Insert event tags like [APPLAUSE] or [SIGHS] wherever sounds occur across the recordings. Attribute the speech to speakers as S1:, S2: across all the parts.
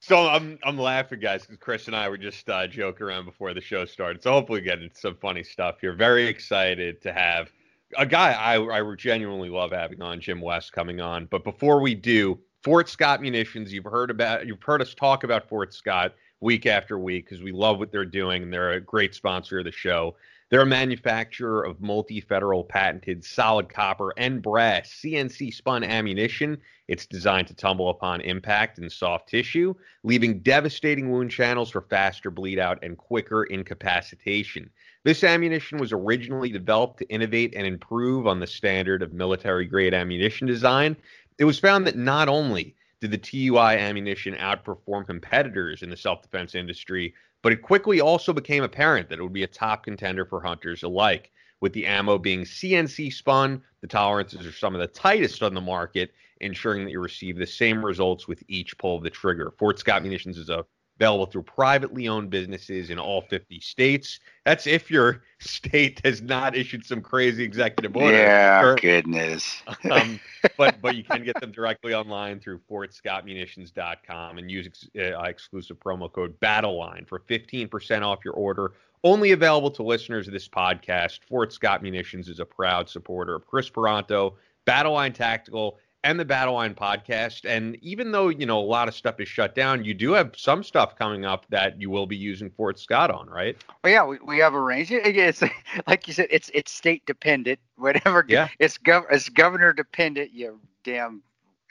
S1: So I'm I'm laughing, guys, because Chris and I were just uh, joking around before the show started. So hopefully, get into some funny stuff here. Very excited to have a guy I I genuinely love having on, Jim West, coming on. But before we do, Fort Scott Munitions. You've heard about you've heard us talk about Fort Scott week after week because we love what they're doing and they're a great sponsor of the show. They're a manufacturer of multi federal patented solid copper and brass CNC spun ammunition. It's designed to tumble upon impact in soft tissue, leaving devastating wound channels for faster bleed out and quicker incapacitation. This ammunition was originally developed to innovate and improve on the standard of military grade ammunition design. It was found that not only did the TUI ammunition outperform competitors in the self defense industry, but it quickly also became apparent that it would be a top contender for hunters alike. With the ammo being CNC spun, the tolerances are some of the tightest on the market, ensuring that you receive the same results with each pull of the trigger. Fort Scott Munitions is a available through privately owned businesses in all 50 states. That's if your [LAUGHS] state has not issued some crazy executive order.
S2: Yeah, or, goodness. [LAUGHS]
S1: um, but but you can get them [LAUGHS] directly online through fortscottmunitions.com and use ex- uh, exclusive promo code BattleLine for 15% off your order. Only available to listeners of this podcast. Fort Scott Munitions is a proud supporter of Kris Paronto, Battleline Tactical, and the Battle Line podcast. And even though, you know, a lot of stuff is shut down, you do have some stuff coming up that you will be using Fort Scott on, right?
S2: Well, yeah, we, we have arranged it. It's [LAUGHS] like you said, it's it's state dependent. [LAUGHS] Whatever.
S1: Yeah.
S2: It's gov it's governor dependent. You damn.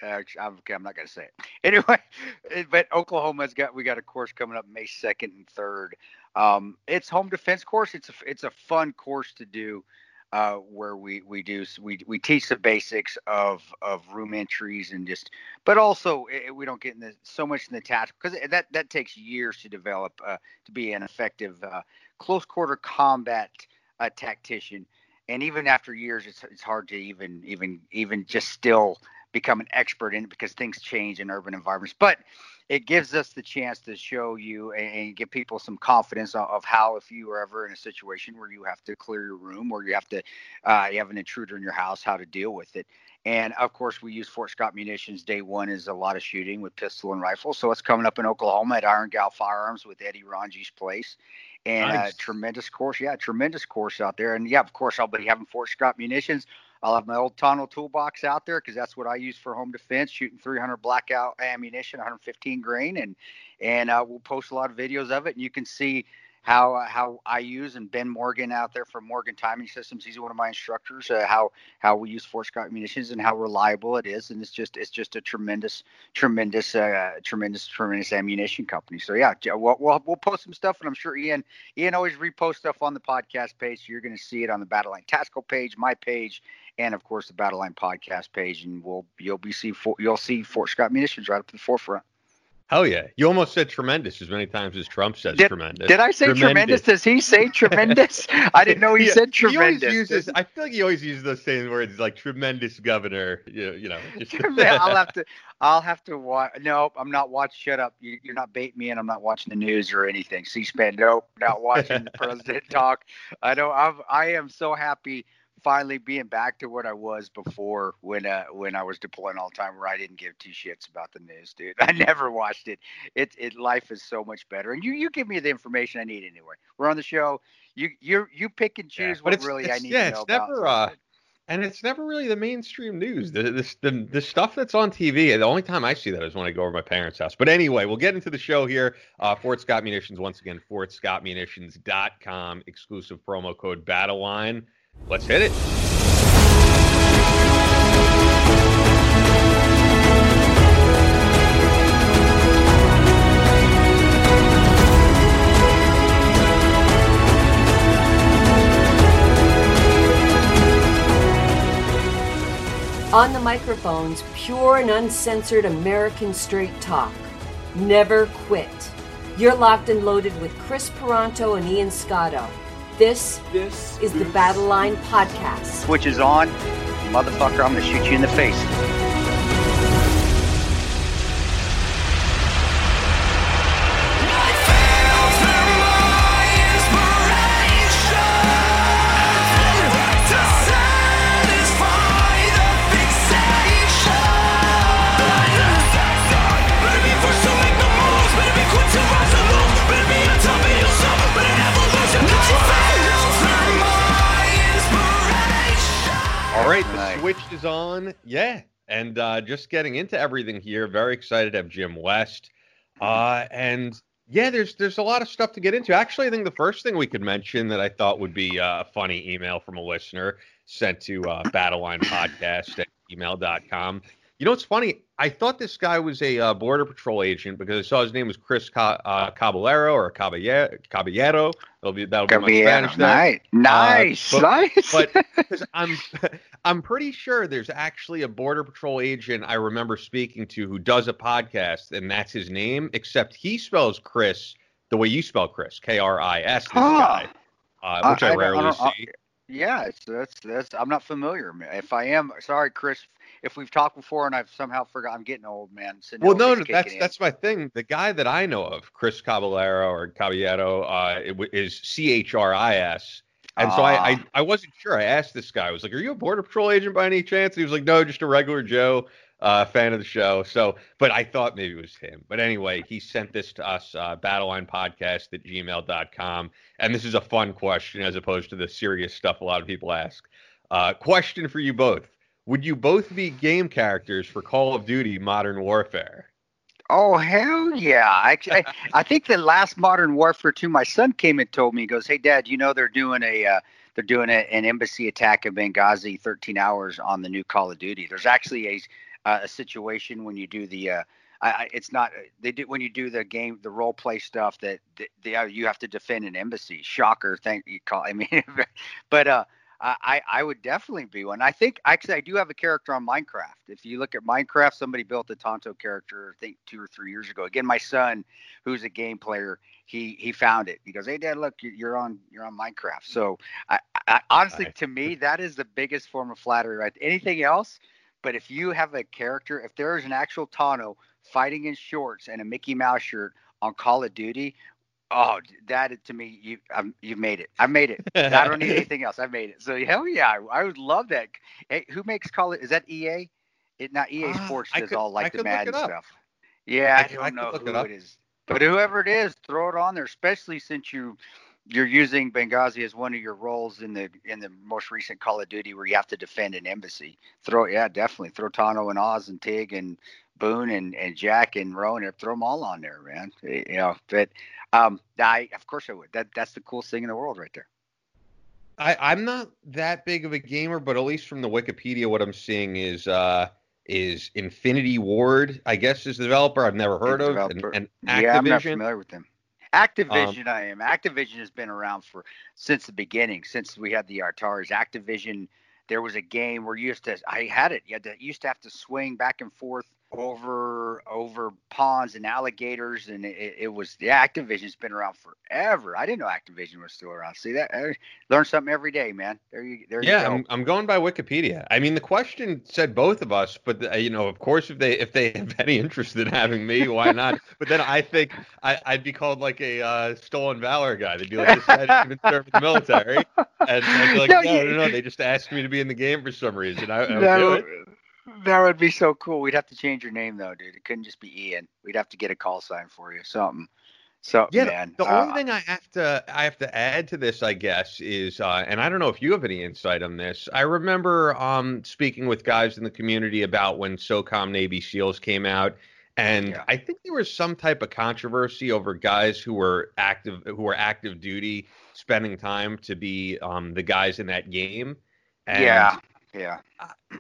S2: Uh, I'm, okay, I'm not gonna say it [LAUGHS] anyway. But Oklahoma's got we got a course coming up May second and third. Um, it's home defense course. It's a it's a fun course to do uh, where we we do we we teach the basics of of room entries and just, but also it, we don't get in the, so much in the task because that that takes years to develop uh, to be an effective uh, close quarter combat uh, tactician, and even after years, it's it's hard to even even even just still become an expert in it because things change in urban environments, but it gives us the chance to show you and, give people some confidence of, of, how if you are ever in a situation where you have to clear your room or you have to uh, you have an intruder in your house how to deal with it. And of course we use fort scott munitions. Day one is a lot of shooting with pistol and rifle. So it's coming up in oklahoma at iron gal firearms with eddie ranji's place. And uh, nice. uh, tremendous course yeah tremendous course out there. And yeah of course i'll be having fort scott munitions I'll have my old Tanto toolbox out there because that's what I use for home defense, shooting 300 blackout ammunition, 115 grain, and and uh, we'll post a lot of videos of it, and you can see how uh, how I use and Ben Morgan out there from Morgan Timing Systems. He's one of my instructors. Uh, how how we use Fort Scott munitions and how reliable it is, and it's just it's just a tremendous tremendous uh, tremendous tremendous ammunition company. So yeah, we'll, we'll, we'll post some stuff, and I'm sure Ian Ian always reposts stuff on the podcast page. So you're going to see it on the Battleline Tactical page, my page, and of course the Battleline podcast page, and we'll you'll be see you'll see Fort Scott munitions right up to the forefront.
S1: Hell yeah. You almost said tremendous as many times as Trump says
S2: did,
S1: tremendous.
S2: Did I say tremendous? tremendous? Does he say [LAUGHS] tremendous? I didn't know he yeah, said tremendous.
S1: He uses, I feel like he always uses those same words like tremendous governor. You, you know. [LAUGHS] Just... [LAUGHS]
S2: I'll have to. I'll have to watch. No, I'm not watching. Shut up. You, are not baiting me, and I'm not watching the news or anything. C-SPAN. Nope. Not watching the president talk. I know. I'm. I am so happy finally being back to what I was before when uh, when I was deploying all the time, where I didn't give two shits about the news, dude. [LAUGHS] I never watched it. It it life is so much better, and you you give me the information I need anyway. We're on the show. You you you pick and choose yeah, what really I need yeah, to know
S1: it's never,
S2: about.
S1: Uh, and it's never really the mainstream news. The, the, the, the, stuff that's on TV, the only time I see that is when I go over my parents' house. But anyway, we'll get into the show here. Uh, Fort Scott Munitions, once again, fortscottmunitions.com, exclusive promo code BattleLine. Let's hit it.
S3: On the microphones, pure and uncensored American straight talk. Never quit. You're locked and loaded with Kris Paronto and Ian Scotto. This, this is the Battle Line Podcast.
S2: Which is on, motherfucker, I'm going to shoot you in the face.
S1: Twitch is on. Yeah. And uh, just getting into everything here. Very excited to have Jim West. Uh, and yeah, there's there's a lot of stuff to get into. Actually, I think the first thing we could mention that I thought would be uh, a funny email from a listener sent to uh, Battleline Podcast at email.com. You know what's funny? I thought this guy was a uh, border patrol agent because I saw his name was Chris Ca- uh, Caballero or Caballero. Caballero. That'll be that'll
S2: Caballero.
S1: be my Spanish there.
S2: Nice, nice,
S1: Uh, but-
S2: nice.
S1: but [LAUGHS] I'm [LAUGHS] I'm pretty sure there's actually a border patrol agent I remember speaking to who does a podcast and that's his name except he spells Chris the way you spell Chris K R I S this
S2: Huh.
S1: guy uh, which I,
S2: I- I
S1: rarely
S2: I
S1: see.
S2: yeah, it's, that's that's. I'm not familiar. If I am, sorry, Chris. If we've talked before and I've somehow forgot, I'm getting old, man.
S1: Well, no, no, that's
S2: in.
S1: that's my thing. The guy that I know of, Chris Caballero or Caballero, uh, is C H R I S. And so I, I
S2: Ah.
S1: I wasn't sure. I asked this guy. I was like, "Are you a border patrol agent by any chance?" He was like, "No, just a regular Joe, uh, fan of the show." So, but I thought maybe it was him. But anyway, he sent this to us, uh, Battleline Podcast at gmail.com. And this is a fun question as opposed to the serious stuff a lot of people ask. Uh, question for you both: Would you both be game characters for Call of Duty Modern Warfare?
S2: Oh hell yeah! I, [LAUGHS] I I think the last Modern Warfare 2, my son came and told me, he goes, "Hey Dad, you know they're doing a uh, they're doing a, an embassy attack in Benghazi, 13 hours on the new Call of Duty. There's actually a uh, a situation when you do the uh, I, it's not they do when you do the game the role play stuff that the, the, uh, you have to defend an embassy. Shocker, thank you call. I mean, [LAUGHS] but uh, I I would definitely be one. I think actually I do have a character on Minecraft. If you look at Minecraft, somebody built a Tanto character I think two or three years ago. Again, my son, who's a game player, he he found it. He goes, "Hey Dad, look, you- you're on you're on Minecraft." So I, I honestly, to me, that is the biggest form of flattery. Right? Anything else? But if you have a character, if there is an actual Tonto fighting in shorts and a Mickey Mouse shirt on Call of Duty, oh, that to me, you um, you've made it. I've made it. I don't need anything else. I've made it. So hell yeah, I, I would love that. Hey, who makes Call it? Is that EA? It not EA
S1: Ah,
S2: Sports
S1: I
S2: does
S1: could-
S2: all
S1: I
S2: like the
S1: could
S2: Madden stuff. Yeah,
S1: I
S2: I, don't
S1: I
S2: know
S1: look it
S2: who it is, but whoever it is, throw it on there. Especially since you you're using Benghazi as one of your roles in the in the most recent Call of Duty where you have to defend an embassy. Throw yeah, definitely throw Tanto and Oz and Tig and Boon and, and Jack and Rone. Throw them all on there, man. You know, but um, I of course I would. That that's the coolest thing in the world right there.
S1: I, I'm not that big of a gamer, but at least from the Wikipedia, what I'm seeing is uh, is Infinity Ward. I guess is the developer I've never heard of, and, and
S2: Yeah, I'm not familiar with them.
S1: Um,
S2: Activision, I am. Activision has been around for since the beginning, since we had the Ataris. Activision, there was a game where you used to. I had it. You had to. You used to have to swing back and forth over over ponds and alligators, and it, it was. Yeah, Activision's been around forever. I didn't know Activision was still around. See that? I learn something every day, man. There you. There
S1: yeah,
S2: you go.
S1: I'm, I'm going by Wikipedia. I mean, the question said both of us, but uh, you know, of course, if they if they [LAUGHS] have any interest in having me, why not? but then I think I, I'd be called like a uh, stolen valor guy. They'd be like, "This guy didn't even serve in the military," and I'd be like, [LAUGHS]
S2: No,
S1: "No,
S2: you-
S1: no, no, They just asked me to be in the game for some reason. I, I would
S2: that,
S1: do it."
S2: That would be so cool. We'd have to change your name though, dude. It couldn't just be Ian. We'd have to get a call sign for you, something. So
S1: Yeah, the-
S2: man,
S1: the
S2: uh,
S1: only thing I have to I have to add to this, I guess, is uh, and I don't know if you have any insight on this. I remember um, speaking with guys in the community about when SOCOM Navy SEALs came out, and
S2: Yeah.
S1: I think there was some type of controversy over guys who were active who were active duty spending time to be um, the guys in that game. And
S2: yeah, yeah.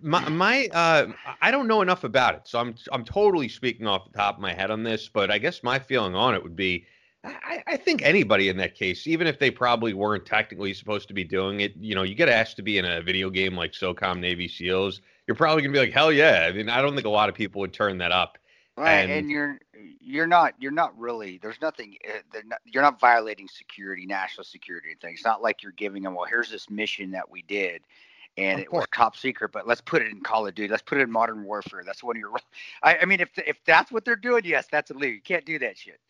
S1: my my uh I don't know enough about it, so I'm I'm totally speaking off the top of my head on this, but I guess my feeling on it would be I, I think anybody in that case, even if they probably weren't technically supposed to be doing it, you know, you get asked to be in a video game like SOCOM Navy SEALs, you're probably gonna be like, hell yeah. I mean, I don't think a lot of people would turn that up.
S2: Right,
S1: And-
S2: and, you're you're not you're not really there's nothing uh, not, you're not violating security, national security and things. It's not like you're giving them well, here's this mission that we did, and
S1: Of
S2: it was top secret, but let's put it in Call of Duty. Let's put it in Modern Warfare. That's one of your. [LAUGHS] I, I mean, if if that's what they're doing, yes, that's illegal. You can't do that shit. [LAUGHS]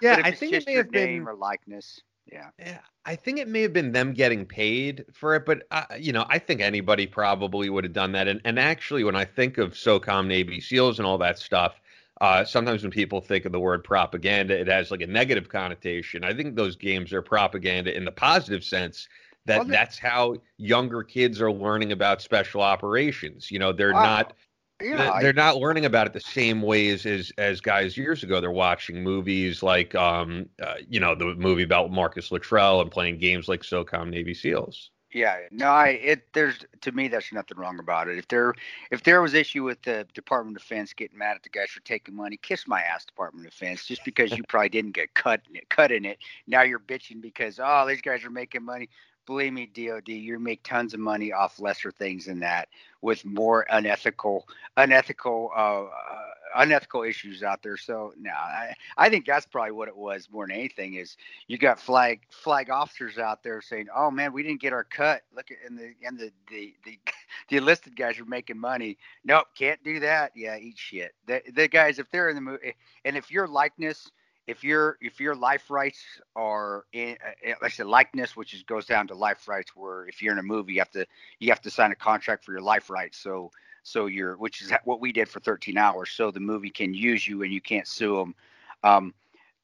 S1: Yeah,
S2: but if
S1: I think it may have been
S2: or likeness. Yeah.
S1: Yeah, I think it may have been them getting paid for it, but uh, you know, I think anybody probably would have done that. And and actually, when I think of SOCOM Navy SEALs and all that stuff, uh, sometimes when people think of the word propaganda, it has like a negative connotation. I think those games are propaganda in the positive sense that well, that's how younger kids are learning about special operations. You know, they're not yeah, they're I, not learning about it the same ways as as guys years ago. They're watching movies like um uh, you know the movie about Marcus Luttrell and playing games like SOCOM Navy SEALs.
S2: Yeah, no, I it there's to me there's nothing wrong about it. If there if there was issue with the Department of Defense getting mad at the guys for taking money, kiss my ass, Department of Defense. Just because you probably didn't get cut cut in it, now you're bitching because oh these guys are making money believe me, DoD, you make tons of money off lesser things than that with more unethical, unethical, uh, uh, unethical issues out there. So no, I, I think that's probably what it was more than anything. Is you got flag flag officers out there saying, "Oh man, we didn't get our cut. Look at and the and the the the, [LAUGHS] the enlisted guys are making money. Nope, can't do that. Yeah, eat shit. The the guys, if they're in the movie, and if your likeness if your if your life rights are in, uh, like I likeness, which is goes down to life rights, where if you're in a movie, you have to you have to sign a contract for your life rights. So so you're, which is what we did for 13 hours, so the movie can use you and you can't sue them. Um,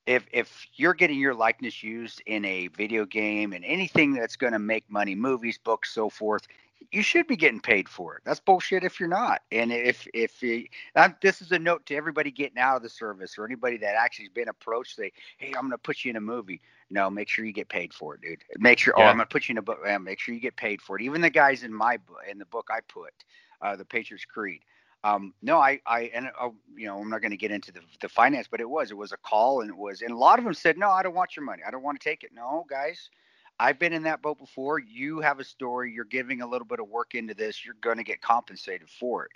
S2: if if you're getting your likeness used in a video game and anything that's going to make money, movies, books, so forth, you should be getting paid for it. That's bullshit if you're not. And if if you, this is a note to everybody getting out of the service or anybody that actually has been approached, say, hey, I'm going to put you in a movie. No, make sure you get paid for it, dude. Make sure. Yeah. Oh, I'm going to put you in a book. Make sure you get paid for it. Even the guys in my book, in the book I put, uh, the Patriots Creed. Um, no, I, I, and uh, you know, I'm not going to get into the, the finance, but it was, it was a call, and it was, and a lot of them said, no, I don't want your money. I don't want to take it. No, guys, I've been in that boat before. You have a story. You're giving a little bit of work into this. You're going to get compensated for it,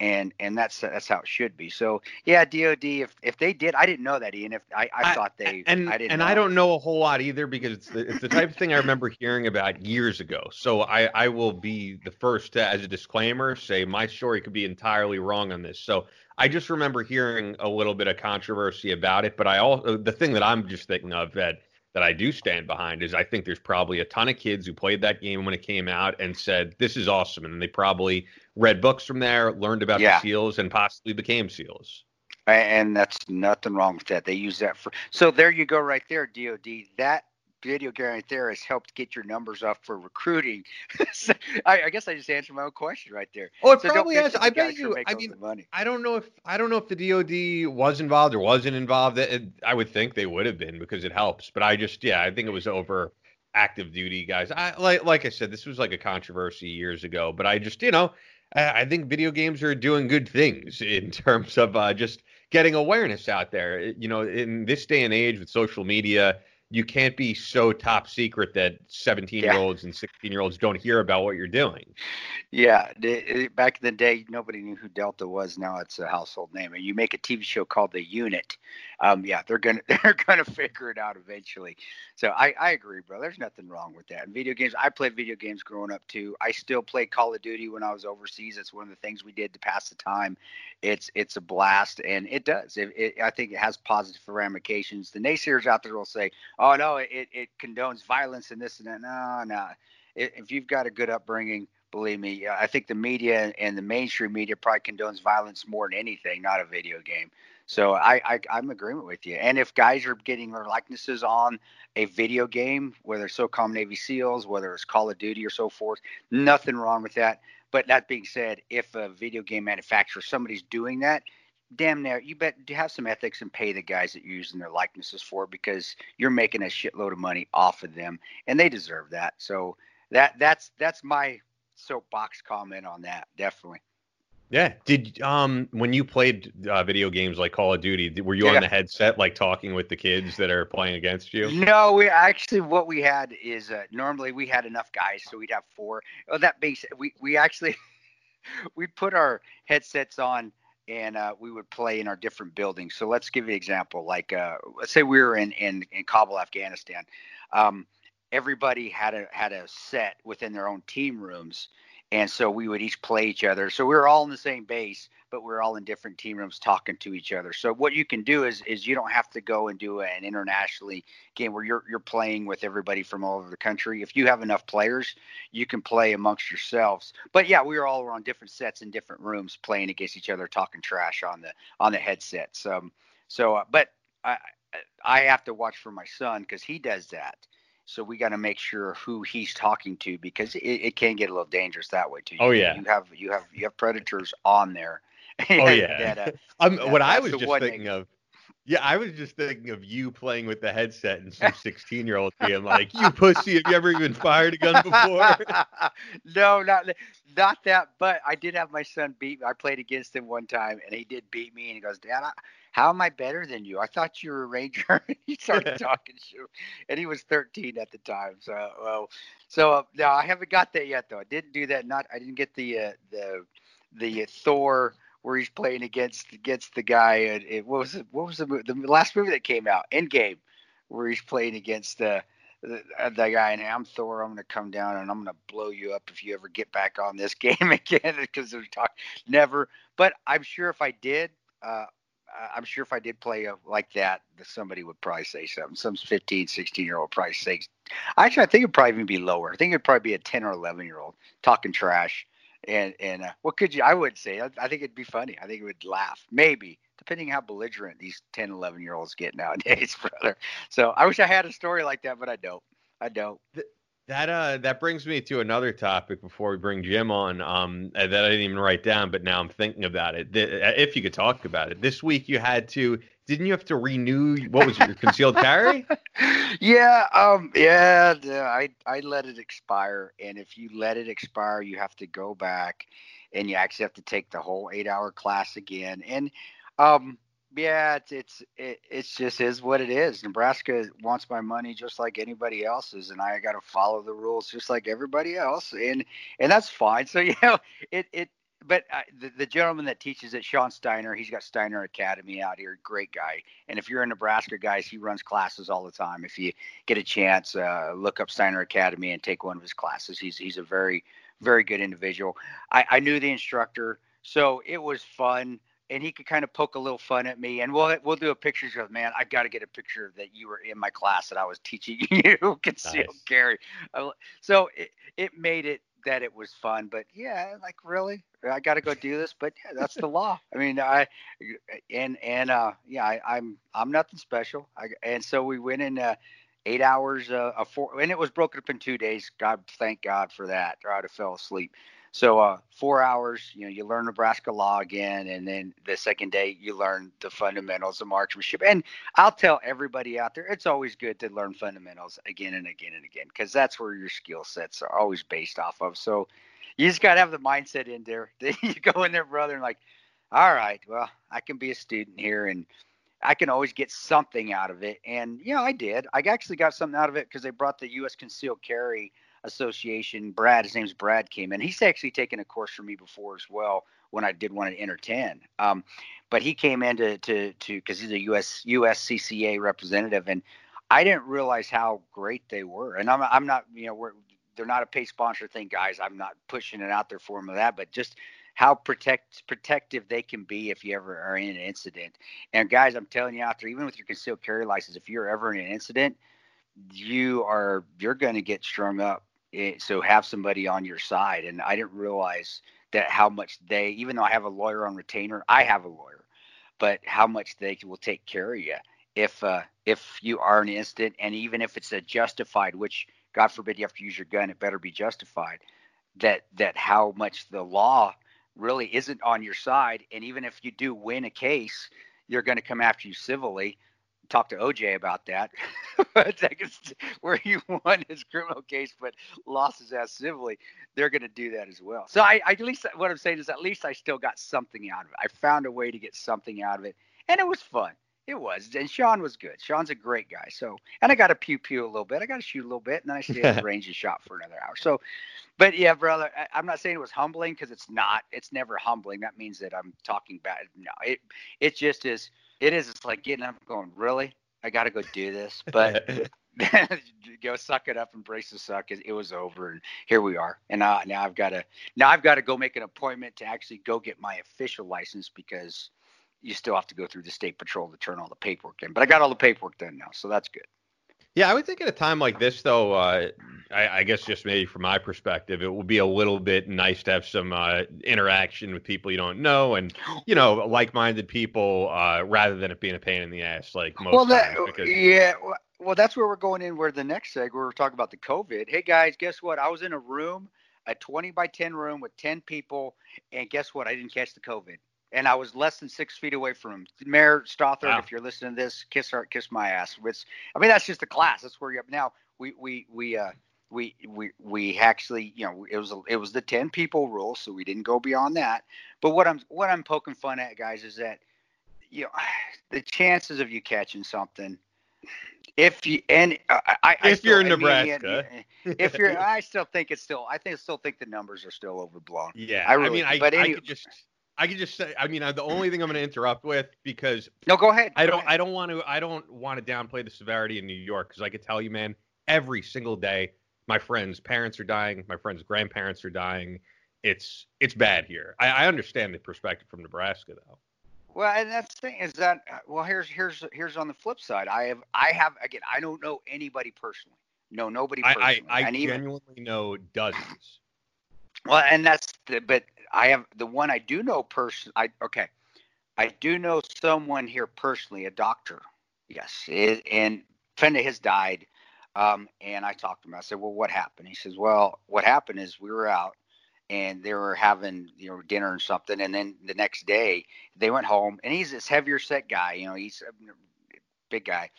S2: and and that's that's how it should be. So yeah, DoD. If if they did, I didn't know that, Ian. If I, I, I thought they
S1: and
S2: I didn't
S1: and
S2: know.
S1: I don't know a whole lot either because it's the, it's the type of thing I remember hearing about years ago. So I I will be the first to, as a disclaimer, say my story could be entirely wrong on this. So I just remember hearing a little bit of controversy about it, but I also the thing that I'm just thinking of that that I do stand behind is I think there's probably a ton of kids who played that game when it came out and said, This is awesome. And they probably read books from there, learned about yeah. the SEALs, and possibly became SEALs.
S2: And that's nothing wrong with that. They use that for so there you go right there, DOD. That video game right there has helped get your numbers up for recruiting. [LAUGHS] so I, I, guess I just answered my own question right there.
S1: Oh, it so probably has. I bet you. I mean, I don't know if I don't know if the DoD was involved or wasn't involved. It, I would think they would have been because it helps. But I just, yeah, I think it was over active duty guys. I like, like I said, this was like a controversy years ago. But I just, you know, I, I think video games are doing good things [LAUGHS] in terms of uh, just getting awareness out there. You know, in this day and age with social media you can't be so top secret that 17 year olds and 16 year olds don't hear about what you're doing.
S2: Yeah, back in the day, nobody knew who Delta was. Now it's a household name. And you make a TV show called The Unit. Um, yeah, they're gonna [LAUGHS] they're gonna figure it out eventually. So I, I agree, bro. There's nothing wrong with that. And video games, I played video games growing up too. I still play Call of Duty when I was overseas. It's one of the things we did to pass the time. It's it's a blast, and it does. It, it, I think it has positive ramifications. The naysayers out there will say, "Oh no, it, it condones violence and this and that." No, no. If you've got a good upbringing, believe me, I think the media and the mainstream media probably condones violence more than anything, not a video game. So I, I I'm agreement with you. And if guys are getting their likenesses on a video game, whether it's SOCOM Navy SEALs, whether it's Call of Duty or so forth, nothing wrong with that. But that being said, if a video game manufacturer somebody's doing that, damn near you bet you have some ethics and pay the guys that you're using their likenesses for because you're making a shitload of money off of them and they deserve that. So that that's that's my soapbox comment on that definitely.
S1: Yeah. Did um when you played uh, video games like Call of Duty, were you yeah. on the headset like talking with the kids that are playing against you?
S2: No, we actually what we had is uh, normally we had enough guys, so we'd have four. Oh, that base we we actually [LAUGHS] we put our headsets on and uh, we would play in our different buildings. So let's give you an example. Like uh, let's say we were in in, in Kabul, Afghanistan. Um, everybody had a had a set within their own team rooms and so we would each play each other. So we were all in the same base, but we are all in different team rooms talking to each other. So what you can do is is you don't have to go and do an internationally game where you're you're playing with everybody from all over the country. If you have enough players, you can play amongst yourselves. But yeah, we were all on different sets in different rooms playing against each other, talking trash on the on the headsets. Um, so, uh, but I I have to watch for my son because he does that So we got to make sure who he's talking to because it, it can get a little dangerous that way too.
S1: Oh yeah,
S2: you have you have you have predators on there. [LAUGHS]
S1: Oh yeah. that, uh, [LAUGHS] um, that, what I was just thinking of yeah, I was just thinking of you playing with the headset and some [LAUGHS] 16 year old being like, "You pussy, have you ever even fired a gun before?"
S2: no, not not that. But I did have my son beat. me. I played against him one time, and he did beat me. And he goes, "Dad, how am I better than you? I thought you were a ranger." [LAUGHS] he started [LAUGHS] talking shit, and he was 13 at the time. So, well, so uh, no, I haven't got that yet, though. I didn't do that. Not, I didn't get the uh, the the Thor where he's playing against against the guy. And it, what was it? What was the the last movie that came out? Endgame, where he's playing against the the, uh, the guy and I'm Thor. I'm gonna come down and I'm gonna blow you up if you ever get back on this [LAUGHS] game again because they're talking never. But I'm sure if I did, uh, I'm sure if I did play a, like that, somebody would probably say something. Some 15, 16 year old probably say. Actually, I think it'd probably even be lower. I think it'd probably be a 10 or 11 year old talking trash and and uh, what could you? I would say I, I, think it'd be funny. I think it would laugh, maybe depending how belligerent these 10, 11 year olds get nowadays, [LAUGHS] brother. So I wish I had a story like that, but I don't. I don't.
S1: That uh that brings me to another topic before we bring Jim on um that I didn't even write down but now I'm thinking about it. If you could talk about it. This week you had to didn't you have to renew what was your concealed carry? [LAUGHS]
S2: Yeah, um yeah, I I let it expire and if you let it expire you have to go back and you actually have to take the whole 8-hour class again. And um yeah, it's it's it, it's just is what it is. Nebraska wants my money just like anybody else's, and I got to follow the rules just like everybody else, and and that's fine. So [LAUGHS] you know, it it. But the, the gentleman that teaches it, Sean Steiner, he's got Steiner Academy out here. Great guy. And if you're in Nebraska, guys, he runs classes all the time. If you get a chance, uh, look up Steiner Academy and take one of his classes. He's he's a very very good individual. I, I knew the instructor, so it was fun and he could kind of poke a little fun at me and we'll we'll do a picture of man i got to get a picture that you were in my class that i was teaching [LAUGHS] you concealed nice. carry. So it, it made it that it was fun but yeah like really? I got to go do this but yeah that's the [LAUGHS] law. I mean i and and uh yeah I, i'm i'm nothing special. I, and so we went in uh eight hours uh, a four and it was broken up in two days. God thank god for that or i'd have fell asleep so uh, four hours, you know, you learn Nebraska law again, and then the second day you learn the fundamentals of marksmanship. And I'll tell everybody out there, it's always good to learn fundamentals again and again and again because that's where your skill sets are always based off of. So you just got to have the mindset in there. [LAUGHS] you go in there, brother, and like, all right, well, I can be a student here and. I can always get something out of it. And, you know, I did. I actually got something out of it because they brought the U.S. Concealed Carry Association, Brad, his name's Brad, came in. He's actually taken a course from me before as well when I did one at Enter 10. Um, but he came in to to to because he's a US USCCA representative, and I didn't realize how great they were. And I'm I'm not you know we're they're not a pay sponsor thing, guys. I'm not pushing it out there for them of that, but just how protect protective they can be if you ever are in an incident. And guys, I'm telling you out there, even with your concealed carry license, if you're ever in an incident, you are you're going to get strung up it, so have somebody on your side. And I didn't realize that how much they, even though I have a lawyer on retainer, I have a lawyer, but how much they will take care of you if uh, if you are an instant, and even if it's a justified, which God forbid you have to use your gun, it better be justified. That that how much the law really isn't on your side, and even if you do win a case, you're going to come after you civilly talk to OJ about that, [LAUGHS] where he [LAUGHS] won his criminal case but lost his ass civilly. They're going to do that as well. So I, I, at least what I'm saying is at least I still got something out of it. I found a way to get something out of it, and it was fun. It was, and Sean was good. Sean's a great guy. So, and I got to pew pew a little bit. I got to shoot a little bit, and then I stayed at the [LAUGHS] range and shot for another hour. So, but yeah, brother, I, am not saying it was humbling because it's not. It's never humbling. That means that I'm talking bad. No, it it just is it is. It's like getting up going, really? I got to go do this. [LAUGHS] But [LAUGHS] go suck it up, and embrace the suck. It, it, was over, and here we are. And uh, now I've got to now I've got to go make an appointment to actually go get my official license because you still have to go through the state patrol to turn all the paperwork in. But I got all the paperwork done now, so that's good.
S1: Yeah, I would think at a time like this, though, uh, I, I, guess just maybe from my perspective, it would be a little bit nice to have some uh, interaction with people you don't know and, [GASPS] you know, like minded people uh, rather than it being a pain in the ass like most
S2: well,
S1: that,
S2: times. Because... Yeah, well, that's where we're going in. Where the next seg, we're talking about the COVID. Hey guys, guess what? I was in a room, a 20 by 10 room with 10 people, and guess what? I didn't catch the COVID, and I was less than six feet away from him. Mayor Stothert, wow. if you're listening to this, kiss her, kiss my ass. It's, I mean, that's just the class. That's where you're up now. We we we uh we we we actually you know it was it was the 10 people rule so we didn't go beyond that but what i'm what i'm poking fun at guys is that you know [SIGHS] the chances of you catching something if you and I, I
S1: if
S2: still,
S1: you're in Nebraska,
S2: if you're, [LAUGHS] I still think it's still, I think still think the numbers are still overblown.
S1: Yeah, I, really, I mean, I, but anyway, I could just, I could just say, I mean, the only thing I'm going to interrupt with because
S2: no, go ahead.
S1: I don't,
S2: ahead. I
S1: don't want to, I don't want to downplay the severity in New York because I could tell you, man, every single day, my friends' parents are dying, my friends' grandparents are dying. It's, it's bad here. I, I understand the perspective from Nebraska though.
S2: Well, and that's the thing is that uh, well, here's here's here's on the flip side. I have I have again. I don't know anybody personally. No, nobody personally.
S1: I, I, I genuinely even, know dozens.
S2: Well, and that's the but I have the one I do know person. I okay, I do know someone here personally, a doctor. Yes, it, and friend of his died. Um, and I talked to him. I said, "Well, what happened?" He says, "Well, what happened is we were out and they were having you know dinner and something and then the next day they went home and he's this heavier set guy you know he's a big guy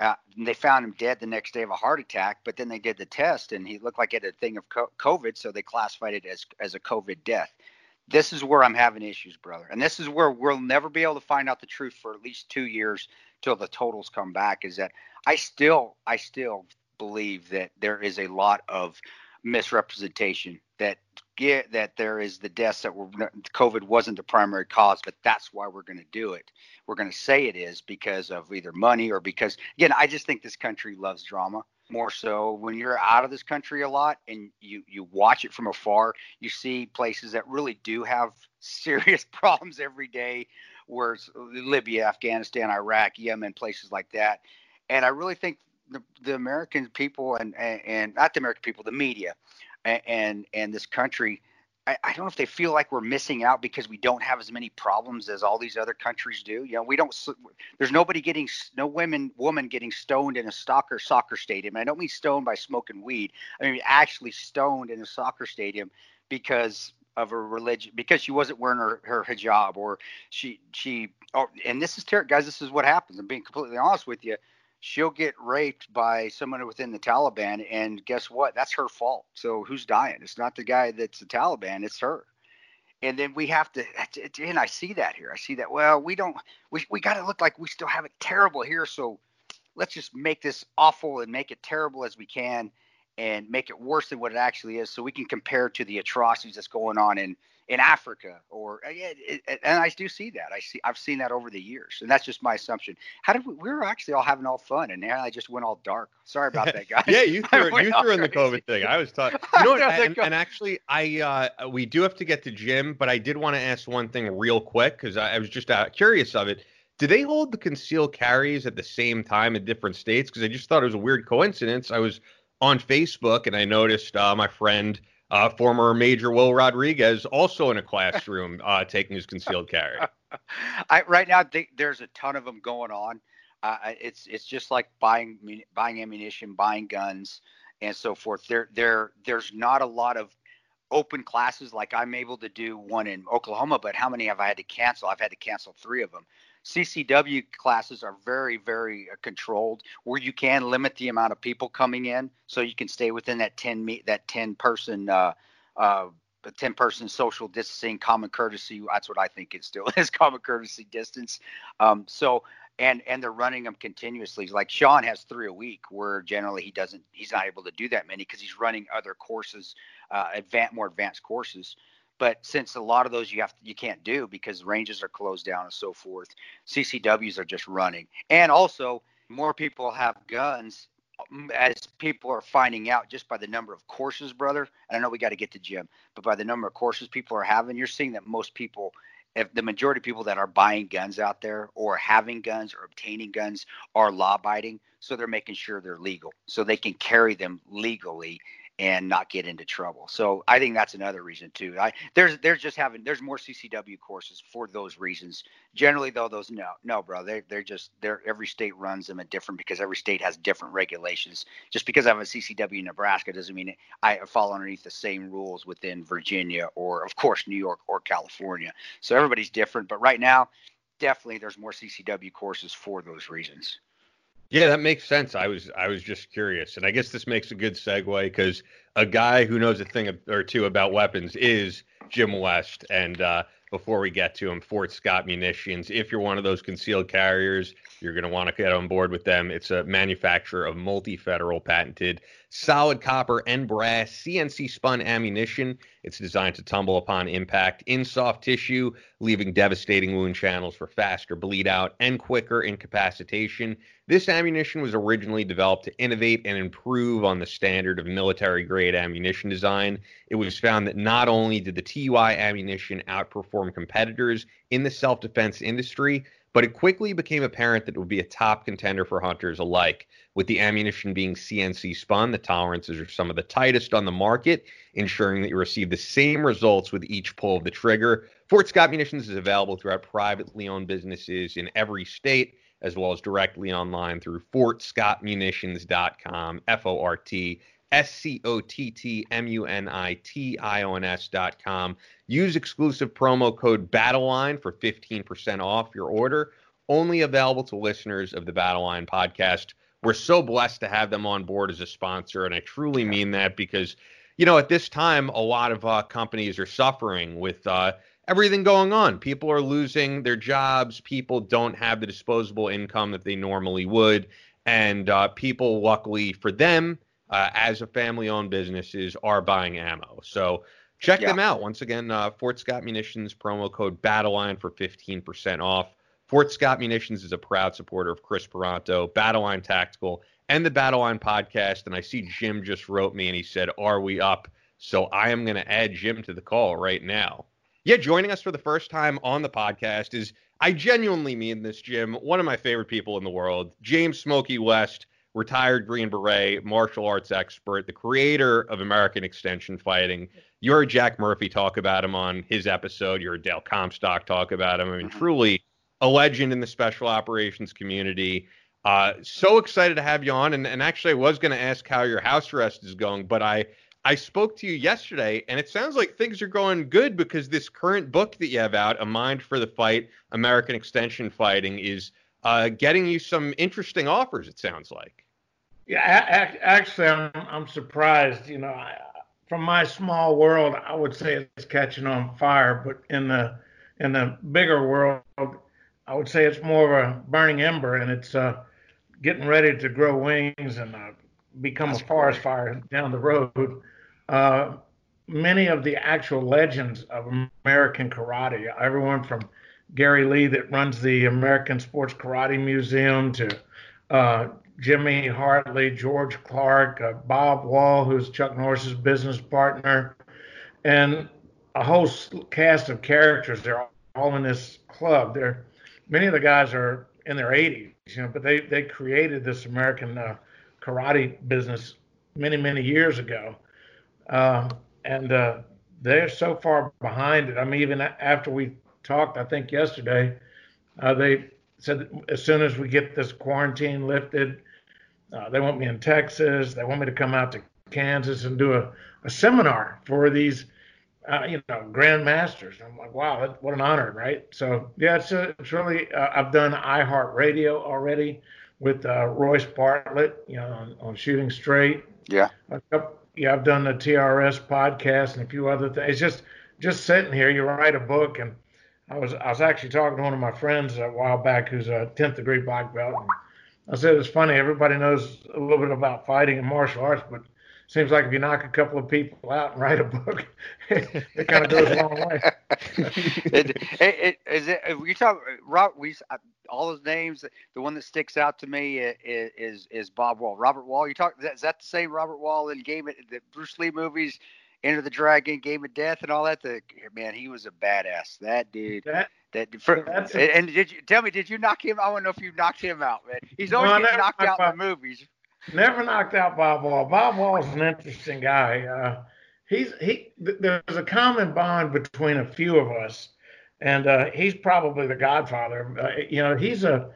S2: uh, they found him dead the next day of a heart attack but then they did the test and he looked like he had a thing of covid so they classified it as as a covid death this is where i'm having issues brother and this is where we'll never be able to find out the truth for at least two years till the totals come back is that i still i still believe that there is a lot of misrepresentation that get that there is the deaths that were COVID wasn't the primary cause, but that's why we're going to do it. We're going to say it is because of either money or because again, I just think this country loves drama more so when you're out of this country a lot and you you watch it from afar you see places that really do have [LAUGHS] serious problems every day where it's libya afghanistan iraq yemen places like that. And i really think the, the american people and, and, and not the american people the media and and this country I, I, don't know if they feel like we're missing out because we don't have as many problems as all these other countries do. You know, we don't. There's nobody getting no women woman getting stoned in a soccer soccer stadium. And I don't mean stoned by smoking weed. I mean actually stoned in a soccer stadium because of a religion because she wasn't wearing her, her hijab or she she. Oh, and this is terrible, guys. This is what happens. I'm being completely honest with you she'll get raped by someone within the Taliban, and guess what? That's her fault. So who's dying? It's not the guy that's the Taliban; it's her. And then we have to, and I see that here. I see that. Well, we don't. We we got to look like we still have it terrible here. So let's just make this awful and make it terrible as we can, and make it worse than what it actually is, so we can compare to the atrocities that's going on in in Africa or uh, and I do see that. I see I've seen that over the years, and that's just my assumption. How did we? We were actually all having all fun, and now I just went all dark. Sorry about that, guys. [LAUGHS]
S1: yeah, you [LAUGHS] threw you threw in the COVID thing. I was talking. [LAUGHS] You know what? and, and, actually, I uh, we do have to get to Jim, but I did want to ask one thing real quick because I, I, was just uh, curious of it. Do they hold the concealed carries at the same time in different states? Because I just thought it was a weird coincidence. I was on Facebook and I noticed uh, my friend uh, former Major Will Rodriguez also in a classroom [LAUGHS] uh, taking his concealed carry.
S2: I, right now, they, there's a ton of them going on. Uh, it's it's just like buying buying ammunition, buying guns, and so forth. There there there's not a lot of open classes like I'm able to do one in Oklahoma, but how many have I had to cancel? I've had to cancel three of them. CCW classes are very, very uh, controlled, where you can limit the amount of people coming in, so you can stay within that ten meet that ten person uh, uh, 10 person social distancing, common courtesy. That's what I think it still [LAUGHS] is common courtesy distance. Um, so, and, and they're running them continuously. Like Sean has three a week where generally he doesn't, he's not able to do that many because he's running other courses, uh, advanced, more advanced courses. But since a lot of those you have to, you can't do because ranges are closed down and so forth, CCWs are just running. And also, more people have guns um, as people are finding out just by the number of courses, brother. And I know we got to get to Jim, but by the number of courses people are having, you're seeing that most people, if the majority of people that are buying guns out there or having guns or obtaining guns are law abiding. So they're making sure they're legal so they can carry them legally and not get into trouble. So I think that's another reason too. I there's there's just having there's more CCW courses for those reasons. Generally though, those no no bro they they're just they're every state runs them a different because every state has different regulations. Just because I have a CCW in Nebraska doesn't mean I fall underneath the same rules within Virginia or of course New York or California. So everybody's different. But right now, definitely there's more CCW courses for those reasons.
S1: Yeah, that makes sense. I was I was just curious, and I guess this makes a good segue because a guy who knows a thing or two about weapons is Jim West, and uh, before we get to him, Fort Scott Munitions. If you're one of those concealed carriers, you're going to want to get on board with them. It's a manufacturer of multi federal patented solid copper and brass CNC spun ammunition. It's designed to tumble upon impact in soft tissue, leaving devastating wound channels for faster bleed out and quicker incapacitation. This ammunition was originally developed to innovate and improve on the standard of military grade ammunition design. It was found that not only did the TUI ammunition outperform competitors in the self defense industry, but it quickly became apparent that it would be a top contender for hunters alike. With the ammunition being CNC spun, the tolerances are some of the tightest on the market, ensuring that you receive the same results with each pull of the trigger. Fort Scott Munitions is available throughout privately owned businesses in every state as well as directly online through fortscottmunitions.com, F O R T S C O T T M U N I T I O N S.com. Use exclusive promo code BattleLine for 15% off your order. Only available to listeners of the BattleLine podcast. We're so blessed to have them on board as a sponsor, and I truly mean that because, you know, at this time, a lot of uh, companies are suffering with uh, everything going on. People are losing their jobs. People don't have the disposable income that they normally would. And uh, people, luckily for them, uh, as a family owned businesses, are buying ammo. So check yeah. them out. Once again, uh, Fort Scott Munitions promo code BattleLine for 15% off. Fort Scott Munitions is a proud supporter of Kris Paronto, Battleline Tactical, and the Battleline podcast. And I see Jim just wrote me and he said, Are we up? So I am going to add Jim to the call right now. Yeah, joining us for the first time on the podcast is, I genuinely mean this, Jim, one of my favorite people in the world, James Smokey West, retired Green Beret, martial arts expert, the creator of American Extension Fighting. You heard Jack Murphy talk about him on his episode. You heard Dale Comstock talk about him. I mean, mm-hmm. truly a legend in the special operations community. Uh, so excited to have you on. And, and actually, I was going to ask how your house arrest is going, but I I spoke to you yesterday, and it sounds like things are going good because this current book that you have out, A Mind for the Fight American Extension Fighting, is uh, getting you some interesting offers, it sounds like.
S4: Yeah, actually, I'm, I'm surprised. You know, I, from my small world, I would say it's catching on fire, but in the in the bigger world, I would say it's more of a burning ember, and it's uh, getting ready to grow wings and uh, become That's a forest great. fire down the road uh, many of the actual legends of American karate, everyone from Gary Lee that runs the American Sports Karate Museum to uh, Jimmy Hartley, George Clark, uh, Bob Wall, who's Chuck Norris's business partner, and a whole cast of characters. They're all in this club. They're many of the guys are in their 80s, you know, but they they created this American uh, karate business many many years ago. Uh, and they're so far behind it. I mean, even after we talked, I think yesterday, uh, they said as soon as we get this quarantine lifted, uh, they want me in Texas. They want me to come out to Kansas and do a, a seminar for these, uh, you know, grandmasters. I'm like, wow, what an honor, right? So yeah, it's, uh, it's really. I've done iHeartRadio already with Royce Bartlett, you know, on, on Shooting Straight.
S2: Yeah.
S4: A couple, yeah, I've done the TRS podcast and a few other things. It's just just sitting here. You write a book, and I was I was actually talking to one of my friends a while back who's a tenth degree black belt. And I said it's funny. Everybody knows a little bit about fighting and martial arts, but seems like if you knock a couple of people out and write a book, [LAUGHS] it, kind of goes a long way. [LAUGHS]
S2: it, it, is it? Uh, we talk. Uh, Rob, we uh, all those names. The one that sticks out to me is is, is Bob Wall. Robert Wall. You talk. Is that the same Robert Wall in Game the Bruce Lee movies? Enter the Dragon, Game of Death, and all that. The man, he was a badass. That dude. That, that for, a, and did you tell me? Did you knock him? I want to know if you knocked him out, man. He's always no, getting knocked out in the movies.
S4: never knocked out Bob Wall. Bob Wall is an interesting guy. Uh, he's he. Th- there's a common bond between a few of us, and uh, he's probably the Godfather. Uh, you know, he's a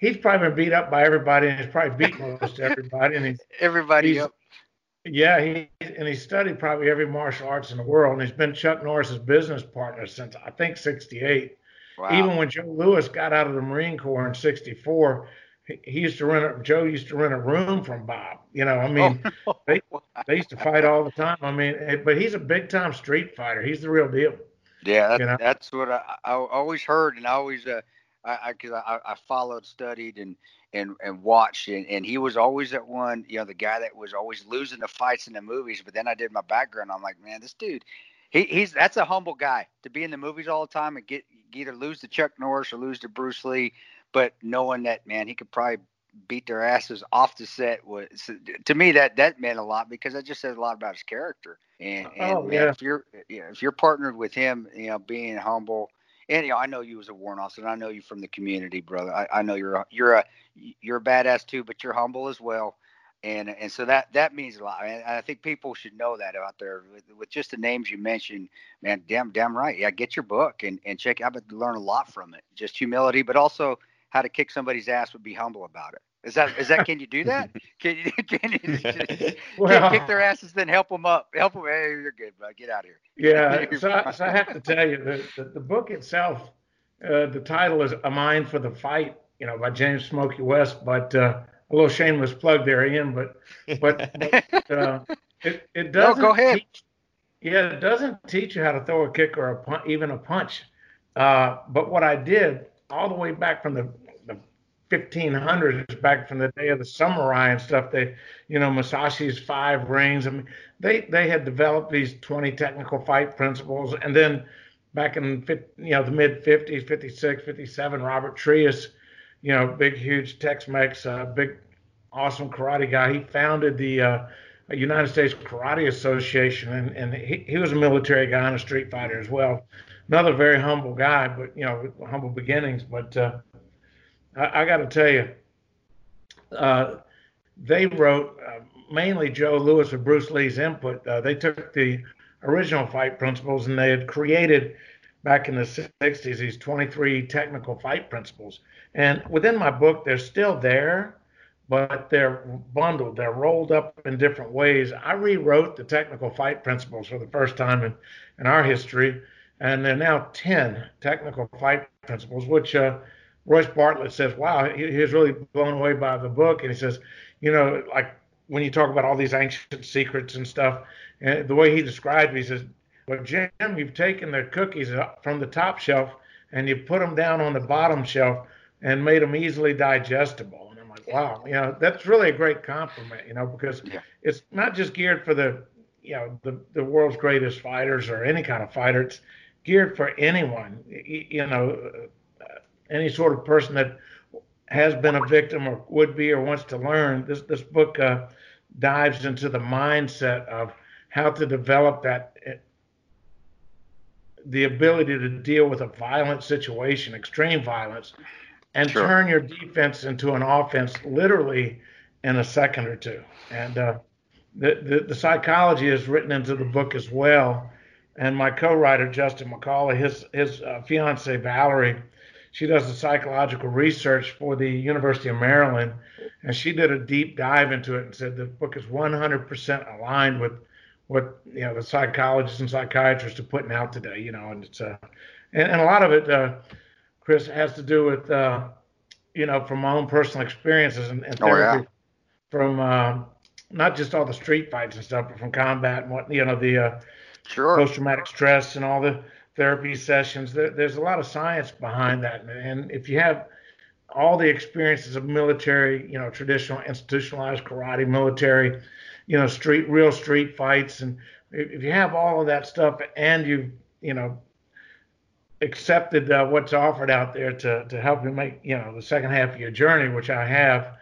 S4: he's probably been beat up by everybody, and he's probably beaten most everybody. And he's [LAUGHS]
S2: everybody.
S4: He's, Yeah, he and he studied probably every martial arts in the world, and he's been Chuck Norris's business partner since I think '68. Wow. Even when Joe Lewis got out of the Marine Corps in '64, he used to rent a, Joe used to rent a room from Bob. You know, I mean, oh, [LAUGHS] they they used to fight all the time. I mean, eh, but he's a big time street fighter. He's the real deal.
S2: Yeah, that, you know? that's what I, I always heard, and I always uh, I because I, I, I, followed, studied, and and and watched, and, and he was always that one, you know, the guy that was always losing the fights in the movies. But then I did my background. I'm like, man, this dude, he, he's that's a humble guy to be in the movies all the time and get either lose to Chuck Norris or lose to Bruce Lee but knowing that man, he could probably beat their asses off the set was to me that that meant a lot because that just says a lot about his character. And, oh, and oh, man, yeah. if you're you know, if you're partnered with him, you know, being humble. And you know, I know you as a warrant officer, and I know you from the community, brother. I, I know you're a, you're a you're a badass too, but you're humble as well and and so that that means a lot. And I think people should know that out there with, with, just the names you mentioned. Man, damn, damn right. Yeah, get your book and and check. I've learn a lot from it. Just humility, but also how to kick somebody's ass would be humble about it. Is that is that? Can you do that? [LAUGHS] Can you [LAUGHS] [LAUGHS] can you well, kick their asses then help them up? Help them. Hey, you're good, bro. Get out of here.
S4: Yeah. so, I, so I have to tell you that the, the, book itself, uh, the title is "A Mind for the Fight," you know, by James Smokey West. But uh, a little shameless plug there, Ian. But but, but uh, it it doesn't.
S2: No, go ahead.
S4: Teach, yeah, it doesn't teach you how to throw a kick or a even a punch. Uh, but what I did all the way back from the 1500s back from the day of the samurai and stuff they you know Musashi's five rings i mean they they had developed these 20 technical fight principles and then back in you know the mid 50s 56 57 robert trias you know big huge tex-mex uh, big awesome karate guy he founded the uh, united states karate association and, and he, he was a military guy and a street fighter as well another very humble guy but you know humble beginnings but uh, I, I got to tell you, uh, they wrote uh, mainly Joe Lewis and Bruce Lee's input. Uh, they took the original fight principles and they had created back in the 60s these 23 technical fight principles. And within my book, they're still there, but they're bundled, they're rolled up in different ways. I rewrote the technical fight principles for the first time in, in our history, and they're now 10 technical fight principles, which uh, Royce Bartlett says, "Wow, he, he was really blown away by the book." And he says, "You know, like when you talk about all these ancient secrets and stuff, and the way he described it, he says, "Well, Jim, you've taken the cookies from the top shelf and you put them down on the bottom shelf and made them easily digestible." And I'm like, "Wow, you know, that's really a great compliment, you know, because yeah. it's not just geared for the, you know, the the world's greatest fighters or any kind of fighter. It's geared for anyone, you know." any sort of person that has been a victim or would be or wants to learn, this this book uh, dives into the mindset of how to develop that eh, the ability to deal with a violent situation, extreme violence, and sure. turn your defense into an offense literally in a second or two. And uh, the, the, the psychology is written into the book as well. And my co-writer Justin McCauley, his his uh, fiance Valerie she does the psychological research for the University of Maryland, and she did a deep dive into it and said the book is 100% aligned with what you know the psychologists and psychiatrists are putting out today. You know, and it's uh, and, and a lot of it, uh, Kris, has to do with uh, you know from my own personal experiences and, and therapy, oh, yeah. from uh, not just all the street fights and stuff, but from combat and what you know the uh,
S2: sure.
S4: post traumatic stress and all the therapy sessions. There, there's a lot of science behind that, and if you have all the experiences of military, you know, traditional institutionalized karate, military, you know, street real street fights, and if you have all of that stuff, and you you know accepted uh, what's offered out there to to help you make you know the second half of your journey, which I have,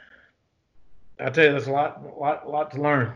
S4: I tell you, there's a lot lot lot to learn.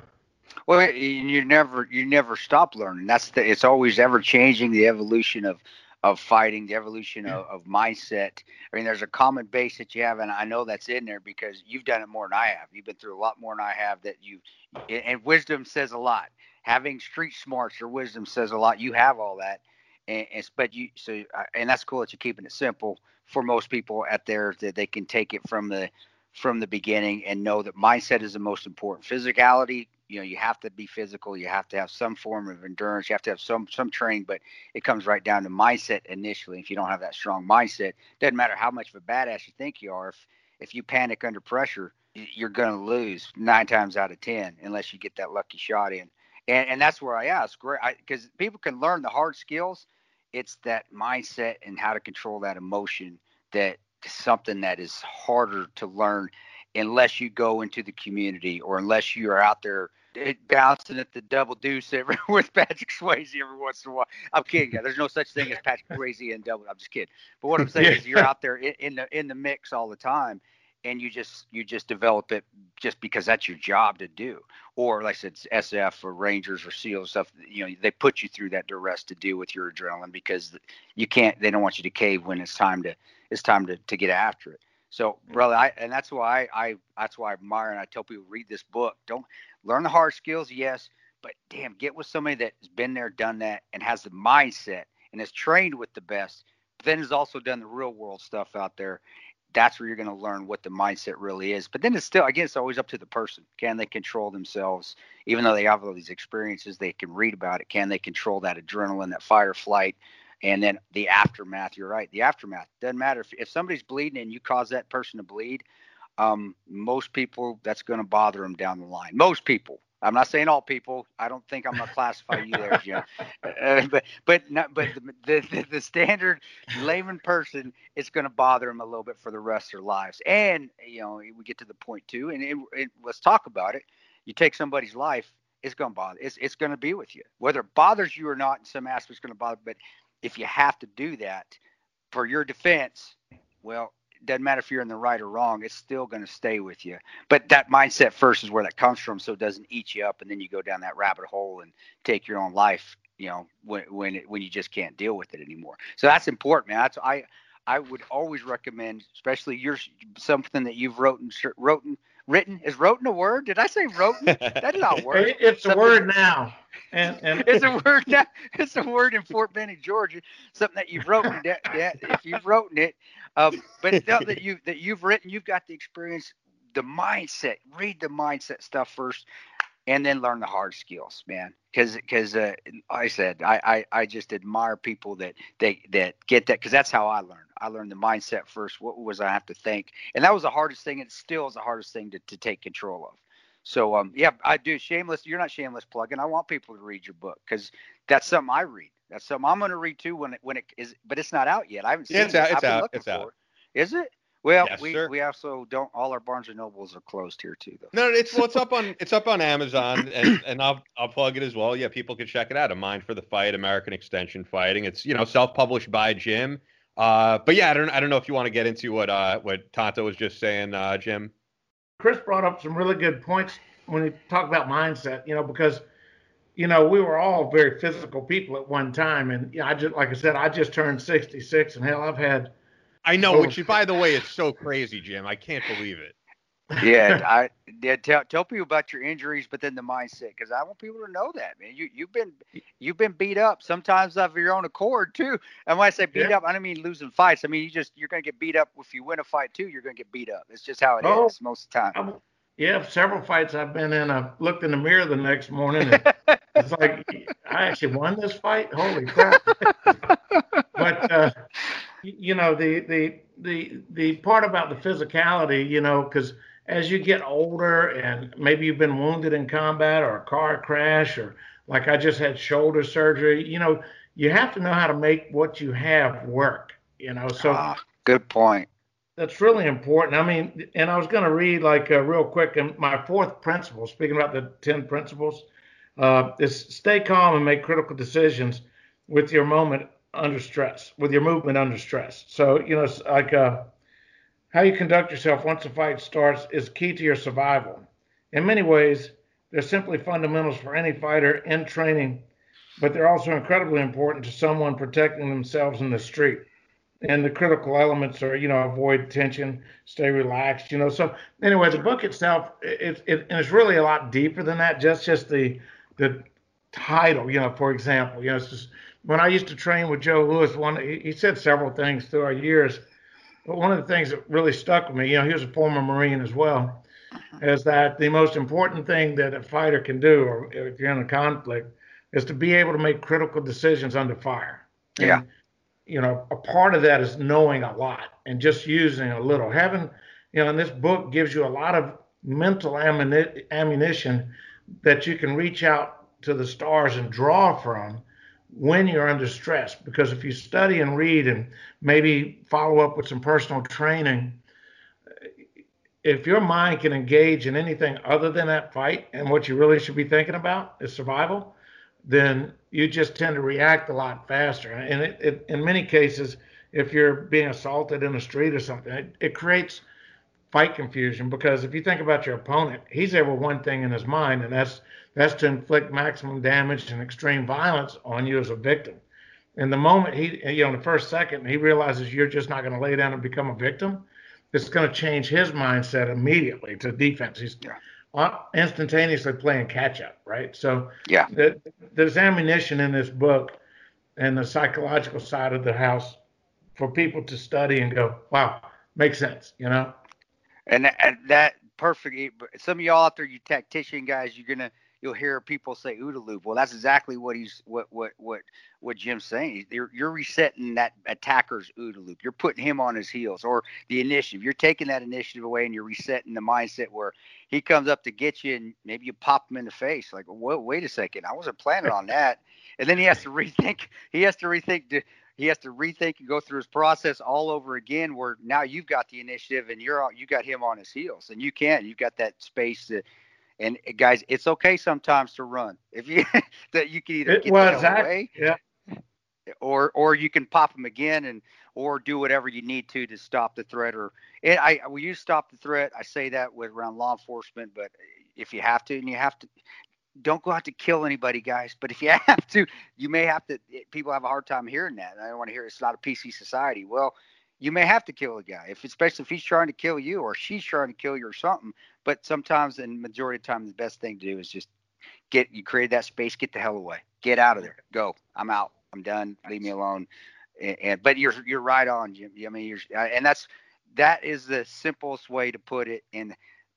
S2: Well, you never you never stop learning. That's the it's always ever changing the evolution of of fighting, the evolution of, of mindset. I mean, there's a common base that you have, and I know that's in there because you've done it more than I have. You've been through a lot more than I have. That you and wisdom says a lot. Having street smarts or wisdom says a lot. You have all that, and, and but you so and that's cool that you're keeping it simple for most people out there that they can take it from the from the beginning and know that mindset is the most important. Physicality, you know, you have to be physical. You have to have some form of endurance. You have to have some some training, but it comes right down to mindset initially. If you don't have that strong mindset, doesn't matter how much of a badass you think you are. If if you panic under pressure, you're going to lose nine times out of ten unless you get that lucky shot in. And and that's where I ask, because people can learn the hard skills. It's that mindset and how to control that emotion that something that is harder to learn unless you go into the community or unless you are out there eh, bouncing at the double deuce every, [LAUGHS] with Patrick Swayze every once in a while. I'm kidding. There's no such thing as Patrick Swayze and double. I'm just kidding. But what I'm saying is you're out there in, in, the in the mix all the time, and you just you just develop it just because that's your job to do. Or like I said, SF or Rangers or SEAL stuff. You know, they put you through that duress to deal with your adrenaline because you can't. They don't want you to cave when it's time to it's time to, to get after it. So, brother, I and that's why I, I that's why I admire and I tell people read this book. Don't learn the hard skills, yes, but damn, get with somebody that's been there, done that, and has the mindset and has trained with the best. But then has also done the real world stuff out there. That's where you're going to learn what the mindset really is. But then it's still, again, it's always up to the person. Can they control themselves, even though they have all these experiences? They can read about it. Can they control that adrenaline, that fire flight? And then the aftermath you're right the aftermath. Doesn't matter if, if somebody's bleeding and you cause that person to bleed um, most people that's going to bother them down the line. Most people. I'm not saying all people. I don't think i'm going to classify you there jim. [LAUGHS] Uh, but but not, but the, the, the standard layman person it's going to bother them a little bit for the rest of their lives. And you know we get to the point too and it, it, let's talk about it. You take somebody's life it's going to bother it's, it's going to be with you. Whether it bothers you or not in some aspects going to bother but if you have to do that for your defense, well, it doesn't matter if you're in the right or wrong, it's still going to stay with you. But that mindset first is where that comes from, so it doesn't eat you up, and then you go down that rabbit hole and take your own life. You know, when when it, when you just can't deal with it anymore. So that's important, man. That's I I would always recommend, especially your something that you've written written written is written a word? Did I say written? That's not [LAUGHS] word.
S4: It's a word now. And, and
S2: it's a word now. [LAUGHS] It's a word in Fort Benning, Georgia. Something that you've written. That, that if you've written it, um, but that [LAUGHS] you that you've written, you've got the experience, the mindset. Read the mindset stuff first, and then learn the hard skills, man. Because because uh, I said I, I I just admire people that they that get that because that's how I learned. I learned the mindset first. What was I have to think? And that was the hardest thing. It still is the hardest thing to, to take control of. So, um, yeah, I do. Shameless. You're not shameless plugging. I want people to read your book because that's something I read. That's something I'm going to read too when it, when it is, but it's not out yet. I haven't seen
S1: yeah, it's
S2: it.
S1: Out, it's
S2: I've
S1: out. It's out.
S2: It. Is it? Well,
S1: yes,
S2: we,
S1: sir.
S2: we also don't. All our Barnes and Nobles are closed here too, though.
S1: No, it's well, it's up on it's up on Amazon, and [COUGHS] and I'll I'll plug it as well. Yeah, people can check it out. A Mind for the Fight, American Extension Fighting. It's you know self published by Jim. Uh, but yeah, I don't I don't know if you want to get into what uh what Tanto was just saying, uh, Jim.
S4: Kris brought up some really good points when he talked about mindset. You know, because you know we were all very physical people at one time, and you know, I just like I said, I just turned 66, and hell, I've had.
S1: I know, oh, which by the way is so crazy, Jim. I can't believe it
S2: yeah, [LAUGHS] I yeah, tell tell people about your injuries, but then the mindset because I want people to know that man. You you've been you've been beat up sometimes of your own accord too. And when I say beat yeah. up, I don't mean losing fights. I mean you just you're gonna get beat up if you win a fight too. You're gonna get beat up. It's just how it oh, is most of the time. I'm,
S4: yeah, several fights I've been in. I looked in the mirror the next morning. And [LAUGHS] it's like I actually won this fight. Holy crap! [LAUGHS] but uh, you know the the the the part about the physicality, you know, because as you get older and maybe you've been wounded in combat or a car crash or like I just had shoulder surgery, you know, you have to know how to make what you have work, you know. So ah,
S2: good point.
S4: That's really important. I mean, and I was going to read like uh, real quick, and my fourth principle, speaking about the 10 principles, uh, is stay calm and make critical decisions with your moment under stress, with your movement under stress. So, you know, it's like, uh, how you conduct yourself once the fight starts is key to your survival. In many ways, they're simply fundamentals for any fighter in training but they're also incredibly important to someone protecting themselves in the street. And the critical elements are, you know, avoid tension, stay relaxed, you know. So anyway, the book itself, it, it and it's really a lot deeper than that. Just just the the title, you know. For example, you know, it's just when I used to train with Joe Lewis, one he, said several things through our years, but one of the things that really stuck with me, you know, he was a former Marine as well, uh-huh. is that the most important thing that a fighter can do, or if you're in a conflict, is to be able to make critical decisions under fire.
S2: And, yeah.
S4: You know, a part of that is knowing a lot and just using a little. Having, you know, and this book gives you a lot of mental ammunition that you can reach out to the stars and draw from when you're under stress. Because if you study and read and maybe follow up with some personal training, if your mind can engage in anything other than that fight and what you really should be thinking about is survival, then you just tend to react a lot faster. And it, it, in many cases, if you're being assaulted in the street or something, it, it creates fight confusion because if you think about your opponent, he's there with one thing in his mind, and that's that's to inflict maximum damage and extreme violence on you as a victim. And the moment he, you know, in the first second, he realizes you're just not going to lay down and become a victim, it's going to change his mindset immediately to defense. He's yeah instantaneously playing catch up, right? So
S2: yeah,
S4: the, there's ammunition in this book and the psychological side of the house for people to study and go, wow, makes sense, you know.
S2: And that, and that perfect. Some of y'all out there, you tactician guys, you're gonna you'll hear people say OODA loop. Well, that's exactly what he's what what what what Jim's saying. You're you're resetting that attacker's OODA loop. You're putting him on his heels, or the initiative. You're taking that initiative away, and you're resetting the mindset where he comes up to get you, and maybe you pop him in the face. Like, well, wait a second, I wasn't planning on that. And then he has to rethink. He has to rethink. He has to rethink and go through his process all over again. Where now you've got the initiative, and you're you got him on his heels, and you can. You've got that space to and eh, guys, it's okay sometimes to run. If you [LAUGHS] that you can either get well,
S4: exactly.
S2: away,
S4: yeah,
S2: or or you can pop them again and or do whatever you need to to stop the threat. Or it, I we use stop the threat. I say that with around law enforcement, but if you have to and you have to, don't go out to kill anybody, guys. But if you [LAUGHS] have to, you may have to. Eh, people have a hard time hearing that. I don't want to hear it's not a PC society. Well, you may have to kill a guy, if especially if he's trying to kill you or she's trying to kill you or something. But sometimes, and majority of the time, the best thing to do is just get you create that space, get the hell away, get out of there, go. I'm out. I'm done. Leave me alone. And, and but you're you're right on, Jim. I mean, you're uh, and that's that is the simplest way to put it. And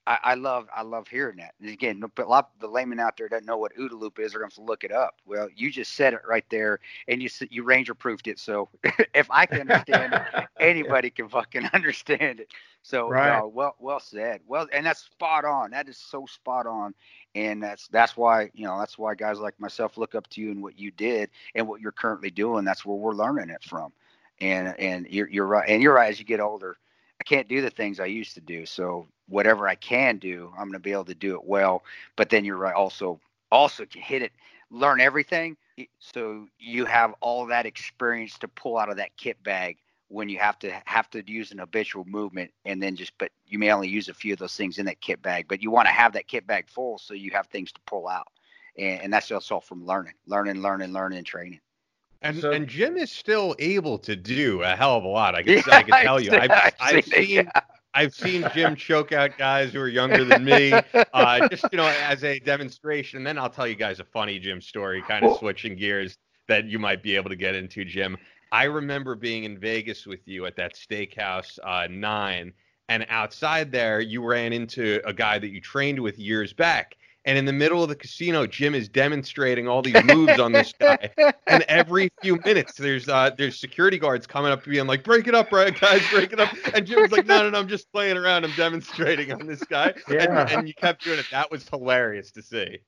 S2: I, I love I love hearing that. And again, a lot of the layman out there doesn't know what OODA loop is. They're going to look it up. Well, you just said it right there, and you you ranger proofed it. So [LAUGHS] if I can understand it, [LAUGHS] anybody can fucking [LAUGHS] understand it. So right. No, well well said. Well, and that's spot on. That is so spot on. And that's that's why you know that's why guys like myself look up to you and what you did and what you're currently doing. That's where we're learning it from. And and you're you're right. And you're right. As you get older, I can't do the things I used to do. So whatever I can do, I'm going to be able to do it well. But then you're right. Also, also to hit it, learn everything. So you have all that experience to pull out of that kit bag when you have to have to use an habitual movement and then just but you may only use a few of those things in that kit bag but you want to have that kit bag full so you have things to pull out and, and that's just all from learning learning learning learning and training
S1: and so, and Jim is still able to do a hell of a lot. I [LAUGHS] can, yeah, I can tell you. I've, I've, I've seen, seen yeah. I've seen Jim choke out guys who are younger than me, uh, just you know, as a demonstration. And then I'll tell you guys a funny Jim story, kind of switching gears that you might be able to get into, Jim. I remember being in Vegas with you at that steakhouse uh, nine, and outside there, you ran into a guy that you trained with years back and in the middle of the casino, Jim is demonstrating all these moves on this guy. And every few minutes, there's uh, there's security guards coming up to being like, "Break it up, right, guys, break it up." And Jim's like, "No, no, no, I'm just playing around. I'm demonstrating on this guy." Yeah. And, and you kept doing it. That was hilarious to see.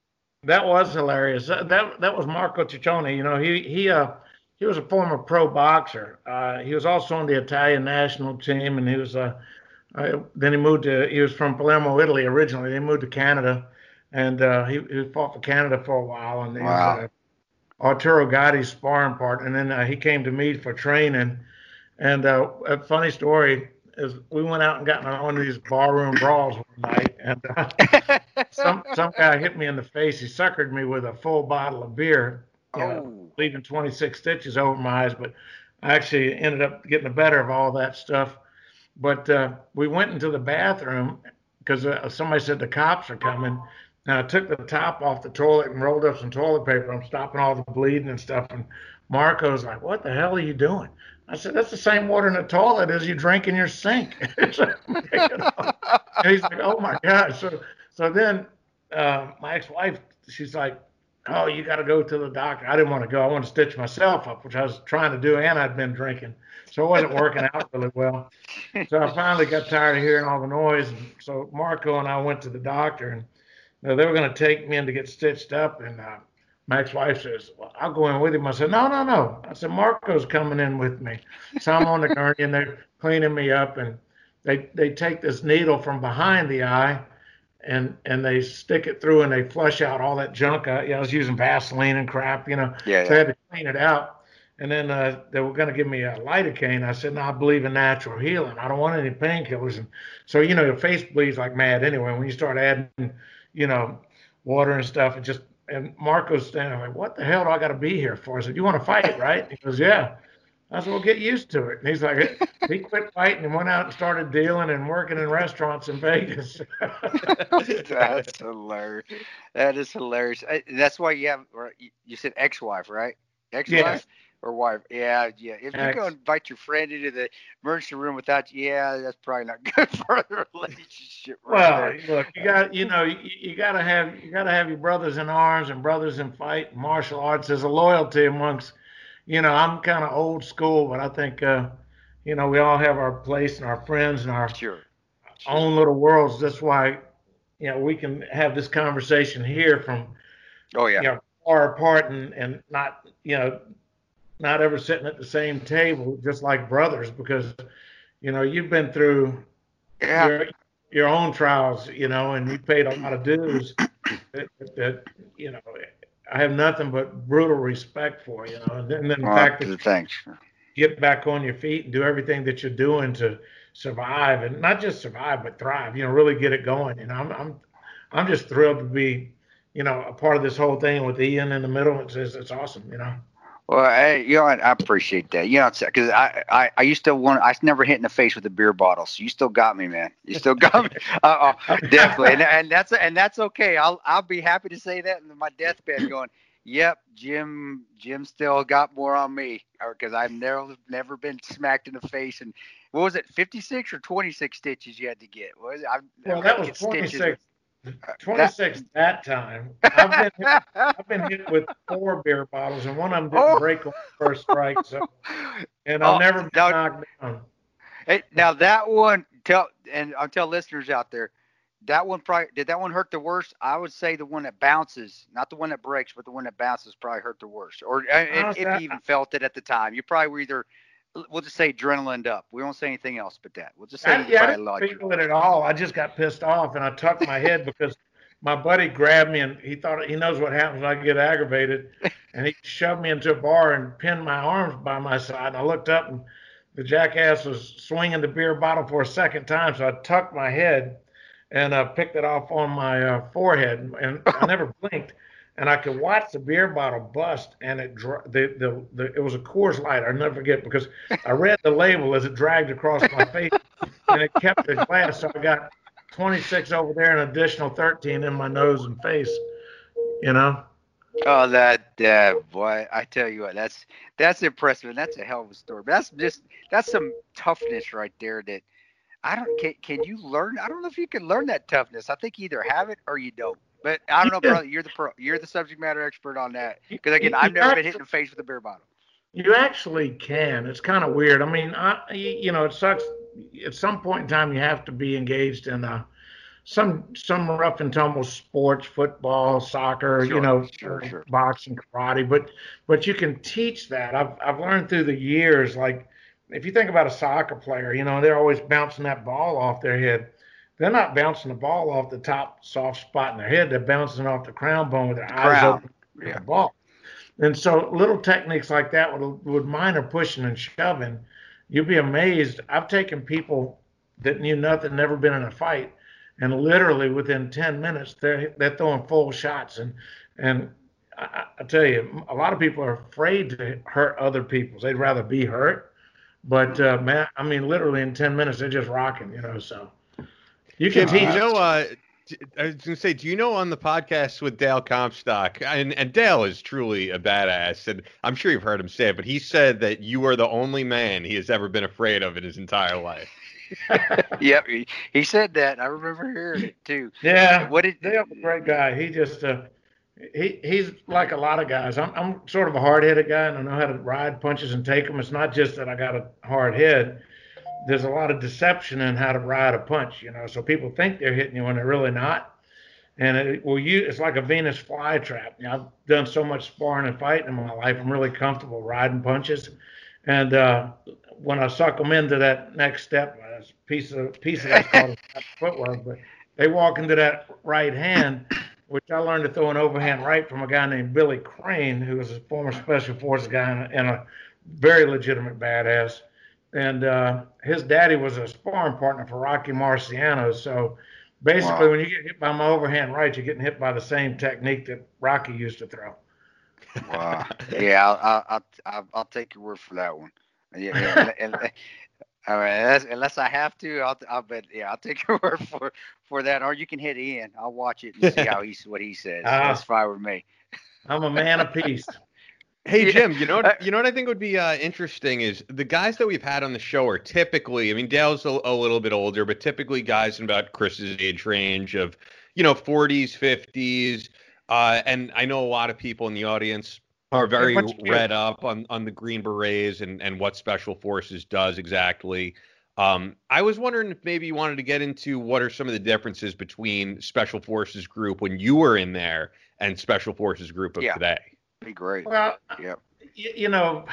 S4: That was hilarious. That that was Marco Ciccione. You know, he he uh he was a former pro boxer. Uh, he was also on the Italian national team, and he was uh, uh then he moved to he was from Palermo, Italy originally. They moved to Canada and uh, he, he fought for Canada for a while, and wow. was uh, Arturo Gatti's sparring partner. And then uh, he came to me for training. And uh, a funny story is we went out and got in one of these barroom brawls one night, and uh, [LAUGHS] some some guy hit me in the face. He suckered me with a full bottle of beer, know, leaving 26 stitches over my eyes, but I actually ended up getting the better of all that stuff. But uh, we went into the bathroom because uh, somebody said the cops are coming. And I took the top off the toilet and rolled up some toilet paper. I'm stopping all the bleeding and stuff. And Marco's like, "What the hell are you doing?" I said, "That's the same water in the toilet as you drink in your sink." [LAUGHS] he's like, "Oh my god!" So, so then uh, my ex-wife, she's like, "Oh, you got to go to the doctor." I didn't want to go. I wanted to stitch myself up, which I was trying to do, and I'd been drinking, so it wasn't working out really well. So I finally got tired of hearing all the noise, and so Marco and I went to the doctor, and know, they were going to take me in to get stitched up, and uh, my ex-wife says, well, I'll go in with him. I said, no, no, no. I said, Marco's coming in with me. So I'm on the gurney and they're cleaning me up and they, they take this needle from behind the eye and, and they stick it through and they flush out all that junk. I, you know, I was using Vaseline and crap, you know,
S2: Yeah,
S4: so I had to clean it out. And then uh, they were going to give me a lidocaine. I said, no, I believe in natural healing. I don't want any painkillers. And so, you know, your face bleeds like mad anyway. When you start adding, you know, water and stuff, And just and Marco's standing like, what the hell do I got to be here for? I said, you want to fight, [LAUGHS] right? He goes, yeah. I said, well, get used to it. And he's like, [LAUGHS] he quit fighting and went out and started dealing and working in restaurants in Vegas. [LAUGHS]
S2: That's hilarious. That is hilarious. That's why you have, you- said ex-wife, right? Ex-wife
S4: Yes.
S2: Or wife? Yeah, yeah. If you
S4: Ex.
S2: go invite your friend into the emergency room without yeah, that's probably not [LAUGHS] good for the relationship. Right
S4: well,
S2: there.
S4: look, you got, you know, you, you got to have, you got to have your brothers in arms and brothers in fight. Martial arts is a loyalty amongst, you know, I'm kind of old school, but I think, uh, you know, we all have our place and our friends and our
S2: Sure.
S4: own little worlds. That's why, you know, we can have this conversation here from
S2: Oh yeah.
S4: you know, far apart and, and not, you know, not ever sitting at the same table, just like brothers, because, you know, you've been through
S2: Yeah.
S4: your, your own trials, you know, and you paid a lot of dues that, that, you know, I have nothing but brutal respect for, you know, and then, and then the fact that
S2: thanks.
S4: get back on your feet and do everything that you're doing to survive and not just survive, but thrive, you know, really get it going. And I'm, I'm, I'm just thrilled to be, you know, a part of this whole thing with Ian in the middle. It's, it's, it's awesome, you know.
S2: Well, hey, you know, I I appreciate that. You know, because I, I, I used to want, I never hit in the face with a beer bottle. So you still got me, man. You still got me. [LAUGHS] Uh, uh, definitely, and, and that's and that's okay. I'll I'll be happy to say that in my deathbed, going, "Yep, Jim, Jim still got more on me," because I've never never been smacked in the face. And what was it, fifty six or twenty six stitches you had to get? What was it? I've,
S4: Well, that was
S2: get stitches
S4: 26,
S2: with-
S4: 26 that time. I've been, hit, I've been hit with four beer bottles and one of them didn't
S2: Oh.
S4: break on the first strike. So, and I'll
S2: Oh,
S4: never
S2: now-
S4: knocked down.
S2: Hey, now that one, tell and I'll tell listeners out there, that one probably did that one hurt the worst. I would say the one that bounces, not the one that breaks, but the one that bounces probably hurt the worst. Or uh,
S4: Honestly,
S2: if you even felt it at the time, you probably were either. We'll just say adrenaline up. We won't say anything else but that. We'll just say
S4: I, yeah, I didn't feel it at all. I just got pissed off and I tucked my head because my buddy grabbed me and he thought he knows what happens when I get aggravated. And he shoved me into a bar and pinned my arms by my side. And I looked up and the jackass was swinging the beer bottle for a second time. So I tucked my head and uh, picked it off on my uh, forehead. And I never blinked. And I could watch the beer bottle bust, and it the, the the it was a Coors Light. I'll never forget because I read the label as it dragged across my face, and it kept the glass. So I got 26 over there and additional 13 in my nose and face. You know.
S2: Oh, that uh, boy! I tell you what, that's that's impressive, and that's a hell of a story. But that's just that's some toughness right there. That I don't can. Can you learn? I don't know if you can learn that toughness. I think you either have it or you don't. But I don't know, brother. You're the pro. You're the subject matter expert on that. Because again, I've never been hit in the face with a beer bottle.
S4: You actually can. It's kind of weird. I mean, I, you know, it sucks. At some point in time, you have to be engaged in uh, some some rough and tumble sports, football, soccer,
S2: Sure,
S4: you know,
S2: sure, sure.
S4: boxing, karate. But but you can teach that. I've I've learned through the years. Like if you think about a soccer player, you know, they're always bouncing that ball off their head. They're not bouncing the ball off the top soft spot in their head. They're bouncing off the crown bone with their eyes
S2: Crown,
S4: open
S2: yeah.
S4: the ball. And so little techniques like that with, with minor pushing and shoving, You'd be amazed. I've taken people that knew nothing, never been in a fight, and literally within 10 minutes, they're, they're throwing full shots. And, and I, I tell you, a lot of people are afraid to hurt other people. They'd rather be hurt. But uh, man, I mean, literally in ten minutes, they're just rocking, you know. So
S1: you can teach. You know, uh, I was gonna say, do you know on the podcast with Dale Comstock, and and Dale is truly a badass, and I'm sure you've heard him say it, but he said that you are the only man he has ever been afraid of in his entire life. [LAUGHS]
S2: yep, he, he said that. I remember hearing it too.
S4: Yeah, what did Dale's a great guy. He just uh, he he's like a lot of guys. I'm I'm sort of a hard headed guy, and I know how to ride punches and take them. It's not just that I got a hard head. There's a lot of deception in how to ride a punch, you know. So people think they're hitting you when they're really not. And it well, you it's like a Venus flytrap. You know, I've done so much sparring and fighting in my life. I'm really comfortable riding punches. And uh, when I suck them into that next step, piece of piece of that's called [LAUGHS] footwork, but they walk into that right hand which I learned to throw an overhand right from a guy named Billy Crane, who was a former Special Forces guy and a very legitimate badass. And uh, his daddy was a sparring partner for Rocky Marciano. So basically, wow. when you get hit by my overhand right, you're getting hit by the same technique that Rocky used to throw.
S2: Wow. [LAUGHS] yeah, I'll, I'll, I'll, I'll take your word for that one. Yeah, and, [LAUGHS] and, all right, unless I have to, I'll, I'll bet. Yeah, I'll take your [LAUGHS] word for for that. Or you can hit Ian. I'll watch it and see how he's what he says. Uh, That's fine with me.
S4: I'm a man of peace.
S1: Hey Jim, you know what, you know what I think would be uh, interesting is the guys that we've had on the show are typically, I mean Dale's a, a, little bit older, but typically guys in about Kris's age range of, you know, 40s, 50s, uh, and I know a lot of people in the audience are very read up on on the Green Berets and and what Special Forces does exactly. Um, I was wondering if maybe you wanted to get into what are some of the differences between Special Forces Group when you were in there and Special Forces Group of
S2: yeah.
S1: today.
S2: Be great.
S4: Well, yeah. You know,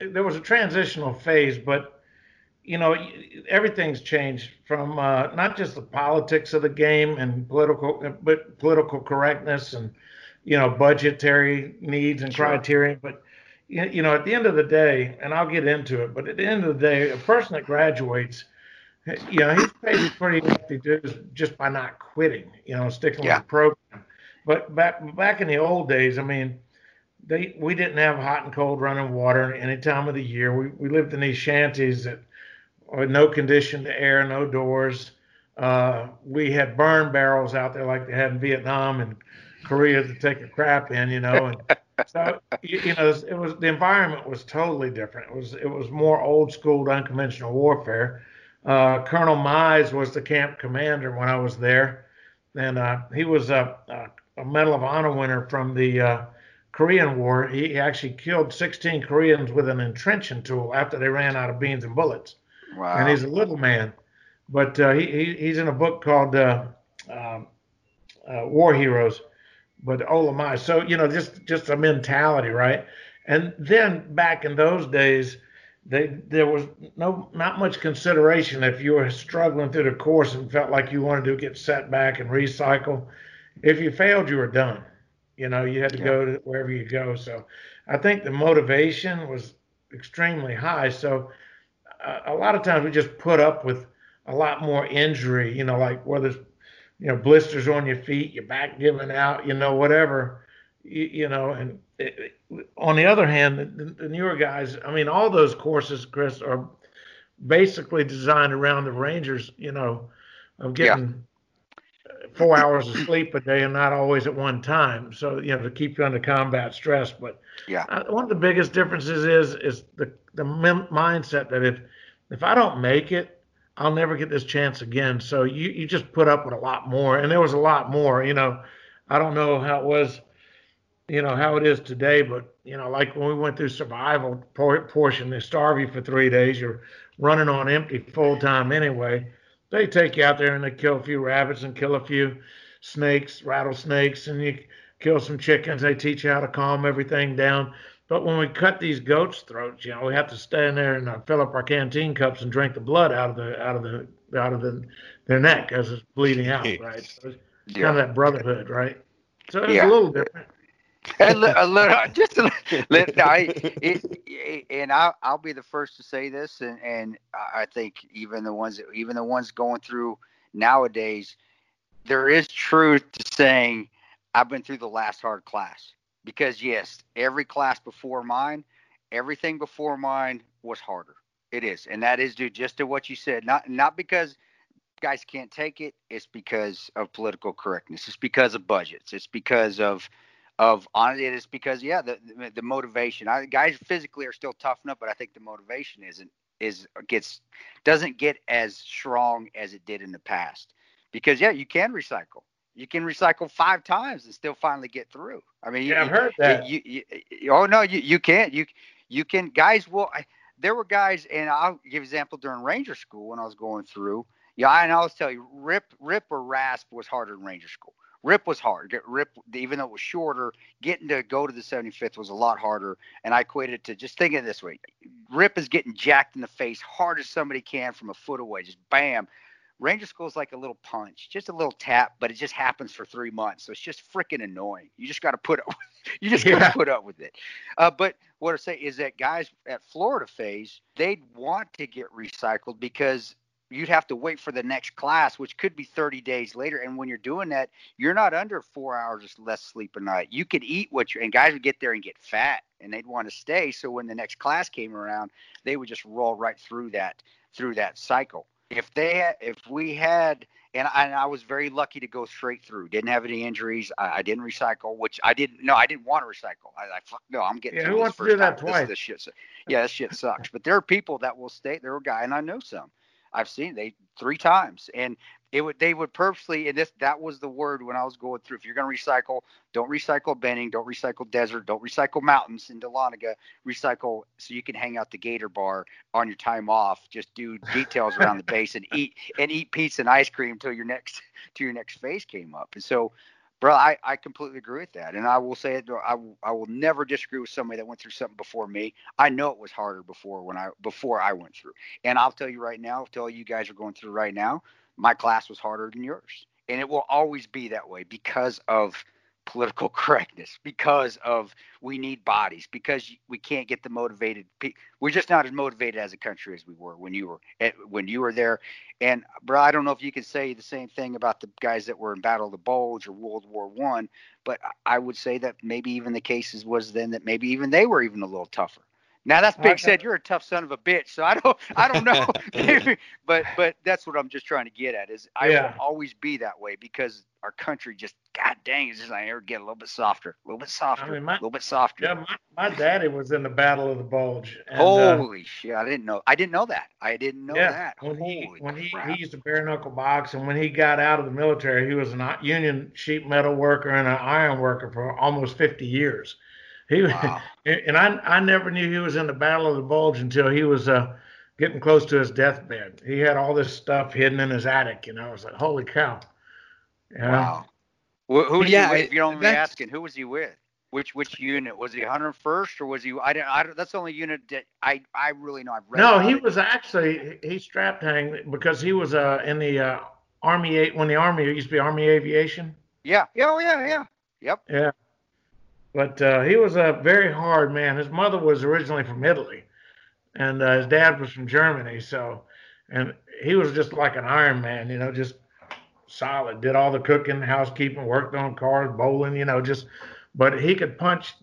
S4: there was a transitional phase, but you know, everything's changed from uh, not just the politics of the game and political, but political correctness and you know, budgetary needs and sure. criteria. But you know, at the end of the day, and I'll get into it, but at the end of the day, a person that graduates, you know, he's paid pretty hefty dues just by not quitting, you know, sticking yeah. with the program. But back back in the old days, I mean, they we didn't have hot and cold running water any time of the year. We we lived in these shanties that with no conditioned air, no doors. Uh, we had burn barrels out there like they had in Vietnam and Korea to take a crap in, you know. And [LAUGHS] so you, you know, it was the environment was totally different. It was it was more old school, unconventional warfare. Uh, Colonel Mize was the camp commander when I was there, and uh, he was a, a, a, Medal of Honor winner from the uh, Korean War. He actually killed 16 Koreans with an entrenching tool after they ran out of beans and bullets. Wow. And he's a little man, but uh, he, he, he's in a book called uh, um, uh, War Heroes but oh my so you know just just a mentality right and then back in those days they there was no not much consideration if you were struggling through the course and felt like you wanted to get set back and recycle if you failed you were done you know you had to yeah. go to wherever you go so i think the motivation was extremely high so uh, a lot of times we just put up with a lot more injury you know like whether it's you know, blisters on your feet, your back giving out, you know, whatever, you, you know. And it, on the other hand, the, the, newer guys, I mean, all those courses, Kris, are basically designed around the Rangers, you know, of getting. Four hours of sleep a day and not always at one time. So, you know, to keep you under combat stress. But
S2: yeah,
S4: uh, one of the biggest differences is is the the mindset that if if I don't make it, I'll never get this chance again. So you, you just put up with a lot more. And there was a lot more, you know, I don't know how it was, you know, how it is today, but, you know, like when we went through survival portion, they starve you for three days. You're running on empty full time anyway. They take you out there and they kill a few rabbits and kill a few snakes, rattlesnakes, and you kill some chickens. They teach you how to calm everything down. But when we cut these goats' throats, you know, we have to stand there and uh, fill up our canteen cups and drink the blood out of the out of the out of the their neck as it's bleeding out, [LAUGHS] right? So it's yeah. kind of that brotherhood, right? So it's yeah. a little different.
S2: A, little, a little, just [LAUGHS] a little. I, it, it, and I'll, I'll be the first to say this, and, and I think even the ones, even the ones going through nowadays, there is truth to saying I've been through the last hard class because yes, every class before mine, everything before mine was harder. It is, and that is due just to what you said. Not not because guys can't take it. It's because of political correctness. It's because of budgets. It's because of of on it is because yeah the the motivation. I, guys physically are still tough enough, but I think the motivation isn't is gets doesn't get as strong as it did in the past. Because yeah, you can recycle. You can recycle five times and still finally get through. I mean,
S4: yeah,
S2: you,
S4: I've heard that.
S2: You, you, you, oh no, you you can't. You you can. Guys will. I, there were guys, and I'll give example during Ranger School when I was going through. Yeah, and I'll tell you, rip, rip or rasp was harder than Ranger School. Rip was hard. Get rip, even though it was shorter, getting to go to the 75th was a lot harder. And I equated to just thinking this way: Rip is getting jacked in the face hard as somebody can from a foot away, just bam. Ranger School is like a little punch, just a little tap, but it just happens for three months. So it's just freaking annoying. You just got to put up, [LAUGHS] you just got to put up with it. Uh, but what I say is that guys at Florida phase, they'd want to get recycled because you'd have to wait for the next class, which could be 30 days later. And when you're doing that, you're not under four hours less sleep a night. You could eat what you and guys would get there and get fat and they'd want to stay. So when the next class came around, they would just roll right through that through that cycle. If they if we had and I, and I was very lucky to go straight through. Didn't have any injuries. I, I didn't recycle, which I didn't. No, I didn't want to recycle. I, I fuck no. I'm getting.
S4: Yeah, who wants to do that
S2: time.
S4: twice?
S2: This, this shit, yeah, this shit sucks. but there are people that will stay. There are guy, and I know some. I've seen they three times, and it would they would purposely and this that was the word when I was going through. If you're going to recycle, don't recycle Benning, don't recycle desert, don't recycle mountains in Dahlonega. Recycle so you can hang out the Gator Bar on your time off. Just do details around the [LAUGHS] base and eat and eat pizza and ice cream until your next to your next phase came up. And so bro I, I completely agree with that and i will say it I, I will never disagree with somebody that went through something before me. I know it was harder before when i before i went through and i'll tell you right now tell you guys are going through right now my class was harder than yours and it will always be that way because of political [LAUGHS] correctness because of we need bodies because we can't get the motivated we're just not as motivated as a country as we were when you were at, when you were there. And bro i don't know if you can say the same thing about the guys that were in battle of the bulge or world war one but i would say that maybe even the cases was then that maybe even they were even a little tougher now that's big said. You're a tough son of a bitch. So I don't, I don't know. [LAUGHS] [LAUGHS] but, but that's what I'm just trying to get at is I yeah. will always be that way because our country just, God dang, it's just I ever get a little bit softer, a little bit softer, I mean, my, a little bit softer.
S4: Yeah, my, my daddy was in the Battle of the Bulge.
S2: And, uh, Holy uh, shit! I didn't know. I didn't know that. I didn't know
S4: yeah,
S2: that.
S4: When
S2: Holy
S4: he when he, he used to bare knuckle box, and when he got out of the military, he was a union sheet metal worker and an iron worker for almost 50 years. He wow. [LAUGHS] and I I never knew he was in the Battle of the Bulge until he was uh, getting close to his deathbed. He had all this stuff hidden in his attic, and I was like, holy cow!
S2: Yeah. Wow. Well, who was yeah, he with, if you don't mind asking, who was he with? Which which unit was he? 101st or was he? I don't. I don't that's the only unit that I I really know. I've read.
S4: No, he it. was actually he strapped hang because he was uh in the uh, Army eight when the Army used to be Army Aviation.
S2: Yeah. Yeah. Oh yeah. Yeah. Yep.
S4: Yeah. But uh, he was a very hard man. His mother was originally from Italy, and uh, his dad was from Germany. So, and he was just like an Iron Man, you know, just solid. Did all the cooking, housekeeping, worked on cars, bowling, you know, just. But he could punch.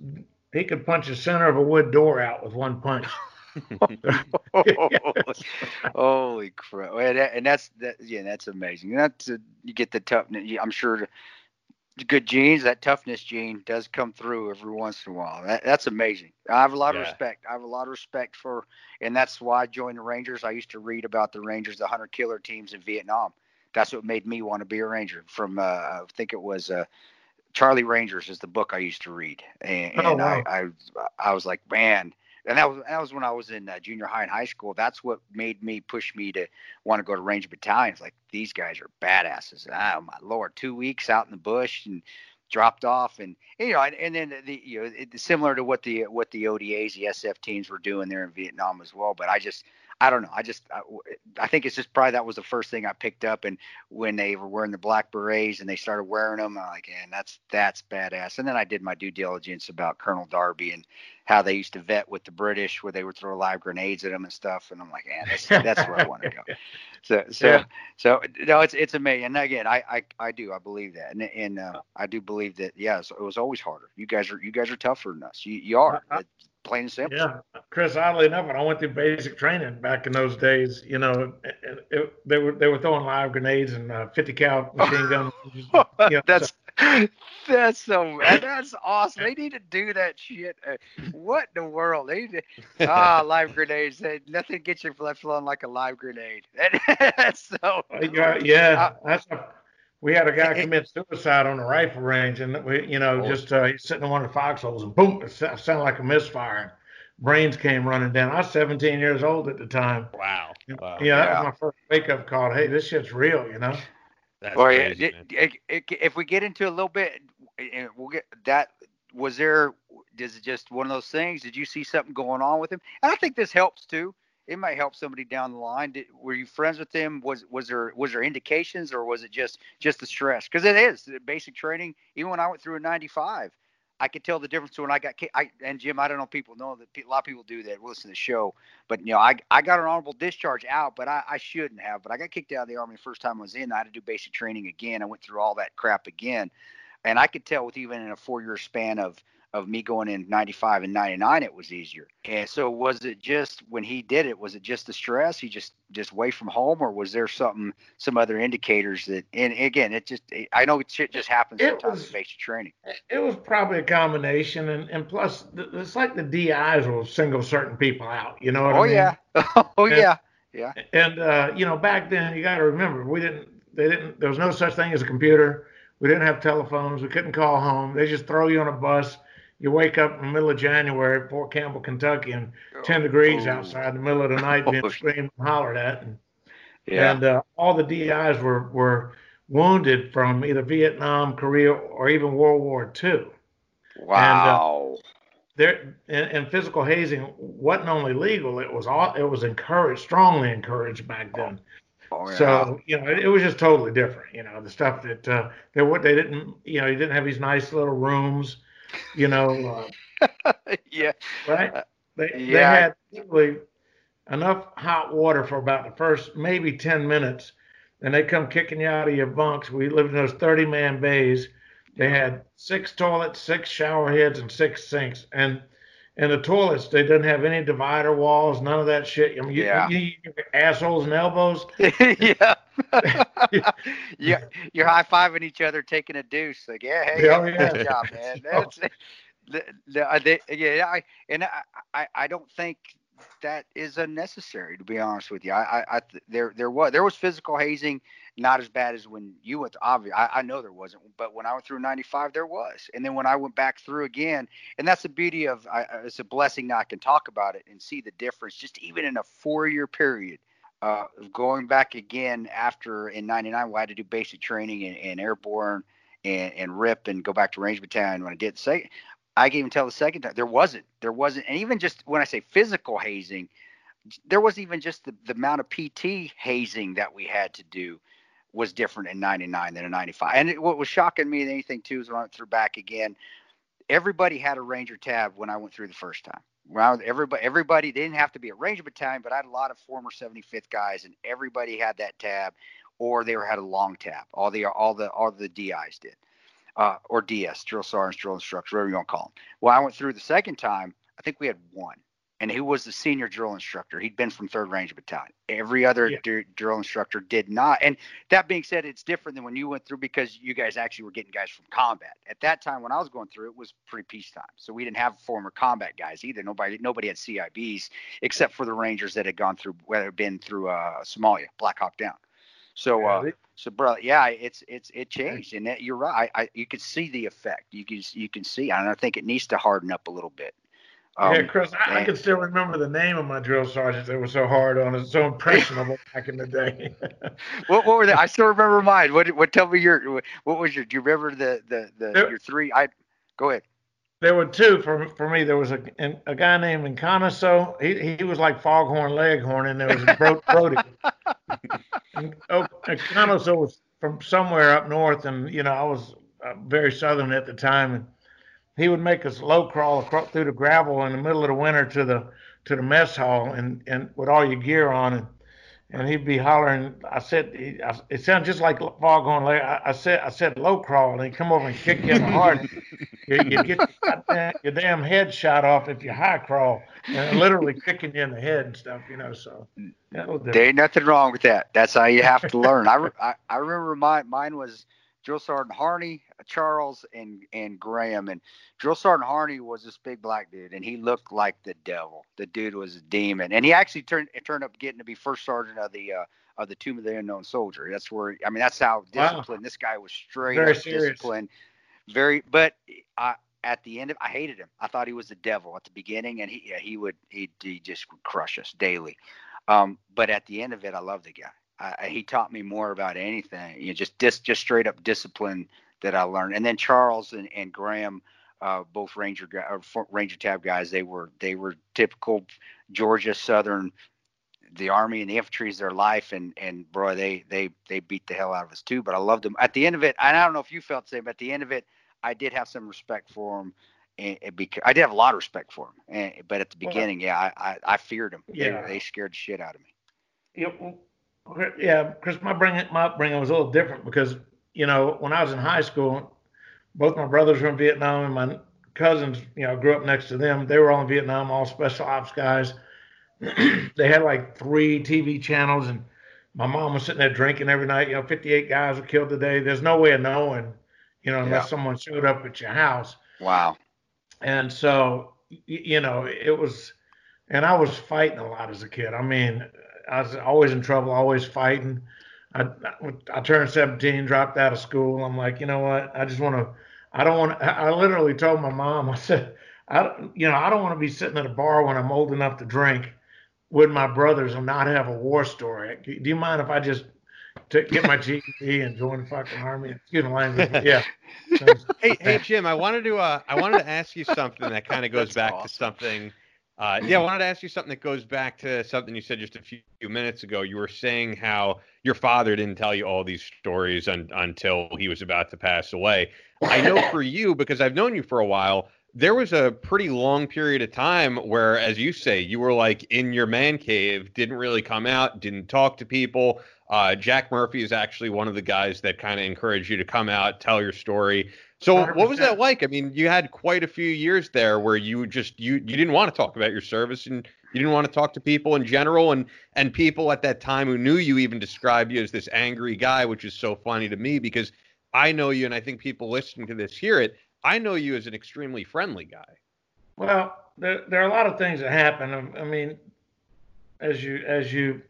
S4: He could punch the center of a wood door out with one punch. [LAUGHS] [LAUGHS]
S2: Holy crap! And that's that. Yeah, that's amazing. That's uh, you get the toughness. I'm sure good genes, that toughness gene does come through every once in a while. That, that's amazing. I have a lot yeah. of respect. I have a lot of respect for, and that's why I joined the Rangers. I used to read about the Rangers, the hunter killer teams in Vietnam. That's what made me want to be a Ranger. From uh, I think it was uh, Charlie Rangers is the book I used to read, and, and oh, wow. I, I I was like, man, and that was that was when I was in uh, junior high and high school. That's what made me push me to want to go to Ranger battalions. Like these guys are badasses. Oh my lord, two weeks out in the bush and dropped off, and you know, and, and then the you know, it's similar to what the what the ODAs, the SF teams were doing there in Vietnam as well. But I just I don't know. I just I, I, think it's just probably that was the first thing I picked up, and when they were wearing the black berets and they started wearing them, I'm like, man, that's that's badass. And then I did my due diligence about Colonel Darby and how they used to vet with the British, where they would throw live grenades at them and stuff. And I'm like, man, that's, that's where I want to go. [LAUGHS] So so yeah. so no, it's it's amazing. And again, I I, I do I believe that, and and uh, I do believe that. Yeah, so it was always harder. You guys are you guys are tougher than us. You you are. I, plain simple.
S4: Yeah, Kris. Oddly enough, when I went through basic training back in those days, you know, it, it, they were they were throwing live grenades and uh, 50 cal [LAUGHS] machine gun. you
S2: know, [LAUGHS] that's so. that's so that's awesome. They need to do that shit. Uh, what in the world? They need to, ah [LAUGHS] live grenades. They, nothing gets your blood flowing like a live grenade. that's so.
S4: Yeah, yeah. Uh, that's a, we had a guy commit suicide on the rifle range, and we, you know, oh. just uh, he's sitting in one of the foxholes, and boom, it sounded like a misfire. Brains came running down. I was 17 years old at the time.
S1: Wow. wow.
S4: Yeah, that was my first wake up call. Hey, this shit's real, you know.
S2: That's well, crazy, it, it, it, if we get into a little bit, we'll get that. Was there? Is it just one of those things? Did you see something going on with him? And I think this helps too it might help somebody down the line. Did, were you friends with them? Was was there was there indications, or was it just just the stress? Because it is basic training. Even when I went through a 95, I could tell the difference when I got. I and Jim, I don't know. People know that a lot of people do that. Listen to the show, but you know, I I got an honorable discharge out, but I, I shouldn't have. But I got kicked out of the army the first time I was in. I had to do basic training again. I went through all that crap again, and I could tell with even in a four year span of of me going in 95 and 99 it was easier. And so was it just when he did it was it just the stress? He just just away from home or was there something some other indicators that and again it just i know shit just happens it sometimes was, in basic training
S4: it was probably a combination and and plus it's like the dis will single certain people out you know
S2: oh
S4: I mean?
S2: yeah. [LAUGHS] Oh and, yeah. Yeah.
S4: and uh you know back then you got to remember we didn't they didn't there was no such thing as a computer. We didn't have telephones. We couldn't call home. They just throw you on a bus you wake up in the middle of January Fort Campbell, Kentucky, and 10 degrees oh. outside in the middle of the night being [LAUGHS] screamed and hollered at. And, yeah. and uh, all the DIs were, were wounded from either Vietnam, Korea, or even World War II.
S2: Wow. And, uh,
S4: there and, and, physical hazing wasn't only legal; it was all it was encouraged, strongly encouraged back then. Oh, yeah. So you know, it, it, was just totally different. You know, the stuff that uh, they what they didn't, you know, you didn't have these nice little rooms you know.
S2: Uh, [LAUGHS] yeah.
S4: Right. They yeah. they had really enough hot water for about the first maybe ten minutes, and they come kicking you out of your bunks. We lived in those thirty man bays. They had six toilets, six shower heads, and six sinks, and and the toilets they didn't have any divider walls, none of that shit. I mean, you, yeah. you, you, assholes and elbows. [LAUGHS]
S2: yeah. You, [LAUGHS] you're high fiving each other, taking a deuce. Like, yeah, hey, yeah, oh, yeah. good job, man. [LAUGHS] Oh. That's, the, the, uh, the, yeah, I, and I, I, I don't think that is unnecessary. To be honest with you, I, I, I there, there was, there was physical hazing, not as bad as when you went. To, obvious, I, I know there wasn't, but when I went through '95, there was. And then when I went back through again, and that's the beauty of, I, it's a blessing that I can talk about it and see the difference, just even in a four-year period uh, going back again after in 99 we had to do basic training in, in airborne and, and rip and go back to range battalion when i did. Say i can even tell the second time there wasn't there wasn't and even just when i say physical hazing there wasn't even just the, the amount of pt hazing that we had to do was different in 99 than in 95 and it, what was shocking me than anything too is when i went through back again everybody had a ranger tab when i went through the first time around everybody everybody they didn't have to be a ranger battalion but i had a lot of former 75th guys and everybody had that tab or they were had a long tab. All the all the all the dis did uh, or ds drill sergeants drill instructors whatever you want to call them well i went through the second time i think we had one and who was the senior drill instructor. He'd been from Third Ranger Battalion. Every other yeah. d- drill instructor did not. And that being said, it's different than when you went through because you guys actually were getting guys from combat. At that time, when I was going through, it was pre peacetime, so we didn't have former combat guys either. Nobody, nobody had CIBs except for the Rangers that had gone through, whether it been through uh, Somalia, Black Hawk Down. So, uh, so bro, yeah, it's it's it changed, and that, you're right. I, you can see the effect. You can you can see, and I think it needs to harden up a little bit.
S4: Um, yeah, Kris, I, I, can still remember the name of my drill sergeants. They were so hard on us, so impressionable back in the day. [LAUGHS]
S2: what, what were they? I still remember mine. What what tell me your what was your? Do you remember the the the your three? I go ahead.
S4: there were two for for me. There was a a guy named Encanaso. He he was like Foghorn Leghorn, and there was Bro, [LAUGHS] Brody. oh, was from somewhere up north, and you know I was uh, very southern at the time, and he would make us low crawl across through the gravel in the middle of the winter to the to the mess hall, and and with all your gear on, and and he'd be hollering. I said, he, I, it sounds just like Foghorn Leg. I, I said, I said low crawl, and he'd come over and kick you in the heart. [LAUGHS] you, you get your, your damn head shot off if you high crawl, and literally kicking you in the head and stuff, you know. So
S2: there ain't nothing wrong with that. That's how you have to learn. I, I, I remember mine. Mine was Drill Sergeant Harney, Charles, and and Graham. And Drill Sergeant Harney was this big black dude, and he looked like the devil. The dude was a demon, and he actually turned turned up getting to be first sergeant of the uh, of the Tomb of the Unknown Soldier. That's where I mean that's how disciplined wow. this guy was. Straight Very serious. disciplined. Very, but I at the end of I hated him. I thought he was the devil at the beginning, and he yeah, he would he he just would crush us daily. Um, but at the end of it, I loved the guy. I, he taught me more about anything. You know, just dis, just straight up discipline that I learned. And then Charles and, and Graham, uh, both Ranger or Ranger Tab guys, they were they were typical Georgia Southern. The Army and the infantry is their life, and and bro, they they they beat the hell out of us too. But I loved them. At the end of it, and I don't know if you felt the same. But at the end of it, I did have some respect for them. And, eh, and eh, because I did have a lot of respect for them, and, eh, but at the beginning, well, yeah, I, I, I feared them. Yeah, they, they scared the shit out of me.
S4: Yep. Yeah, Kris, my bringing my upbringing was a little different because you know when I was in high school, both my brothers were in Vietnam and my cousins, you know, grew up next to them. They were all in Vietnam, all special ops guys. [CLEARS THROAT] they had like three TV channels, and my mom was sitting there drinking every night. You know, 58 guys were killed today. There's no way of knowing, you know, unless yeah. someone showed up at your house.
S2: Wow.
S4: And so, you know, it was, and I was fighting a lot as a kid. I mean, I was always in trouble, always fighting. I, I turned 17, dropped out of school. I'm like, you know what? I just want to. I don't want. I literally told my mom. [LAUGHS] I said, I, you know, I don't want to be sitting at a bar when I'm old enough to drink with my brothers and not have a war story. Do you mind if I just to get my GED and join the fucking army. Excuse my language. Yeah. [LAUGHS]
S1: hey, hey, Jim. I wanted to. Uh, I wanted to ask you something that kind of goes That's back awesome. to something uh, yeah, I wanted to ask you something that goes back to something you said just a few minutes ago. You were saying how your father didn't tell you all these stories un- until he was about to pass away. I know for [LAUGHS] you, because I've known you for a while, there was a pretty long period of time where, as you say, you were like in your man cave, didn't really come out, didn't talk to people. Uh, Jack Murphy is actually one of the guys that kind of encouraged you to come out, tell your story. So 100%. what was that like? I mean, you had quite a few years there where you just you you didn't want to talk about your service and you didn't want to talk to people in general and and people at that time who knew you even described you as this angry guy, which is so funny to me because I know you and I think people listening to this hear it. I know you as an extremely friendly guy.
S4: Well, there, there are a lot of things that happen. I mean, as you as you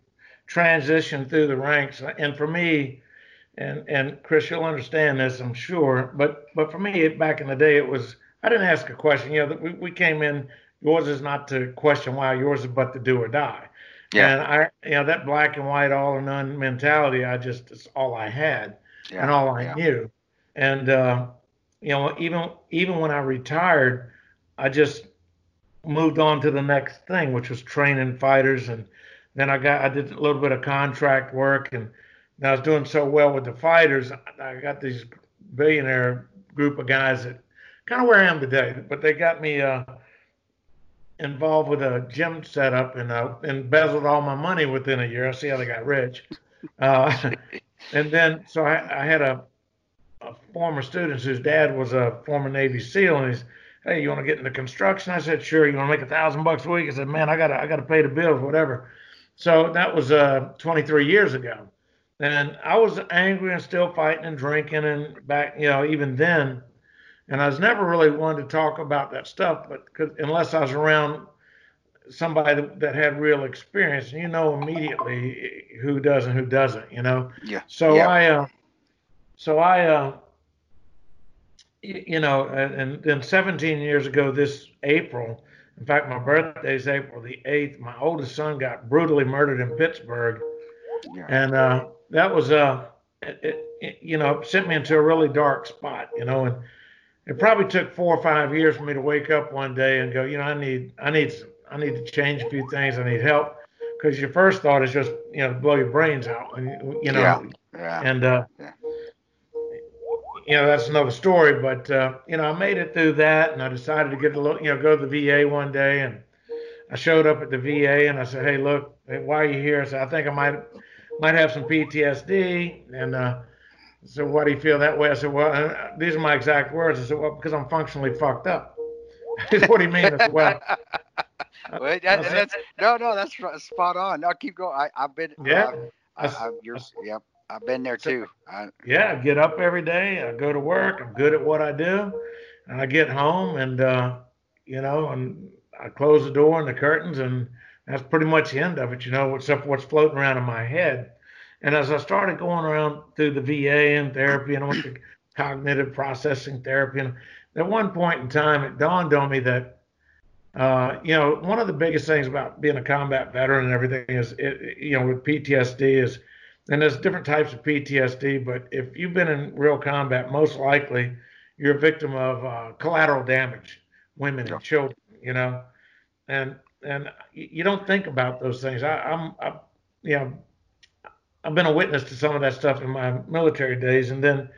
S4: transition through the ranks, and for me, and and Kris, you'll understand this, I'm sure. But but for me, back in the day, it was I didn't ask a question. You know, we, we came in. Yours is not to question why. Yours is but to do or die. Yeah. And I, you know, that black and white, all or none mentality. I just it's all I had yeah. and all I yeah. knew. And uh, you know, even even when I retired, I just moved on to the next thing, which was training fighters. And then I got I did a little bit of contract work and and I was doing so well with the fighters, I got these billionaire group of guys that kind of where I am today, but they got me uh, involved with a gym setup and uh, embezzled all my money within a year. I see how they got rich. Uh, [LAUGHS] and then, so I, I had a, a, former student whose dad was a former Navy SEAL, and he's, hey, you want to get into construction? I said, sure. You want to make a thousand bucks a week? I said, man, I gotta, I gotta pay the bills, whatever. So that was uh, 23 years ago. And I was angry and still fighting and drinking and back, you know, even then. And I was never really one to talk about that stuff, but unless I was around somebody that, that had real experience, and you know immediately who does and who doesn't, you know.
S2: Yeah.
S4: So
S2: yeah.
S4: I, uh, so I, uh, you know, and, and then 17 years ago this April, in fact, my birthday is April the 8th. My oldest son got brutally murdered in Pittsburgh. Yeah. And uh, that was uh, it, it, you know, sent me into a really dark spot, you know, and it probably took four or five years for me to wake up one day and go, you know, I need, I need, I need to change a few things. I need help because your first thought is just, you know, blow your brains out, and you know,
S2: Yeah. Yeah.
S4: and uh,
S2: Yeah.
S4: you know that's another story. But uh, you know, I made it through that, and I decided to get a little, you know, go to the VA one day, and I showed up at the VA, and I said, "Hey, look, why are you here?" I said, "I think I might might have some PTSD," and uh, so why do you feel that way? I said, "Well, uh, these are my exact words." I said, "Well, because I'm functionally fucked up." [LAUGHS] what do you mean? I said, well, [LAUGHS]
S2: Well, that, that's no, no, that's spot on. No, keep going. I, I've been.
S4: yeah.
S2: I, I, you're, yep. I've been there too. I,
S4: yeah, I get up every day. I go to work. I'm good at what I do, and I get home and uh, you know, and I close the door and the curtains, and that's pretty much the end of it. You know, except for what's floating around in my head. And as I started going around through the VA and therapy, and I went to cognitive processing therapy, and at one point in time, it dawned on me that. Uh, you know, one of the biggest things about being a combat veteran and everything is, it, you know, with PTSD is and there's different types of PTSD, but if you've been in real combat, most likely you're a victim of uh, collateral damage, women
S2: Yeah.
S4: and children, you know, and and you don't think about those things. I, I'm, I, you know, I've been a witness to some of that stuff in my military days, and then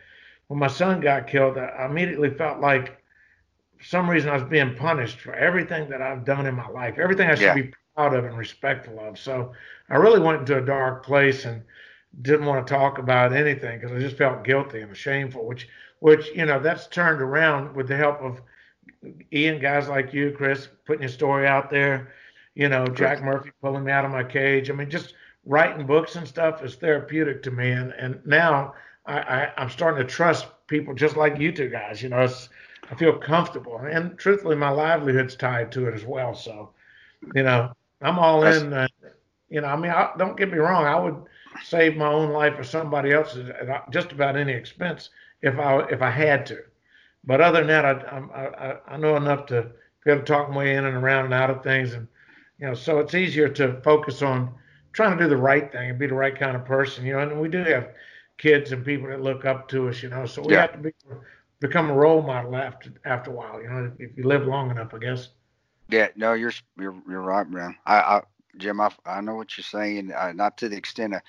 S4: when my son got killed, I immediately felt like for some reason I was being punished for everything that I've done in my life, everything I should
S2: Yeah.
S4: be proud of and respectful of. So I really went into a dark place and didn't want to talk about anything because I just felt guilty and shameful. Which, which you know, that's turned around with the help of Ian, guys like you, Kris, putting your story out there. You know, Jack Murphy pulling me out of my cage. I mean, just writing books and stuff is therapeutic to me. And and now I, I I'm starting to trust people just like you two guys. You know, it's I feel comfortable, and truthfully, my livelihood's tied to it as well. So, you know, I'm all
S2: That's-
S4: in. Uh, you know, I mean, I, don't get me wrong. I would save my own life or somebody else's at just about any expense if I if I had to. But other than that, I I I, I know enough to be able to talk my way in and around and out of things, and you know, so it's easier to focus on trying to do the right thing and be the right kind of person. You know, and we do have kids and people that look up to us. You know, so we
S2: Yeah.
S4: have to be become a role model after after a while. You know, if you live long enough, I guess.
S2: yeah, no, you're you're you're right, man. I, I Jim, I, I know what you're saying. Uh, not to the extent of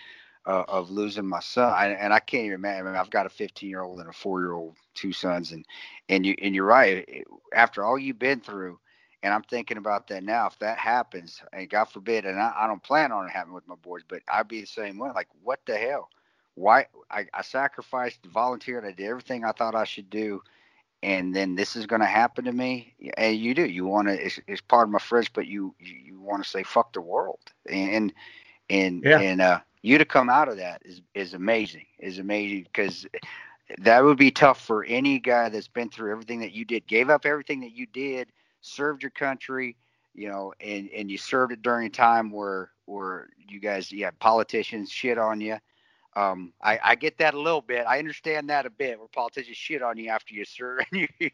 S2: uh, of losing my son, I, and I can't even imagine. I mean, I've got a 15 year old and a four year old, two sons, and and you and you're right. After all you've been through, and I'm thinking about that now. If that happens, and God forbid, and I, I don't plan on it happening with my boys, but I'd be the same way. Like, what the hell? Why I, I sacrificed, volunteered, I did everything I thought I should do, and then this is going to happen to me. And you do. You want to. It's, it's part of my French, but you you, you want to say fuck the world, and and
S4: Yeah.
S2: and uh, you to come out of that is is amazing. Is amazing because that would be tough for any guy that's been through everything that you did, gave up everything that you did, served your country, you know, and and you served it during a time where where you guys, you had politicians shit on you. Um, I, I get that a little bit. I understand that a bit, where politicians shit on you after you serve [LAUGHS] and you,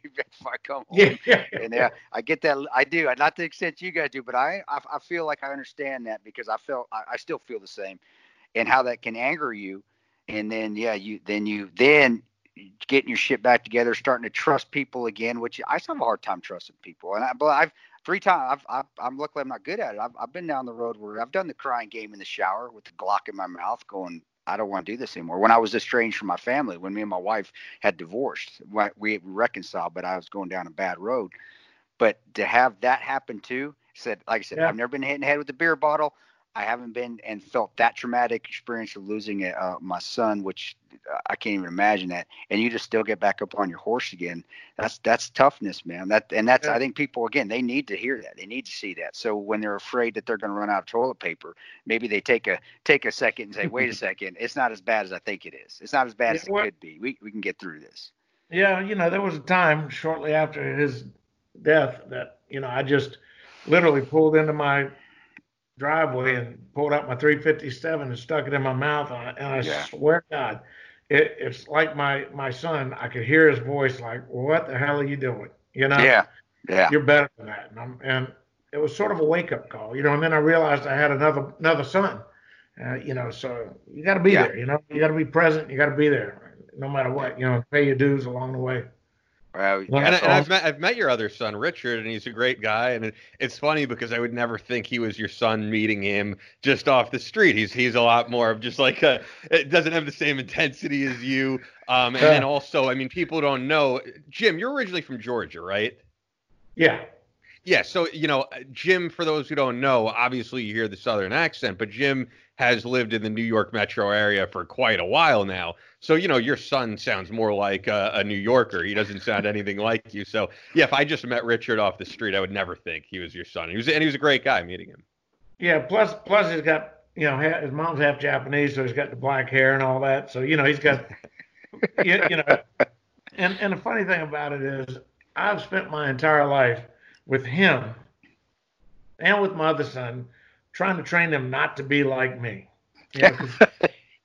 S2: come home.
S4: Yeah, yeah,
S2: And yeah, I get that. I do. Not to the extent you guys do, but I, I, I feel like I understand that because I felt, I, I still feel the same, and how that can anger you. And then, yeah, you, then you, then getting your shit back together, starting to trust people again, which I still have a hard time trusting people. And I, but I've three times, I've, I've, I'm luckily I'm not good at it. I've, I've been down the road where I've done the crying game in the shower with the Glock in my mouth, going, I don't want to do this anymore. When I was estranged from my family, when me and my wife had divorced, we- we reconciled, but I was going down a bad road. But to have that happen too, said like I said,
S4: Yeah.
S2: I've never been hit in the head with a beer bottle. I haven't been and felt that traumatic experience of losing uh, my son, which uh, I can't even imagine that. And you just still get back up on your horse again. That's that's toughness, man. That and that's
S4: Yeah.
S2: I think people again they need to hear that. They need to see that. So when they're afraid that they're going to run out of toilet paper, maybe they take a take a second and say, wait a [LAUGHS] second, it's not as bad as I think it is. It's not as bad
S4: Yeah,
S2: as it
S4: well-
S2: could be. We we can get through this.
S4: Yeah, you know, there was a time shortly after his death that, you know, I just literally pulled into my driveway and pulled out my 357 and stuck it in my mouth. And I, and I
S2: Yeah.
S4: swear to God, it, it's like my, my son, I could hear his voice like, what the hell are you doing? You know,
S2: Yeah, yeah,
S4: you're better than that. And, I'm, and it was sort of a wake up call, you know, and then I realized I had another, another son, uh, you know, so you got to be
S2: Yeah.
S4: there, you know, you got to be present. You got to be there no matter what, you know, pay your dues along the way.
S2: Well,
S1: and, and I've met I've met your other son, Richard, and he's a great guy. And it, it's funny because I would never think he was your son meeting him just off the street. He's he's a lot more of just like a, it doesn't have the same intensity as you. Um, and then also, I mean, people don't know. Jim, you're originally from Georgia, right?
S4: Yeah.
S1: Yeah. So you know, uh, Jim. For those who don't know, obviously you hear the southern accent, but Jim has lived in the New York metro area for quite a while now. So, you know, your son sounds more like a, a, New Yorker. He doesn't sound anything like you. So, yeah, if I just met Richard off the street, I would never think he was your son. He was, and he was a great guy meeting him.
S4: Yeah. Plus, plus he's got, you know, his mom's half Japanese, so he's got the black hair and all that. So, you know, he's got, you, you know, and, and the funny thing about it is I've spent my entire life with him and with my other son trying to train them not to be like me. You know,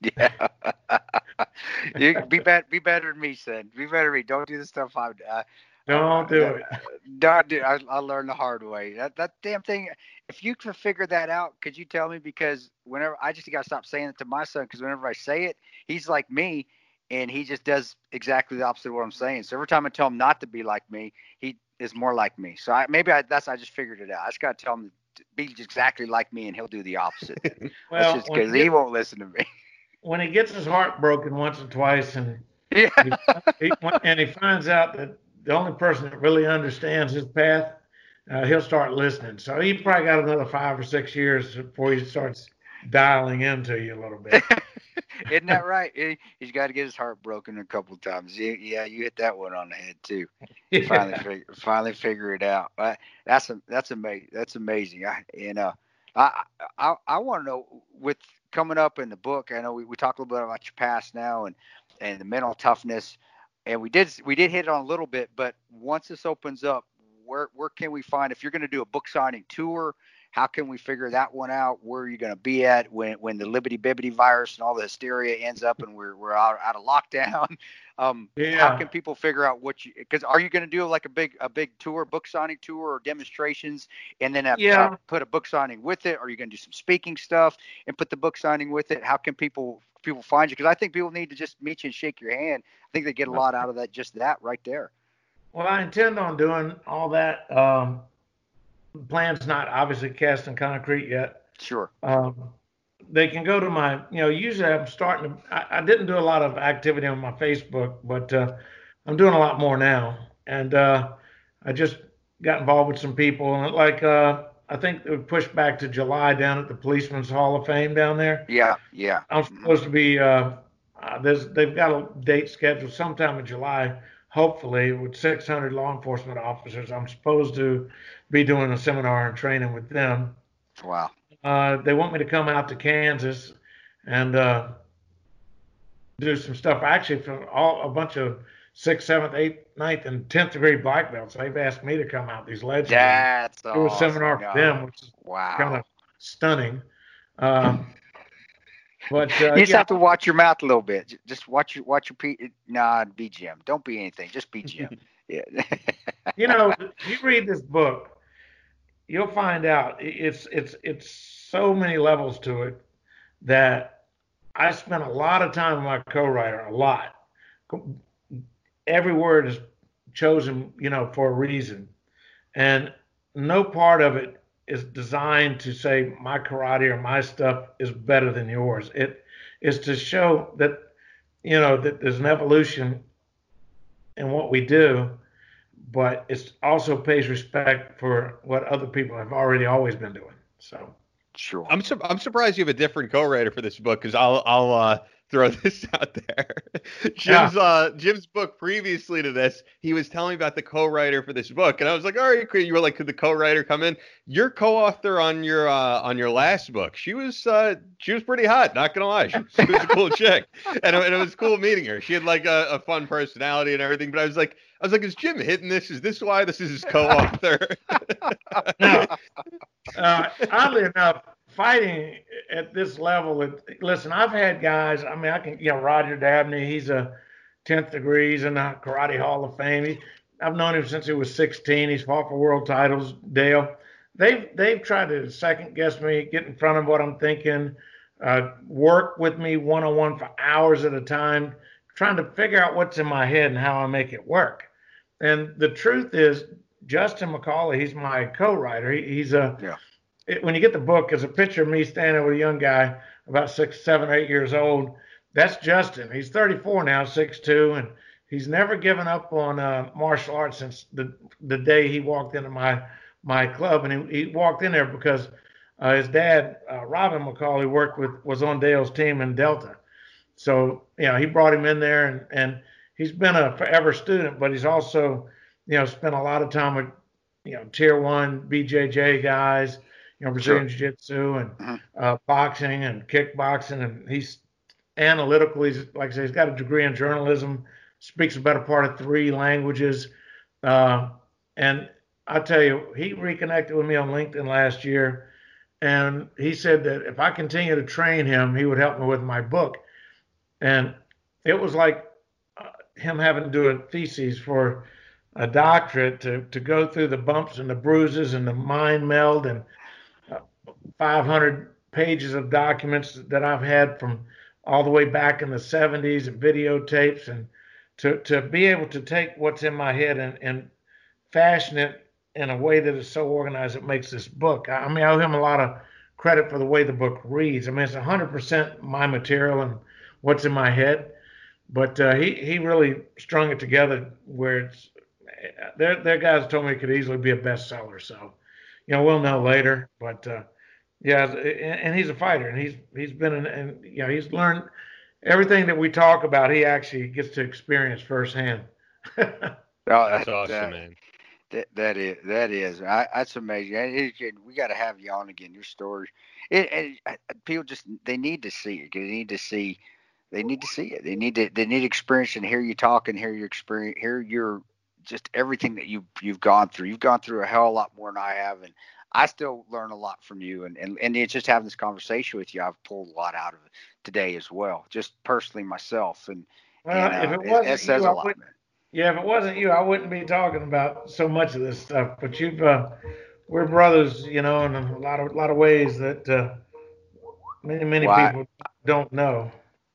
S4: [LAUGHS]
S2: yeah. [LAUGHS] you be better. Be better than me, son. Be better than me. Don't do the stuff I. Uh,
S4: don't do it. [LAUGHS]
S2: Don't do. I, I learned the hard way. That that damn thing. If you could figure that out, could you tell me? Because whenever I just got to stop saying it to my son, because whenever I say it, he's like me, and he just does exactly the opposite of what I'm saying. So every time I tell him not to be like me, he is more like me. So I, maybe I, that's I just figured it out. I just got to tell him to be exactly like me, and he'll do the opposite. [LAUGHS] well, because he, he won't listen to me [LAUGHS]
S4: when he gets his heart broken once or twice, and
S2: yeah.
S4: he, he, and he finds out that the only person that really understands his path, uh, he'll start listening. So he probably got another five or six years before he starts dialing into you a little bit. [LAUGHS] [LAUGHS]
S2: Isn't that right? He, has got to get his heart broken a couple of times. Yeah, you hit that one on the head too. [LAUGHS] Yeah. Finally, figure, finally figure it out. That's a, that's amazing. That's amazing. I, you uh, know, I I, I want to know with coming up in the book. I know we, we talked a little bit about your past now and and the mental toughness, and we did we did hit it on a little bit. But once this opens up, where where can we find if you're going to do a book signing tour? How can we figure that one out? Where are you going to be at when when the Libbity Bibbity virus and all the hysteria ends up and we're we're out, out of lockdown? [LAUGHS] Um, yeah. How can people figure out what you? Because are you going to do like a big a big tour, book signing tour, or demonstrations, and then have, yeah. put a book signing with it? Or are you going to do some speaking stuff and put the book signing with it? How can people people find you? Because I think people need to just meet you and shake your hand. I think they get a lot out of that, just that right there.
S4: Well, I intend on doing all that. Um, plan's not obviously cast in concrete yet.
S2: Sure.
S4: Um, they can go to my, you know, usually I'm starting to, I, I didn't do a lot of activity on my Facebook, but uh, I'm doing a lot more now. And uh, I just got involved with some people, and like, uh, I think it would push back to July down at the Policeman's Hall of Fame down there.
S2: Yeah, yeah.
S4: I'm supposed to be, uh, uh, there's, they've got a date scheduled sometime in July, hopefully, with 600 law enforcement officers. I'm supposed to be doing a seminar and training with them.
S2: Wow.
S4: Uh, they want me to come out to Kansas and uh, do some stuff. Actually, for all a bunch of sixth, seventh, eighth, ninth, and tenth degree black belts, they've asked me to come out. These legends.
S2: That's
S4: do
S2: awesome.
S4: a seminar for them, which is
S2: wow.
S4: kind of stunning. Um, but
S2: uh, you just yeah. have to watch your mouth a little bit. Just watch your watch your P. Nah, be Jim. Don't be anything. Just be Jim. [LAUGHS] yeah.
S4: you know, you read this book you'll find out it's it's it's so many levels to it that I spent a lot of time with my co-writer, a lot. Every word is chosen, you know, for a reason, and no part of it is designed to say my karate or my stuff is better than yours. It is to show that, you know, that there's an evolution in what we do but it also pays respect for what other people have already always been doing. So,
S2: sure.
S1: I'm su- I'm surprised you have a different co-writer for this book because I'll I'll uh, throw this [LAUGHS] out there. Jim's yeah. uh, Jim's book previously to this, he was telling me about the co-writer for this book, and I was like, "All right, you were like, could the co-writer come in?" Your co-author on your uh, on your last book, she was uh, she was pretty hot. Not gonna lie, she, she was a cool [LAUGHS] chick, and, and, it was cool meeting her. She had like a, a fun personality and everything. But I was like, I was like, is Jim hitting this? Is this why this is his co-author? [LAUGHS]
S4: no. Uh, oddly enough, fighting at this level, it, listen, I've had guys. I mean, I can, you know, Roger Dabney. He's a tenth degree. He's in the Karate Hall of Fame. He, I've known him since he was 16. He's fought for world titles. Dale, they've they've tried to second guess me, get in front of what I'm thinking, uh, work with me one on one for hours at a time, trying to figure out what's in my head and how I make it work. and the truth is, Justin McCauley, he's my co-writer. He, he's a
S2: Yeah.
S4: It- when you get the book, it's a picture of me standing with a young guy about six, seven, eight years old. That's Justin. He's 34 now, 6'2", and he's never given up on uh, martial arts since the the day he walked into my my club. And he, he walked in there because uh, his dad, uh, Robin McCauley, worked with was on Dale's team in Delta. So you know he brought him in there, and and he's been a forever student, but he's also you know spent a lot of time with you know tier one BJJ guys you know, Brazilian
S2: Sure.
S4: Jiu-Jitsu and
S2: Mhm.
S4: uh, boxing and kickboxing, and he's analytical. He's like I say, he's got a degree in journalism, speaks a better part of three languages, uh, and I tell you, he reconnected with me on LinkedIn last year, and he said that if I continue to train him, he would help me with my book, and it was like uh, him having to do a thesis for a doctorate to, to go through the bumps and the bruises and the mind meld and 500 pages of documents that I've had from all the way back in the 70s and videotapes and to, to be able to take what's in my head and, and fashion it in a way that is so organized it makes this book. I I mean, I owe him a lot of credit for the way the book reads. I mean, it's 100% my material and what's in my head, but uh, he, he really strung it together where it's, there, there guys told me it could easily be a bestseller. So, you know, we'll know later, but, uh, yeah, and and he's a fighter, and he's he's been in, and you know he's learned everything that we talk about. He actually gets to experience firsthand. [LAUGHS]
S2: Oh,
S1: That's
S2: that-
S1: awesome,
S2: that-
S1: man.
S2: That, that is that is I, that's amazing. And it- it- we got to have you on again. Your story, it, it, uh, people just they need to see it. They need to see, they need to see it. They need to they need experience and hear you talk and hear your experience, hear your just everything that you you've gone through. You've gone through a hell of a lot more than I have, and I still learn a lot from you. And and and it's just having this conversation with you, I've pulled a lot out of today as well, just personally myself. And
S4: Well,
S2: and,
S4: if
S2: uh,
S4: it
S2: it,
S4: wasn't
S2: it says
S4: you,
S2: a
S4: I
S2: lot,
S4: yeah, if it wasn't you, I wouldn't be talking about so much of this stuff. But you've uh, we're brothers, you know, in a lot of lot of ways that uh, many many
S2: Well, I-
S4: people don't know.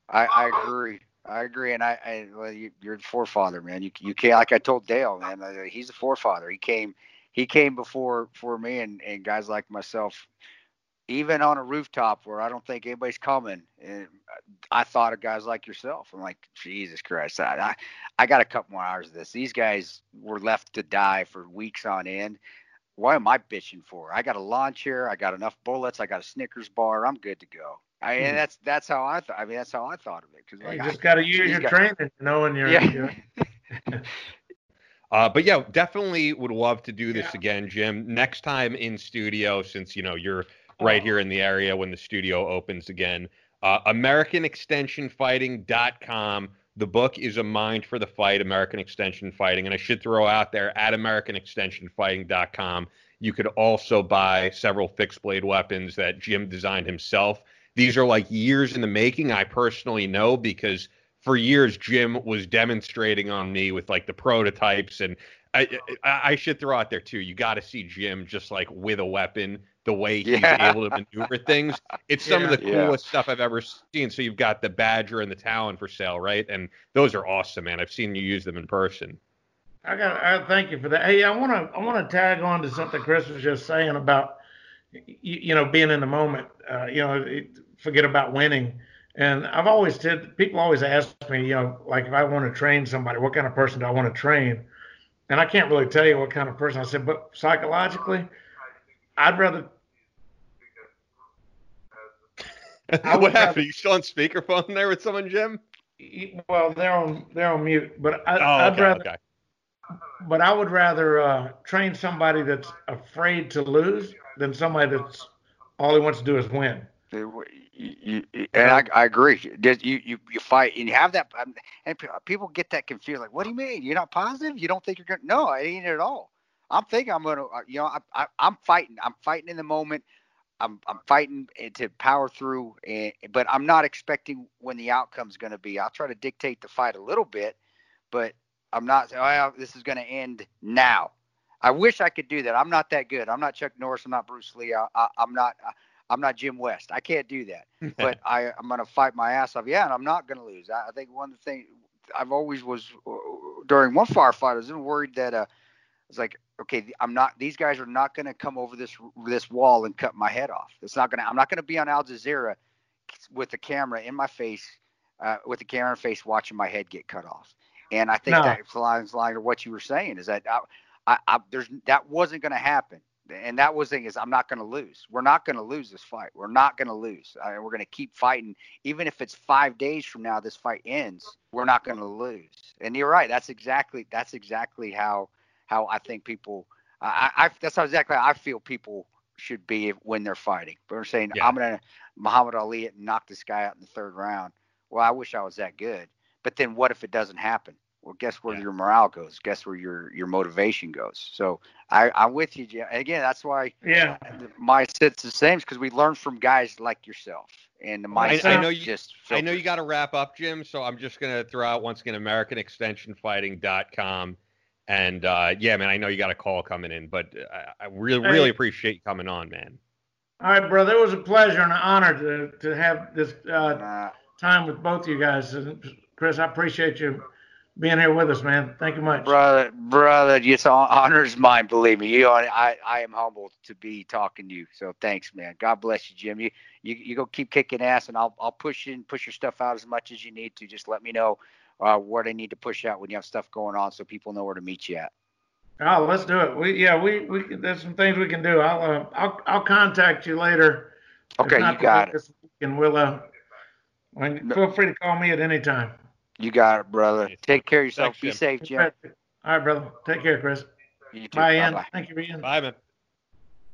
S2: I, I agree. I agree, and I, I well, you, you're the forefather, man. You you can't like I told Dale, man. uh, He's the forefather. He came he came before for me and and guys like myself. Even on a rooftop where I don't think anybody's coming, and I thought of guys like yourself. I'm like, Jesus Christ, I, I I got a couple more hours of this. These guys were left to die for weeks on end. What am I bitching for? I got a lawn chair. I got enough bullets. I got a Snickers bar. I'm good to go. I, and
S4: Hmm.
S2: that's that's how I thought. I mean, that's how I thought of it. Because like,
S4: you
S2: I-
S4: just got to use
S2: these
S4: your
S2: guys-
S4: training, you know, and your,
S2: Yeah.
S4: your [LAUGHS]
S1: Uh, but yeah, definitely would love to do this
S4: Yeah.
S1: again, Jim. Next time in studio, since you know you're right here in the area when the studio opens again. Uh, AmericanExtensionFighting.com. The book is a mind for the fight, American Extension Fighting, and I should throw out there at AmericanExtensionFighting.com. You could also buy several fixed blade weapons that Jim designed himself. These are like years in the making. I personally know because for years Jim was demonstrating on me with like the prototypes and I I, I should throw out there too. You got to see Jim just like with a weapon, the way he's
S2: Yeah.
S1: able to maneuver things. It's [LAUGHS] some of the
S2: Yeah.
S1: coolest stuff I've ever seen. So you've got the Badger and the Talon for sale, right? And those are awesome, man. I've seen you use them in person.
S4: I got. I thank you for that. Hey, I want to. I want to tag on to something Kris was just saying about, you, you know, being in the moment. Uh, you know, it, forget about winning. And I've always said, people always ask me, you know, like if I want to train somebody, what kind of person do I want to train? And I can't really tell you what kind of person. I said, but psychologically, I'd rather. I [LAUGHS]
S1: what happened?
S4: rather-
S1: Are you still on speakerphone there with someone, Jim?
S4: Well, they're on they're on mute, but I,
S1: Oh,
S4: I'd
S1: okay,
S4: rather.
S1: okay.
S4: But I would rather uh, train somebody that's afraid to lose than somebody that's all he wants to do is win.
S2: You, you, you- and I, I agree. You, you you fight and you have that, um, and people get that confused. Like, what do you mean? You're not positive? You don't think you're gonna? No, I ain't at all. I'm thinking I'm gonna. uh, You know, I, I, I'm fighting. I'm fighting in the moment. I'm I'm fighting eh, to power through, and, but I'm not expecting when the outcome's going to be. I'll try to dictate the fight a little bit, but I'm not. Oh, this is going to end now. I wish I could do that. I'm not that good. I'm not Chuck Norris. I'm not Bruce Lee. I, I, I'm not. I'm not Jim West. I can't do that. [LAUGHS] but I, I'm going to fight my ass off. Yeah, and I'm not going to lose. I, I think one of the thing, I've always was during one firefight. I was worried that uh, it's like okay, I'm not. These guys are not going to come over this this wall and cut my head off. It's not going to. I'm not going to be on Al Jazeera with the camera in my face, uh, with the camera in face, watching my head get cut off. And I think no. that's line line of what you were saying is that I, I, I there's that wasn't going to happen. And that was the thing is I'm not going to lose. We're not going to lose this fight. We're not going to lose. I we're going to keep fighting. Even if it's five days from now, this fight ends. We're not going to lose. And you're right. That's exactly that's exactly how how I think people. I, I that's how exactly how I feel people should be when they're fighting. But we're saying yeah. I'm gonna Muhammad Ali and knock this guy out in the third round. Well, I wish I was that good. But then what if it doesn't happen? Well, guess where yeah. your morale goes? Guess where your your motivation goes? So I, I'm with you, Jim. And again, that's why
S4: yeah
S2: my set's the same because we learn from guys like yourself. And the mindset
S1: I, I know you just filters. I know you got to wrap up, Jim. So I'm just gonna throw out once again AmericanExtensionFighting.com. And uh, yeah, man, I know you got a call coming in, but I, I really, hey. really appreciate you coming on, man.
S4: All right, brother. It was a pleasure and an honor to, to have this uh, time with both of you guys. And Kris, I appreciate you being here with us, man. Thank you much,
S2: brother. Brother, it's honors mine. Believe me, you. I I am humbled to be talking to you. So thanks, man. God bless you, Jim. You you, you go keep kicking ass, and I'll I'll push in push your stuff out as much as you need to. Just let me know uh, what I need to push out when you have stuff going on, so people know where to meet you at.
S4: Oh, let's do it. We yeah, we we there's some things we can do. I'll uh, I'll I'll contact you later.
S2: Okay, you got it.
S4: And we'll uh, feel free to call me at any time.
S2: You got it, brother. Take care of yourself. Thanks, Be safe, Jim. All
S4: right, brother. Take care, Kris. You too. Bye, Ian. Thank you, Ian.
S1: Bye, man.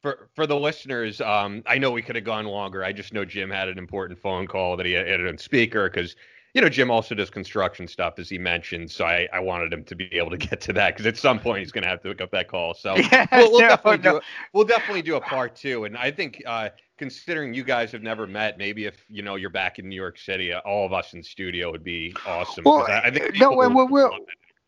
S1: For for the listeners, um, I know we could have gone longer. I just know Jim had an important phone call that he had on speaker because you know, Jim also does construction stuff, as he mentioned. So I, I wanted him to be able to get to that because at some point he's going to have to pick up that call. So [LAUGHS] yeah, we'll, we'll no, definitely no. do a, we'll definitely do a part two. And I think uh, considering you guys have never met, maybe if you know you're back in New York City, uh, all of us in studio would be awesome.
S2: Well, I, I think no, and we'll, we'll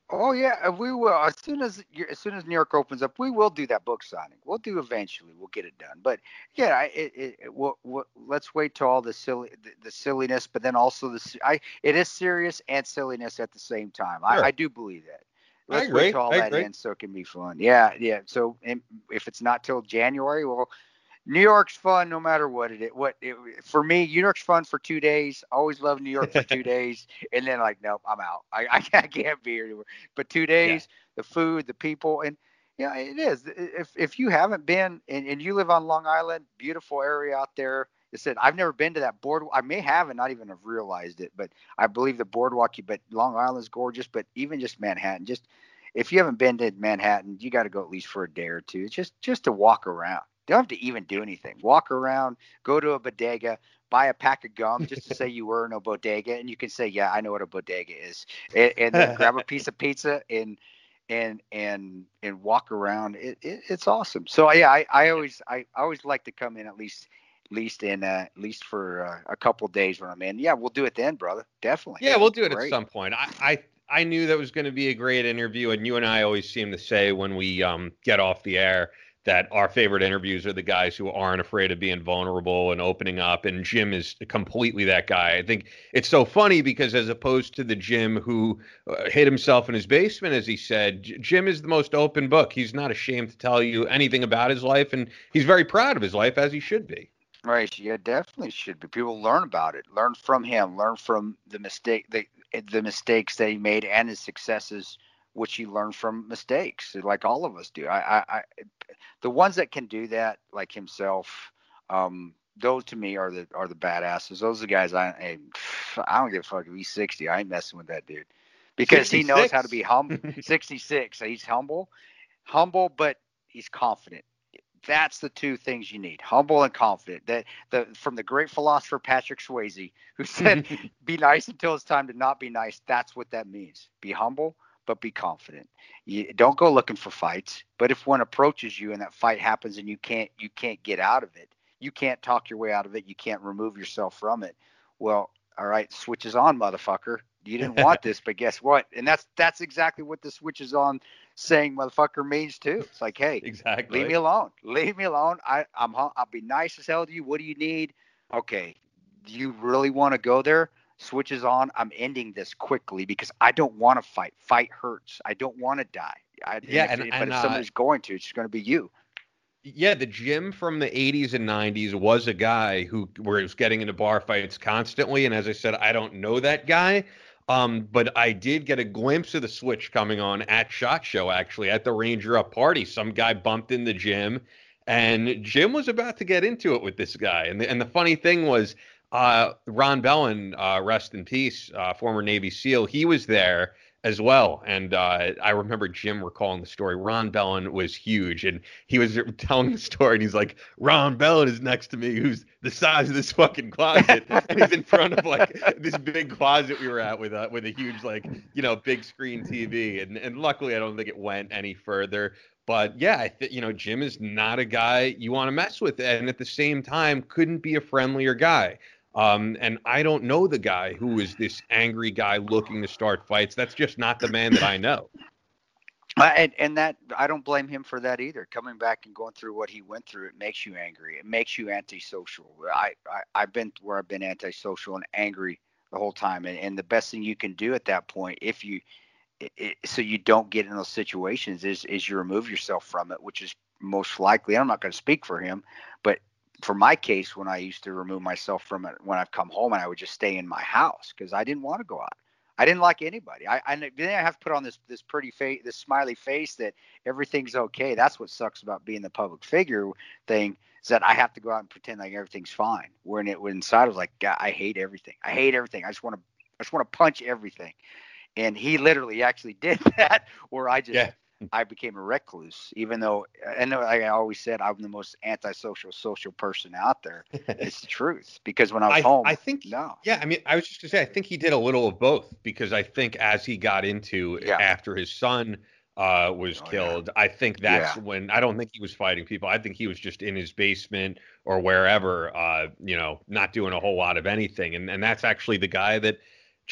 S2: Oh yeah, we will. As soon as as soon as New York opens up, we will do that book signing. We'll do eventually. We'll get it done. But yeah, it, it, it we'll, we'll, let's wait till all the silly the, the, silliness, but then also the I it is serious and silliness at the same time. Sure. I, I do believe that. Let's wait till all that ends so it can be fun. Yeah, yeah. So if it's not till January, well, New York's fun no matter what it is. What it, for me, New York's fun for two days. Always love New York for two [LAUGHS] days, and then like, nope, I'm out. I, I, can't be here anymore. But two days, yeah. the food, the people, and yeah, it is. If if you haven't been and, and you live on Long Island, beautiful area out there. I said I've never been to that board. I may have and not even have realized it, but I believe the boardwalk. But Long Island's gorgeous. But even just Manhattan, just if you haven't been to Manhattan, you got to go at least for a day or two, just just to walk around don't have to even do anything. Walk around, go to a bodega, buy a pack of gum just to say you were in a bodega, and you can say, "Yeah, I know what a bodega is," and, and then grab a piece of pizza and and and and walk around. It, it, it's awesome. So yeah, I, I always I, I always like to come in at least at least in uh, at least for uh, a couple days when I'm in. Yeah, we'll do it then, brother. Definitely.
S1: Yeah, we'll do it Great. at some point. I, I I knew that was going to be a great interview, and you and I always seem to say when we um, get off the air that our favorite interviews are the guys who aren't afraid of being vulnerable and opening up. And Jim is completely that guy. I think it's so funny because as opposed to the Jim who uh, hid himself in his basement, as he said, Jim is the most open book. He's not ashamed to tell you anything about his life, and he's very proud of his life, as he should be.
S2: Right. Yeah, definitely should be. People learn about it, learn from him, learn from the mistake, the, the mistakes that he made and his successes which you learn from mistakes, like all of us do. I, I, I the ones that can do that, like himself, um, those to me are the are the badasses. Those are the guys I I don't give a fuck if he's sixty. I ain't messing with that dude because 66? he knows how to be humble. sixty [LAUGHS] six. He's humble, humble, but he's confident. That's the two things you need: humble and confident. That the from the great philosopher Patrick Swayze, who said, [LAUGHS] "Be nice until it's time to not be nice." That's what that means. Be humble, but be confident. You don't go looking for fights, but if one approaches you and that fight happens and you can't you can't get out of it, you can't talk your way out of it, you can't remove yourself from it. Well, all right, switches on, motherfucker. You didn't want [LAUGHS] this, but guess what? And that's that's exactly what the switches on saying motherfucker means too. It's like, hey,
S1: exactly.
S2: Leave me alone. Leave me alone. I I'm I'll be nice as hell to you. What do you need? Okay. Do you really want to go there? Switches on, I'm ending this quickly because I don't want to fight. Fight hurts. I don't want to die. I,
S1: yeah,
S2: and,
S1: and,
S2: but
S1: and,
S2: if
S1: uh,
S2: somebody's going to, it's going to be you.
S1: Yeah, the Jim from the 80s and 90s was a guy who was getting into bar fights constantly. And as I said, I don't know that guy. Um, but I did get a glimpse of the switch coming on at Shot Show, actually, at the Ranger Up party. Some guy bumped in the gym, and Jim was about to get into it with this guy. And the, and the funny thing was, uh, Ron Bellin, uh, rest in peace, uh, former Navy SEAL, he was there as well. And uh, I remember Jim recalling the story. Ron Bellin was huge, and he was [LAUGHS] telling the story, and he's like, "Ron Bellin is next to me, who's the size of this fucking closet, [LAUGHS] and he's in front of like this big closet we were at with a with a huge like you know big screen TV, and and luckily I don't think it went any further." But yeah, th- you know Jim is not a guy you want to mess with, and at the same time couldn't be a friendlier guy. Um, and I don't know the guy who is this angry guy looking to start fights. That's just not the man that I know. [LAUGHS]
S2: Uh, and and that I don't blame him for that either. Coming back and going through what he went through, it makes you angry. It makes you antisocial. I, I I've been where I've been antisocial and angry the whole time. And, and the best thing you can do at that point, if you it, so you don't get in those situations, is is you remove yourself from it, which is most likely. I'm not going to speak for him, for my case, when I used to remove myself from it, when I've come home and I would just stay in my house because I didn't want to go out. I didn't like anybody. I, I then I have to put on this this pretty face, this smiley face that everything's okay. That's what sucks about being the public figure thing is that I have to go out and pretend like everything's fine. When it when inside I was like, God, I hate everything. I hate everything. I just want to I just want to punch everything. And he literally actually [LAUGHS] did that, where I just
S1: Yeah.
S2: I became a recluse, even though I know I always said I'm the most antisocial social person out there. [LAUGHS] It's the truth because when I was
S1: I,
S2: home,
S1: I think
S2: no,
S1: Yeah, I mean, I was just gonna say, I think he did a little of both because I think as he got into
S2: Yeah.
S1: after his son uh, was
S2: Oh, yeah.
S1: killed, I think that's
S2: Yeah.
S1: when I don't think he was fighting people. I think he was just in his basement or wherever, uh, you know, not doing a whole lot of anything. And and that's actually the guy that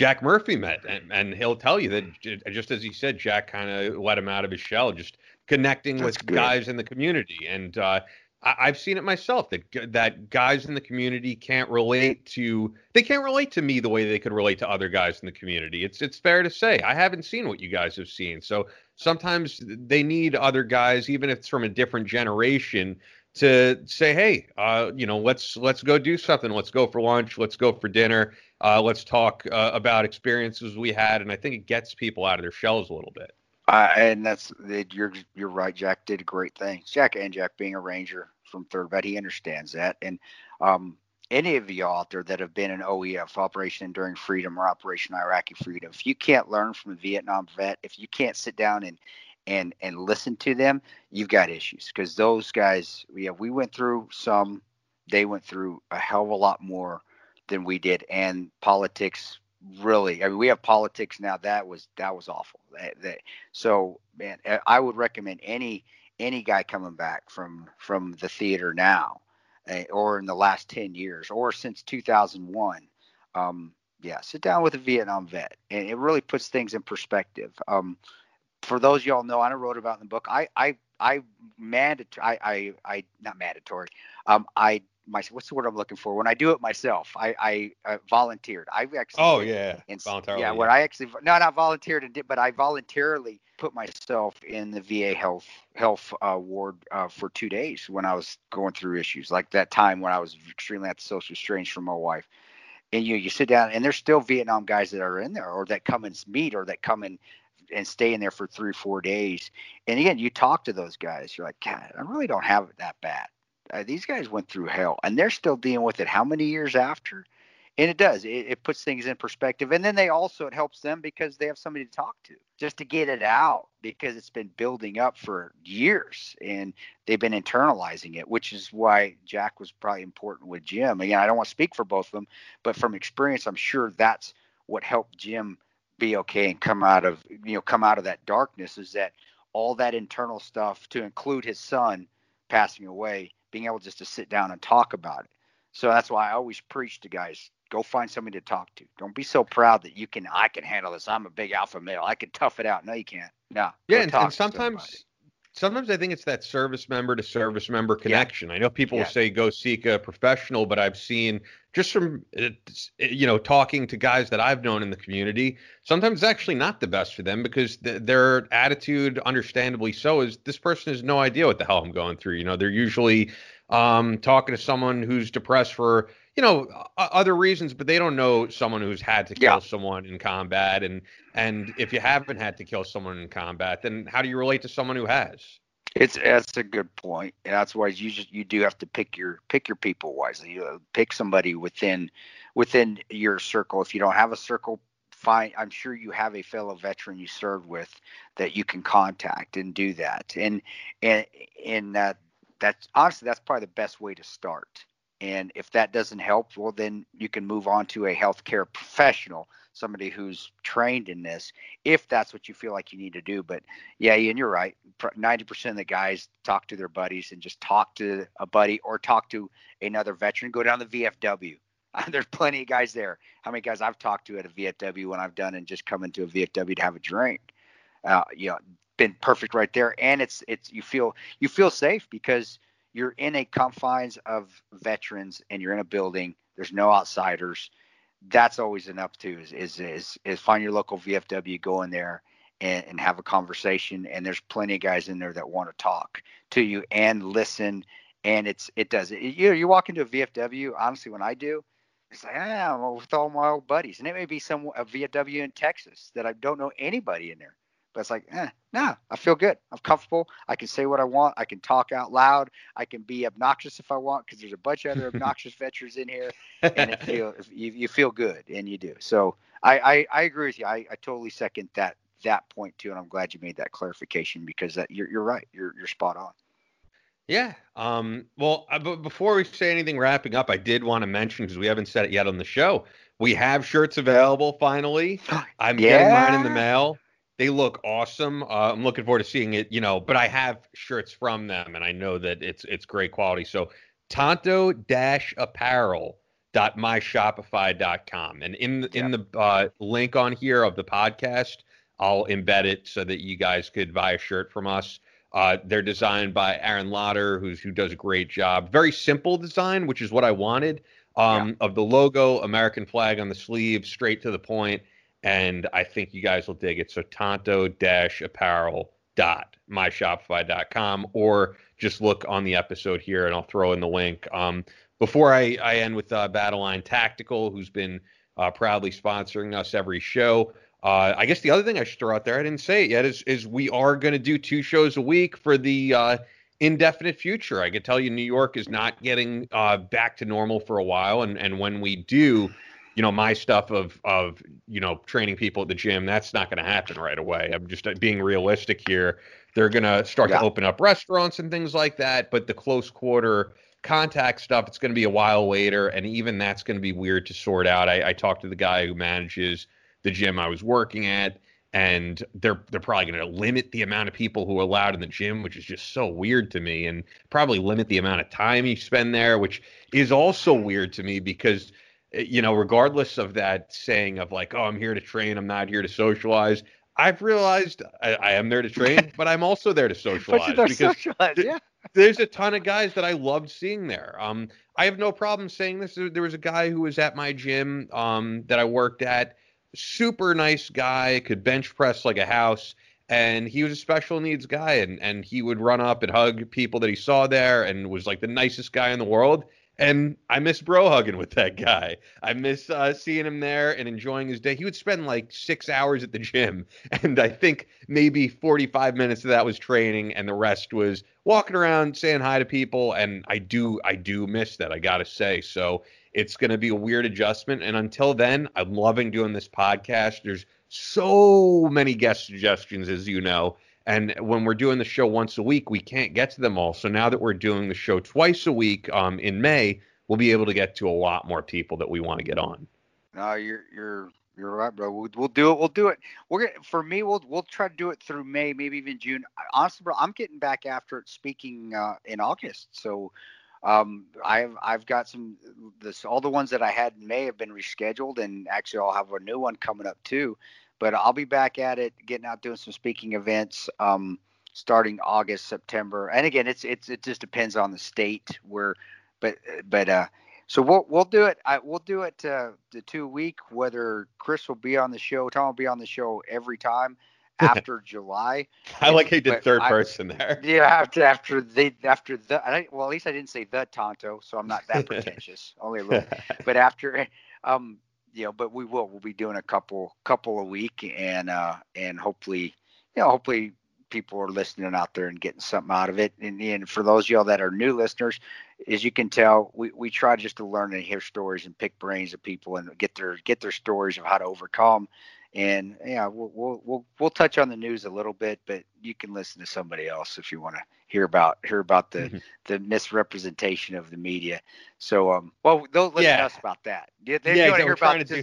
S1: Jack Murphy met, and, and he'll tell you that just as he said, Jack kind of let him out of his shell, just connecting
S2: That's
S1: with
S2: good.
S1: guys in the community. And uh, I, I've seen it myself that that guys in the community can't relate to they can't relate to me the way they could relate to other guys in the community. It's it's fair to say I haven't seen what you guys have seen. So sometimes they need other guys, even if it's from a different generation, to say, hey, uh, you know, let's let's go do something. Let's go for lunch. Let's go for dinner. Uh, let's talk uh, about experiences we had. And I think it gets people out of their shells a little bit.
S2: Uh, and that's you're you're right. Jack did great things. Jack and Jack being a ranger from Third Vet, he understands that. And um, any of y'all out there that have been in OEF Operation Enduring Freedom or Operation Iraqi Freedom, if you can't learn from a Vietnam vet, if you can't sit down and and and listen to them, you've got issues because those guys, yeah, we went through some. They went through a hell of a lot more than we did, and politics really. I mean, we have politics now. That was that was awful. That, that so man, I- I would recommend any any guy coming back from from the theater now, uh, or in the last ten years, or since 2001. Um, yeah, sit down with a Vietnam vet, and it really puts things in perspective. Um, for those y'all know, I wrote about in the book. I I I mandatory. I I I not mandatory. Um, I my what's the word I'm looking for? When I do it myself, I I uh, volunteered. I actually
S1: Oh yeah,
S2: and
S1: voluntarily.
S2: yeah, what I actually no, not volunteered and did, but I voluntarily put myself in the VA health health uh, ward uh, for two days when I was going through issues like that time when I was extremely at social estranged from my wife. And you you sit down and there's still Vietnam guys that are in there or that come and meet or that come and and stay in there for three four days. And again, you talk to those guys, you're like, God, I really don't have it that bad. Uh, these guys went through hell and they're still dealing with it. How many years after? and it does it, it puts things in perspective and then they also it helps them because they have somebody to talk to just to get it out because it's been building up for years and they've been internalizing it which is why jack was probably important with jim again i don't want to speak for both of them but from experience i'm sure that's what helped jim be okay and come out of you know come out of that darkness is that all that internal stuff to include his son passing away being able just to sit down and talk about it so that's why i always preach to guys go find somebody to talk to. Don't be so proud that you can. I can handle this. I'm a big alpha male. I can tough it out. No, you can't. No.
S1: Yeah, and, and sometimes sometimes I think it's that service member to service member connection. Yeah. I know people
S2: yeah.
S1: will say go seek a professional, but I've seen just from you know talking to guys that I've known in the community, sometimes it's actually not the best for them because th- their attitude, understandably so, is this person has no idea what the hell I'm going through. You know, they're usually um, talking to someone who's depressed for you know other reasons but they don't know someone who's had to kill yeah. someone in combat and and if you haven't had to kill someone in combat then how do you relate to someone who has?
S2: It's that's a good point and that's why you just you do have to pick your pick your people wisely you pick somebody within within your circle. If you don't have a circle fine i'm sure you have a fellow veteran you served with that you can contact and do that and and and that that's honestly that's probably the best way to start and if that doesn't help, well, then you can move on to a healthcare professional, somebody who's trained in this, if that's what you feel like you need to do. But yeah, and you're right. 90% of the guys talk to their buddies and just talk to a buddy or talk to another veteran. Go down the VFW. [LAUGHS] There's plenty of guys there. How many guys I've talked to at a VFW when I've done and just come into a VFW to have a drink? Uh, you know, been perfect right there. And it's it's you feel you feel safe because – you're in a confines of veterans and you're in a building. There's no outsiders. That's always enough too. Is is is, is find your local VFW, go in there and, and have a conversation. And there's plenty of guys in there that want to talk to you and listen. And it's it does it. You you walk into a VFW. Honestly, when I do, it's like ah, I'm with all my old buddies, and it may be some a VFW in Texas that I don't know anybody in there. But it's like, eh, nah, I feel good. I'm comfortable. I can say what I want. I can talk out loud. I can be obnoxious if I want because there's a bunch of other [LAUGHS] obnoxious veterans in here, and it [LAUGHS] feel you, you feel good, and you do. So I, I, I agree with you. I, I totally second that that point too, and I'm glad you made that clarification because that you're you're right. You're you're spot on.
S1: Yeah. Um, well, uh, but before we say anything wrapping up, I did want to mention because we haven't said it yet on the show. We have shirts available finally. [GASPS] I'm yeah. getting mine in the mail. They look awesome. Uh, I'm looking forward to seeing it. You know, but I have shirts from them, and I know that it's it's great quality. So Tanto dash apparel dot myshopify.com and in in the uh, link on here of the podcast i'll embed it so that you guys could buy a shirt from us uh, they're designed by aaron lauder who's who does a great job very simple design which is what i wanted um, yeah. of the logo american flag on the sleeve straight to the point and I think you guys will dig it. So tanto-apparel dot myshopify.com or just look on the episode here and I'll throw in the link. Um, before I, I end with uh, Battleline Tactical, who's been uh, proudly sponsoring us every show. Uh, I guess the other thing I should throw out there, I didn't say it yet, is, is we are going to do two shows a week for the uh, indefinite future. I can tell you New York is not getting uh, back to normal for a while. And, and when we do, you know my stuff of of you know training people at the gym that's not going to happen right away. I'm just uh, being realistic here. They're going to start yeah. to open up restaurants and things like that but the close quarter contact stuff it's going to be a while later and even that's going to be weird to sort out. I, I talked to the guy who manages the gym i was working at and they're they're probably going to limit the amount of people who are allowed in the gym which is just so weird to me and probably limit the amount of time you spend there which is also weird to me because you know, regardless of that saying of like, oh, I'm here to train, I'm not here to socialize. I've realized I, I am there to train, [LAUGHS] but I'm also there to socialize
S2: because socialize, yeah.
S1: there's a ton of guys that I loved seeing there. Um, I have no problem saying this. There was a guy who was at my gym um, that I worked at, super nice guy, could bench press like a house, and he was a special needs guy, and and he would run up and hug people that he saw there, and was like the nicest guy in the world. And I miss bro hugging with that guy. I miss uh, seeing him there and enjoying his day. He would spend like six hours at the gym, [LAUGHS] and I think maybe 45 minutes of that was training, and the rest was walking around saying hi to people. And I do, I do miss that. I gotta say. So it's gonna be a weird adjustment. And until then, I'm loving doing this podcast. There's so many guest suggestions, as you know. And when we're doing the show once a week, we can't get to them all. So now that we're doing the show twice a week um, in May, we'll be able to get to a lot more people that we want to get on.
S2: No, you're you're you're right, bro. We'll, we'll do it. We'll do it. We're gonna for me. We'll we'll try to do it through May, maybe even June. Honestly, bro, I'm getting back after it speaking uh, in August. So um, I've I've got some this all the ones that I had in May have been rescheduled, and actually I'll have a new one coming up too but I'll be back at it, getting out doing some speaking events. Um, starting August, September. And again, it's it's it just depends on the state where, but but uh, so we'll we'll do it. I, we'll do it uh, the two week. Whether Kris will be on the show, Tom will be on the show every time [LAUGHS] after July.
S1: I like he did third
S2: I-
S1: person there. [LAUGHS]
S2: Yeah, after after the after the I, well, at least I didn't say the Tanto, so I'm not that pretentious. Only a little [LAUGHS] but after um you know but we will we'll be doing a couple couple a week and uh and hopefully you know hopefully people are listening out there and getting something out of it. And, and for those y'all that are new listeners as you can tell we, we try just to learn and hear stories and pick brains of people and get their get their stories of how to overcome and yeah we'll we'll we'll, we'll touch on the news a little bit but you can listen to somebody else if you want to hear about hear about the
S1: Mhm.
S2: the misrepresentation of the media so um well don't listen
S1: Yeah.
S2: to us about that
S1: Yeah, [LAUGHS] yeah, we're trying to do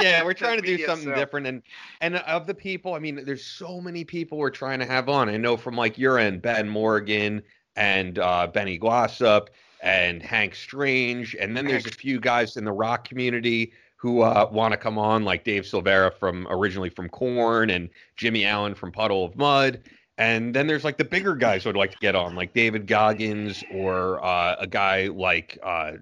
S1: yeah, we're trying to do something
S2: so-
S1: different, and and of the people, I mean, there's so many people we're trying to have on. I know from like your end, Ben Morgan and uh, Benny Glossop and Hank Strange, and then there's a few guys in the rock community who uh, want to come on, like Dave Silveria from originally from Korn and Jimmy Allen from Puddle of Mudd. And then there's like the bigger guys who would like to get on, like David Goggins or uh, a guy like uh, uh,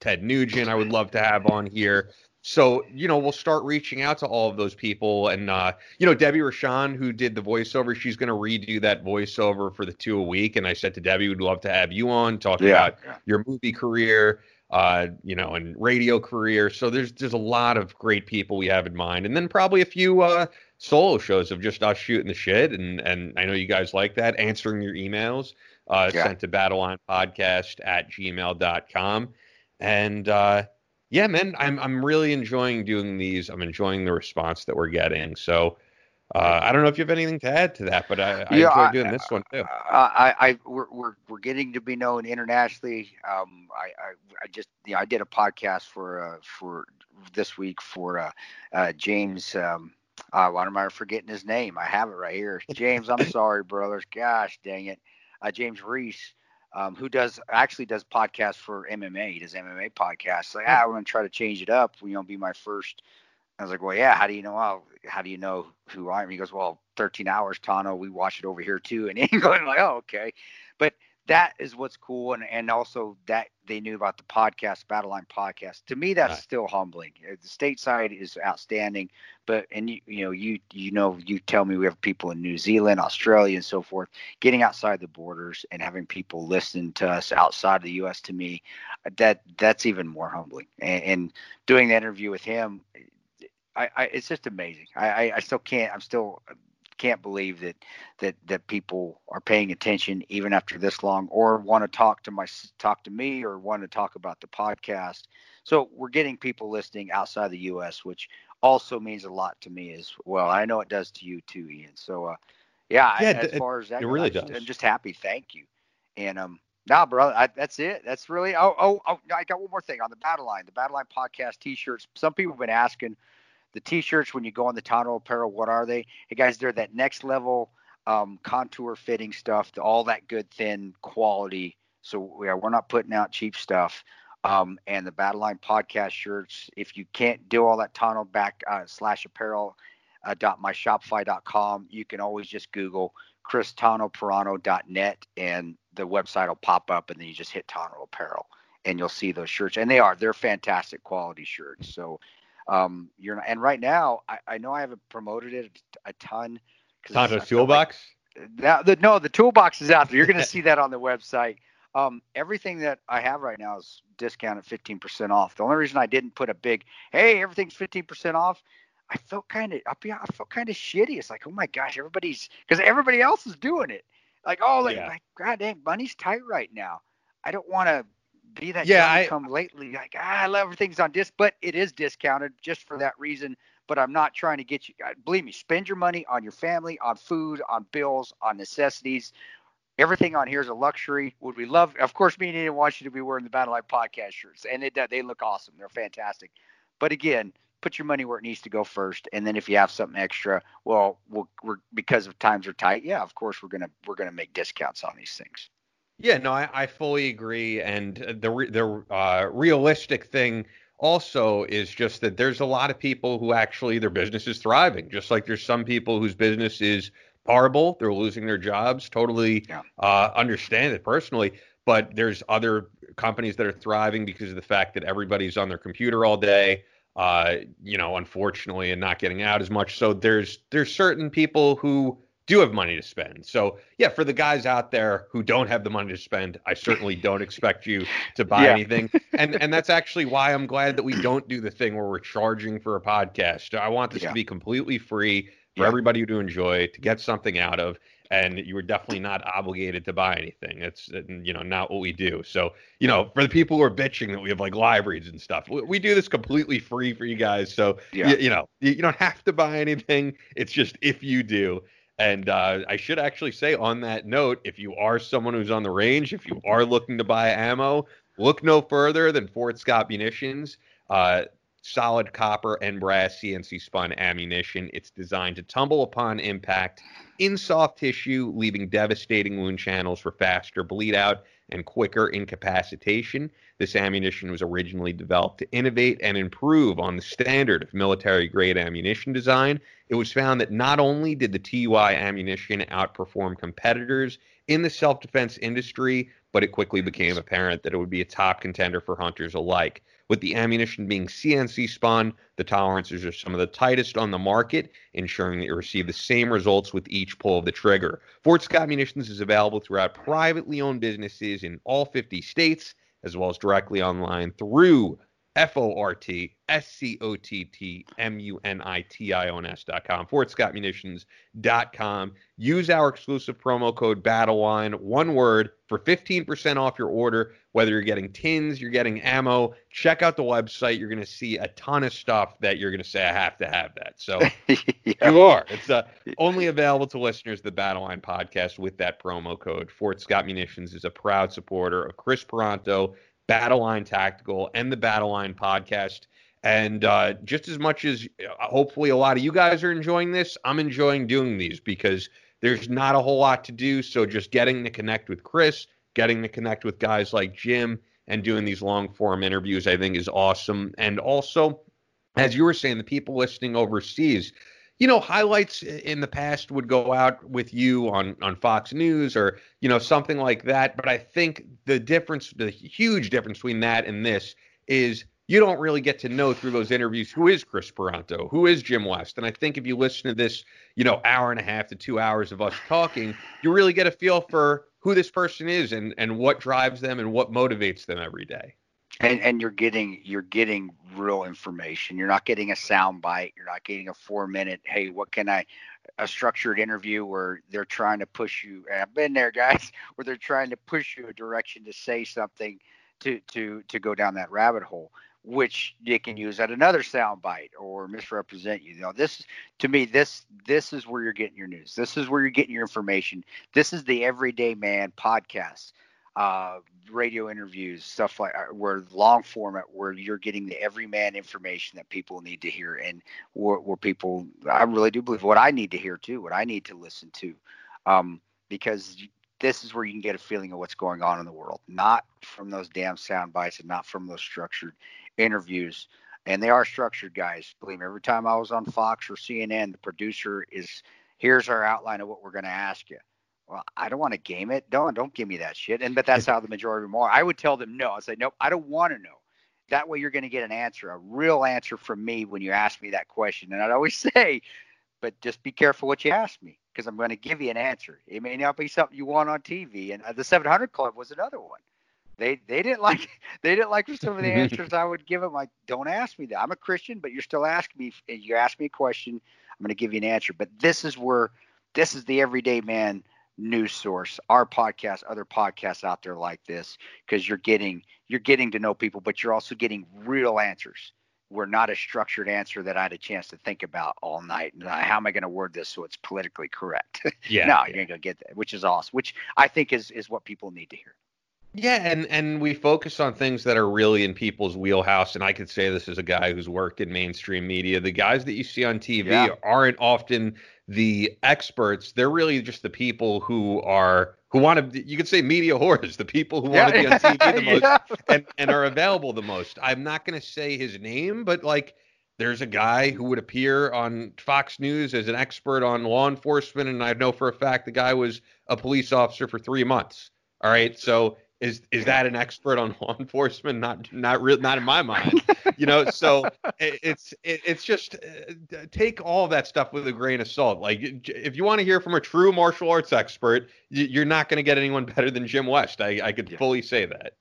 S1: Ted Nugent. I would love to have on here. So you know, we'll start reaching out to all of those people, and uh, you know, Debbie Rashan, who did the voiceover, she's going to redo that voiceover for the two a week. And I said to Debbie, we'd love to have you on talk
S2: yeah
S1: about your movie career, uh, you know, and radio career. So there's there's a lot of great people we have in mind, and then probably a few uh, solo shows of just us shooting the shit. And and I know you guys like that, answering your emails uh,
S2: Yeah.
S1: sent to battlelinepodcast at gmail.com. And uh, yeah, man, I'm I'm really enjoying doing these. I'm enjoying the response that we're getting. So. Uh, I don't know if you have anything to add to that, but I, I
S2: Yeah,
S1: enjoy
S2: I-
S1: doing this one too.
S2: I, I, we're, we're, we're getting to be known internationally. Um, I, I, I just, you know, I did a podcast for, uh, for this week for, uh, uh, James, um, uh, why am I forgetting his name? I have it right here. James, I'm sorry, brothers. Gosh, dang it. Uh, James Reese, um, who does actually does podcasts for MMA. He does MMA podcasts. Like, ah, I'm gonna try to change it up. You know, be my first. I was like, well, yeah. How do you know? How do you know who I am? He goes, well, 13 hours, Tanto. We watch it over here too in England. [LAUGHS] I'm like, oh, okay. But that is what's cool, and and also that they knew about the podcast, Battleline podcast. To me, that's
S1: Right.
S2: still humbling. Uh, The stateside is outstanding, but and you you know you you know you tell me we have people in New Zealand, Australia, and so forth. Getting outside the borders and having people listen to us outside of the U.S. to me, uh, that that's even more humbling. And, and doing the interview with him, I, I it's just amazing. I, I I still can't. I'm still can't believe that that that people are paying attention even after this long or want to talk to my talk to me or want to talk about the podcast so we're getting people listening outside the us which also means a lot to me as well i know it does to you too ian so uh yeah, I-
S1: Yeah,
S2: as
S1: it-
S2: far as that
S1: it
S2: goes,
S1: really
S2: I'm just,
S1: does.
S2: I'm just happy thank you and um Nah, bro, I, that's it. That's really. Oh, oh, oh! I got one more thing on the Battle Line. The Battle Line podcast T-shirts. Some people have been asking the T-shirts when you go on the Tanto Apparel. What are they? Hey guys, they're that next level um, contour fitting stuff. All that good thin quality. So yeah, we're not putting out cheap stuff. Um, and the Battle Line podcast shirts. If you can't do all that Tanto back uh, slash apparel uh, dot myshopify.com, you can always just Google christanoperano.net and the website will pop up and then you just hit Tonto Apparel and you'll see those shirts and they are they're fantastic quality shirts so um you're and right now I, I know I haven't promoted it a ton 'cause I
S1: Tanto's
S2: feel like-
S1: Toolbox.
S2: now, the, no, the toolbox is out there. You're going [LAUGHS] to see that on the website. Um, everything that I have right now is discounted 15% off. The only reason I didn't put a big, hey, everything's 15% off. I felt kind of, I'll be, I felt kind of shitty. It's like, oh my gosh, everybody's, because everybody else is doing it. Like, oh, like,
S1: Yeah.
S2: like God dang, money's tight right now. I don't want to be that
S1: Yeah, I-
S2: come lately. Like, ah, I love everything's on disc, but it is discounted just for that reason but I'm not trying to get you. Believe me, spend your money on your family, on food, on bills, on necessities. Everything on here is a luxury. Would we love? Of course, me and Ian want you to be wearing the Battle Line podcast shirts, and it, they look awesome. They're fantastic. But again, put your money where it needs to go first, and then if you have something extra, well, we'll we're because of times are tight. Yeah, of course we're gonna we're gonna make discounts on these things.
S1: Yeah, no, I, I fully agree. And uh, the re- the uh, realistic thing also is just that there's a lot of people who actually their business is thriving, just like there's some people whose business is horrible. They're losing their jobs. Totally
S2: Yeah.
S1: uh, understand it personally. But there's other companies that are thriving because of the fact that everybody's on their computer all day. Uh, you know, unfortunately, and not getting out as much. So there's there's certain people who do have money to spend. So yeah, for the guys out there who don't have the money to spend, I certainly don't expect you to buy
S2: Yeah.
S1: anything. And and that's actually why I'm glad that we don't do the thing where we're charging for a podcast. I want this
S2: Yeah.
S1: to be completely free for
S2: Yeah.
S1: everybody to enjoy, to get something out of. And you were definitely not obligated to buy anything. It's uh, you know not what we do. So you know for the people who are bitching that we have like live reads and stuff, we, we do this completely free for you guys. So
S2: Yeah.
S1: you, you know you, you don't have to buy anything. It's just if you do. And uh, I should actually say on that note, if you are someone who's on the range, if you are looking to buy ammo, look no further than Fort Scott Munitions. Uh, solid copper and brass CNC spun ammunition. It's designed to tumble upon impact in soft tissue, leaving devastating wound channels for faster bleed out and quicker incapacitation. This ammunition was originally developed to innovate and improve on the standard of military grade ammunition design. It was found that not only did the TUI ammunition outperform competitors in the self defense industry, but it quickly became apparent that it would be a top contender for hunters alike. With the ammunition being CNC spun, the tolerances are some of the tightest on the market, ensuring that you receive the same results with each pull of the trigger. Fort Scott Munitions is available throughout privately owned businesses in all 50 states, as well as directly online through F O R T S C O T T M U N I T I O N S dot com, FortScottMunitions.com. Use our exclusive promo code BattleLine, one word, for 15% off your order. Whether you're getting tins, you're getting ammo, check out the website. You're going to see a ton of stuff that you're going to say, I have to have that. So [LAUGHS]
S2: yeah.
S1: you are. It's uh, only available to listeners of the Battle Line podcast with that promo code. Fort Scott Munitions is a proud supporter of Kris Paronto, Battle Line Tactical, and the Battle Line podcast. And uh, just as much as uh, hopefully a lot of you guys are enjoying this, I'm enjoying doing these because there's not a whole lot to do. So just getting to connect with Kris, getting to connect with guys like Jim, and doing these long form interviews, I think is awesome. And also, as you were saying, the people listening overseas, you know, highlights in the past would go out with you on on Fox News or you know something like that. But I think the difference, the huge difference between that and this is you don't really get to know through those interviews who is Kris Paronto, who is Jim West. And I think if you listen to this, you know, hour and a half to two hours of us talking, you really get a feel for who this person is and and what drives them and what motivates them every day.
S2: And and you're getting you're getting real information you're not getting a sound bite you're not getting a four minute hey what can i a structured interview where they're trying to push you and i've been there [LAUGHS] guys where they're trying to push you a direction to say something to to to go down that rabbit hole which you can use at another sound bite or misrepresent you. You know, this to me, this this is where you're getting your news. This is where you're getting your information. This is the Everyday Man podcast uh, radio interviews, stuff like uh, where long format, where you're getting the everyman information that people need to hear, and where, where people, I really do believe what I need to hear too, what I need to listen to, um, because this is where you can get a feeling of what's going on in the world, not from those damn sound bites and not from those structured interviews. And they are structured, guys. Believe me, every time I was on Fox or CNN, the producer is here's our outline of what we're going to ask you well, I don't want to game it. Don't don't give me that shit. And but that's how the majority of them are. I would tell them no. I'd say nope. I don't want to know. That way you're going to get an answer, a real answer from me when you ask me that question. And I'd always [LAUGHS] say, but just be careful what you ask me because I'm going to give you an answer. It may not be something you want on TV. And uh, the 700 Club was another one. They they didn't [LAUGHS] like they didn't like some of the answers I would give them. Like, don't ask me that. I'm a Christian, but you're still asking me. You ask me a question, I'm going to give you an answer. But this is where this is the everyday man news source our podcast other podcasts out there like this because you're getting you're getting to know people but you're also getting real answers we're not a structured answer that i had a chance to think about all night how am i going to word this so it's politically correct [LAUGHS]
S1: Yeah.
S2: no you ain't gonna get that which is awesome which i think is is what people need to hear
S1: Yeah, and and we focus on things that are really in people's wheelhouse. And I could say this as a guy who's worked in mainstream media. The guys that you see on TV
S2: Yeah.
S1: aren't often the experts. They're really just the people who are who want to. You could say media [LAUGHS] whores, the people who want to be on TV the [LAUGHS] most
S2: Yeah.
S1: and and are available the most. I'm not going to say his name, but like there's a guy who would appear on Fox News as an expert on law enforcement, and I know for a fact the guy was a police officer for three months. All right, so is is that an expert on law [LAUGHS] enforcement? Not not real, not in my mind. you know, so it, it's it, it's just uh, take all that stuff with a grain of salt. Like if you want to hear from a true martial arts expert, you're not going to get anyone [LAUGHS] better than Jim West. I I could yeah. fully say that.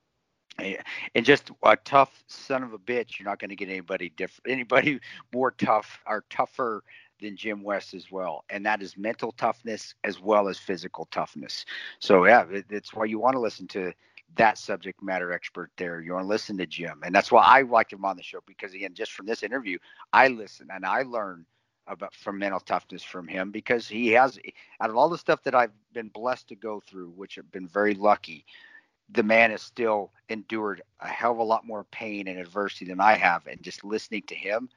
S2: And just a tough son of a bitch, you're not going to get anybody different, anybody more tough or tougher than Jim West as well, and that is mental toughness as well as physical toughness. So yeah, it's why you want to listen to that subject matter expert there. You want to listen to Jim, and that's why I like him on the show because again, just from this interview, I listen and I learn about from mental toughness from him because he has out of all the stuff that I've been blessed to go through, which have been very lucky. The man has still endured a hell of a lot more pain and adversity than I have, and just listening to him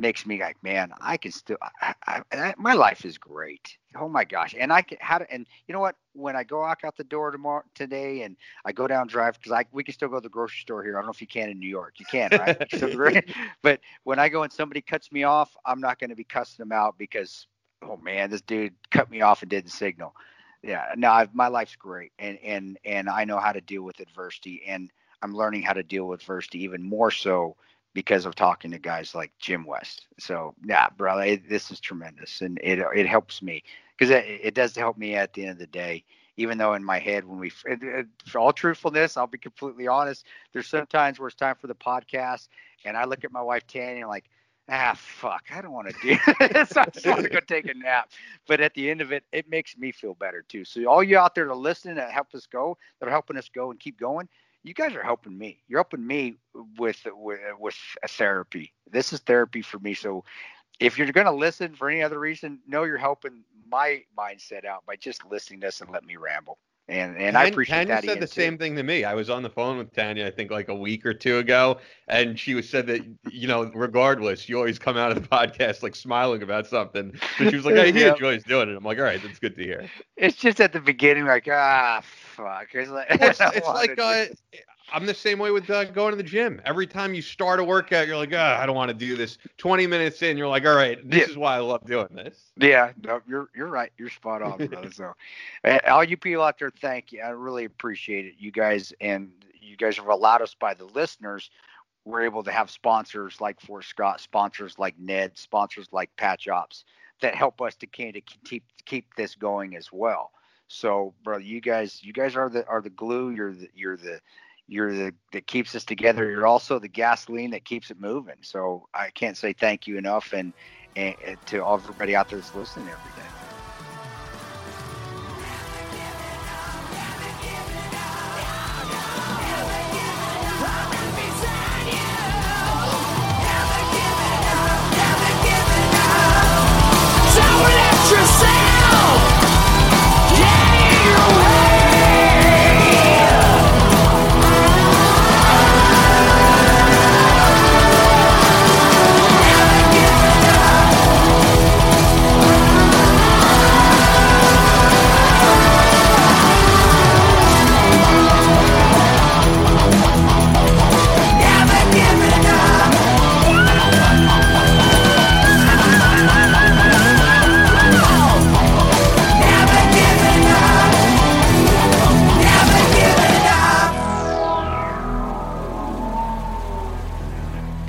S2: makes me like, man, I can still, I, I, I, my life is great. Oh my gosh. And I can, how to, and you know what? When I go walk out the door tomorrow, today, and I go down drive, because I, we can still go to the grocery store here. I don't know if you can in New York. You can, right? [LAUGHS] but when I go and somebody cuts me off, I'm not going to be cussing them out because, oh man, this dude cut me off and didn't signal. Yeah. No, I've, my life's great. And, and, and I know how to deal with adversity. And I'm learning how to deal with adversity even more so because of talking to guys like Jim West. So yeah, brother, it, this is tremendous, and it it helps me because it, it does help me at the end of the day. Even though in my head, when we, for all truthfulness, I'll be completely honest. There's sometimes where it's time for the podcast, and I look at my wife Tanya, like, ah, fuck, I don't want to do [LAUGHS] this. I just want to go [LAUGHS] take a nap. But at the end of it, it makes me feel better too. So all you out there to listen and help us go, that are helping us go and keep going, you guys are helping me. You're helping me with with, with a therapy. This is therapy for me. So if you're going to listen for any other reason, know you're helping my mindset out by just listening to this and let me ramble. And and I appreciate
S1: Tanya
S2: that.
S1: Tanya said the too. same thing to me. I was on the phone with Tanya, I think like a week or two ago, and she was said that you know, regardless, you always come out of the [LAUGHS] podcast like smiling about something. So she was like, I yep. enjoys doing it." I'm like, "All right, that's good to hear."
S2: It's just at the beginning, like, ah, fuck. It's like,
S1: well, it's, [LAUGHS] it's like uh, I'm the same way with uh, going to the gym. Every time you start a workout, you're like, oh, I don't want to do this. 20 minutes in, you're like, all right, this yeah. is why I love doing this.
S2: Yeah, no, you're you're right. You're spot on, brother. [LAUGHS] so, all you people out there, thank you. I really appreciate it, you guys, and you guys have allowed us by the listeners. We're able to have sponsors like Fort Scott, sponsors like Ned, sponsors like Patch Ops that help us to kind of keep keep this going as well. So, brother, you guys, you guys are the are the glue. You're the you're the you're the that keeps us together. You're also the gasoline that keeps it moving. So I can't say thank you enough, and, and, and to everybody out there that's listening every day.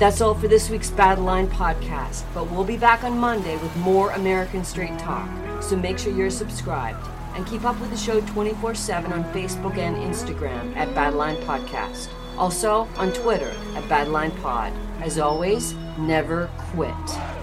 S3: That's all for this week's Battle Line podcast, but we'll be back on Monday with more American Straight Talk. So make sure you're subscribed and keep up with the show 24 7 on Facebook and Instagram at Battleline Podcast. Also on Twitter at Battleline Pod. As always, never quit.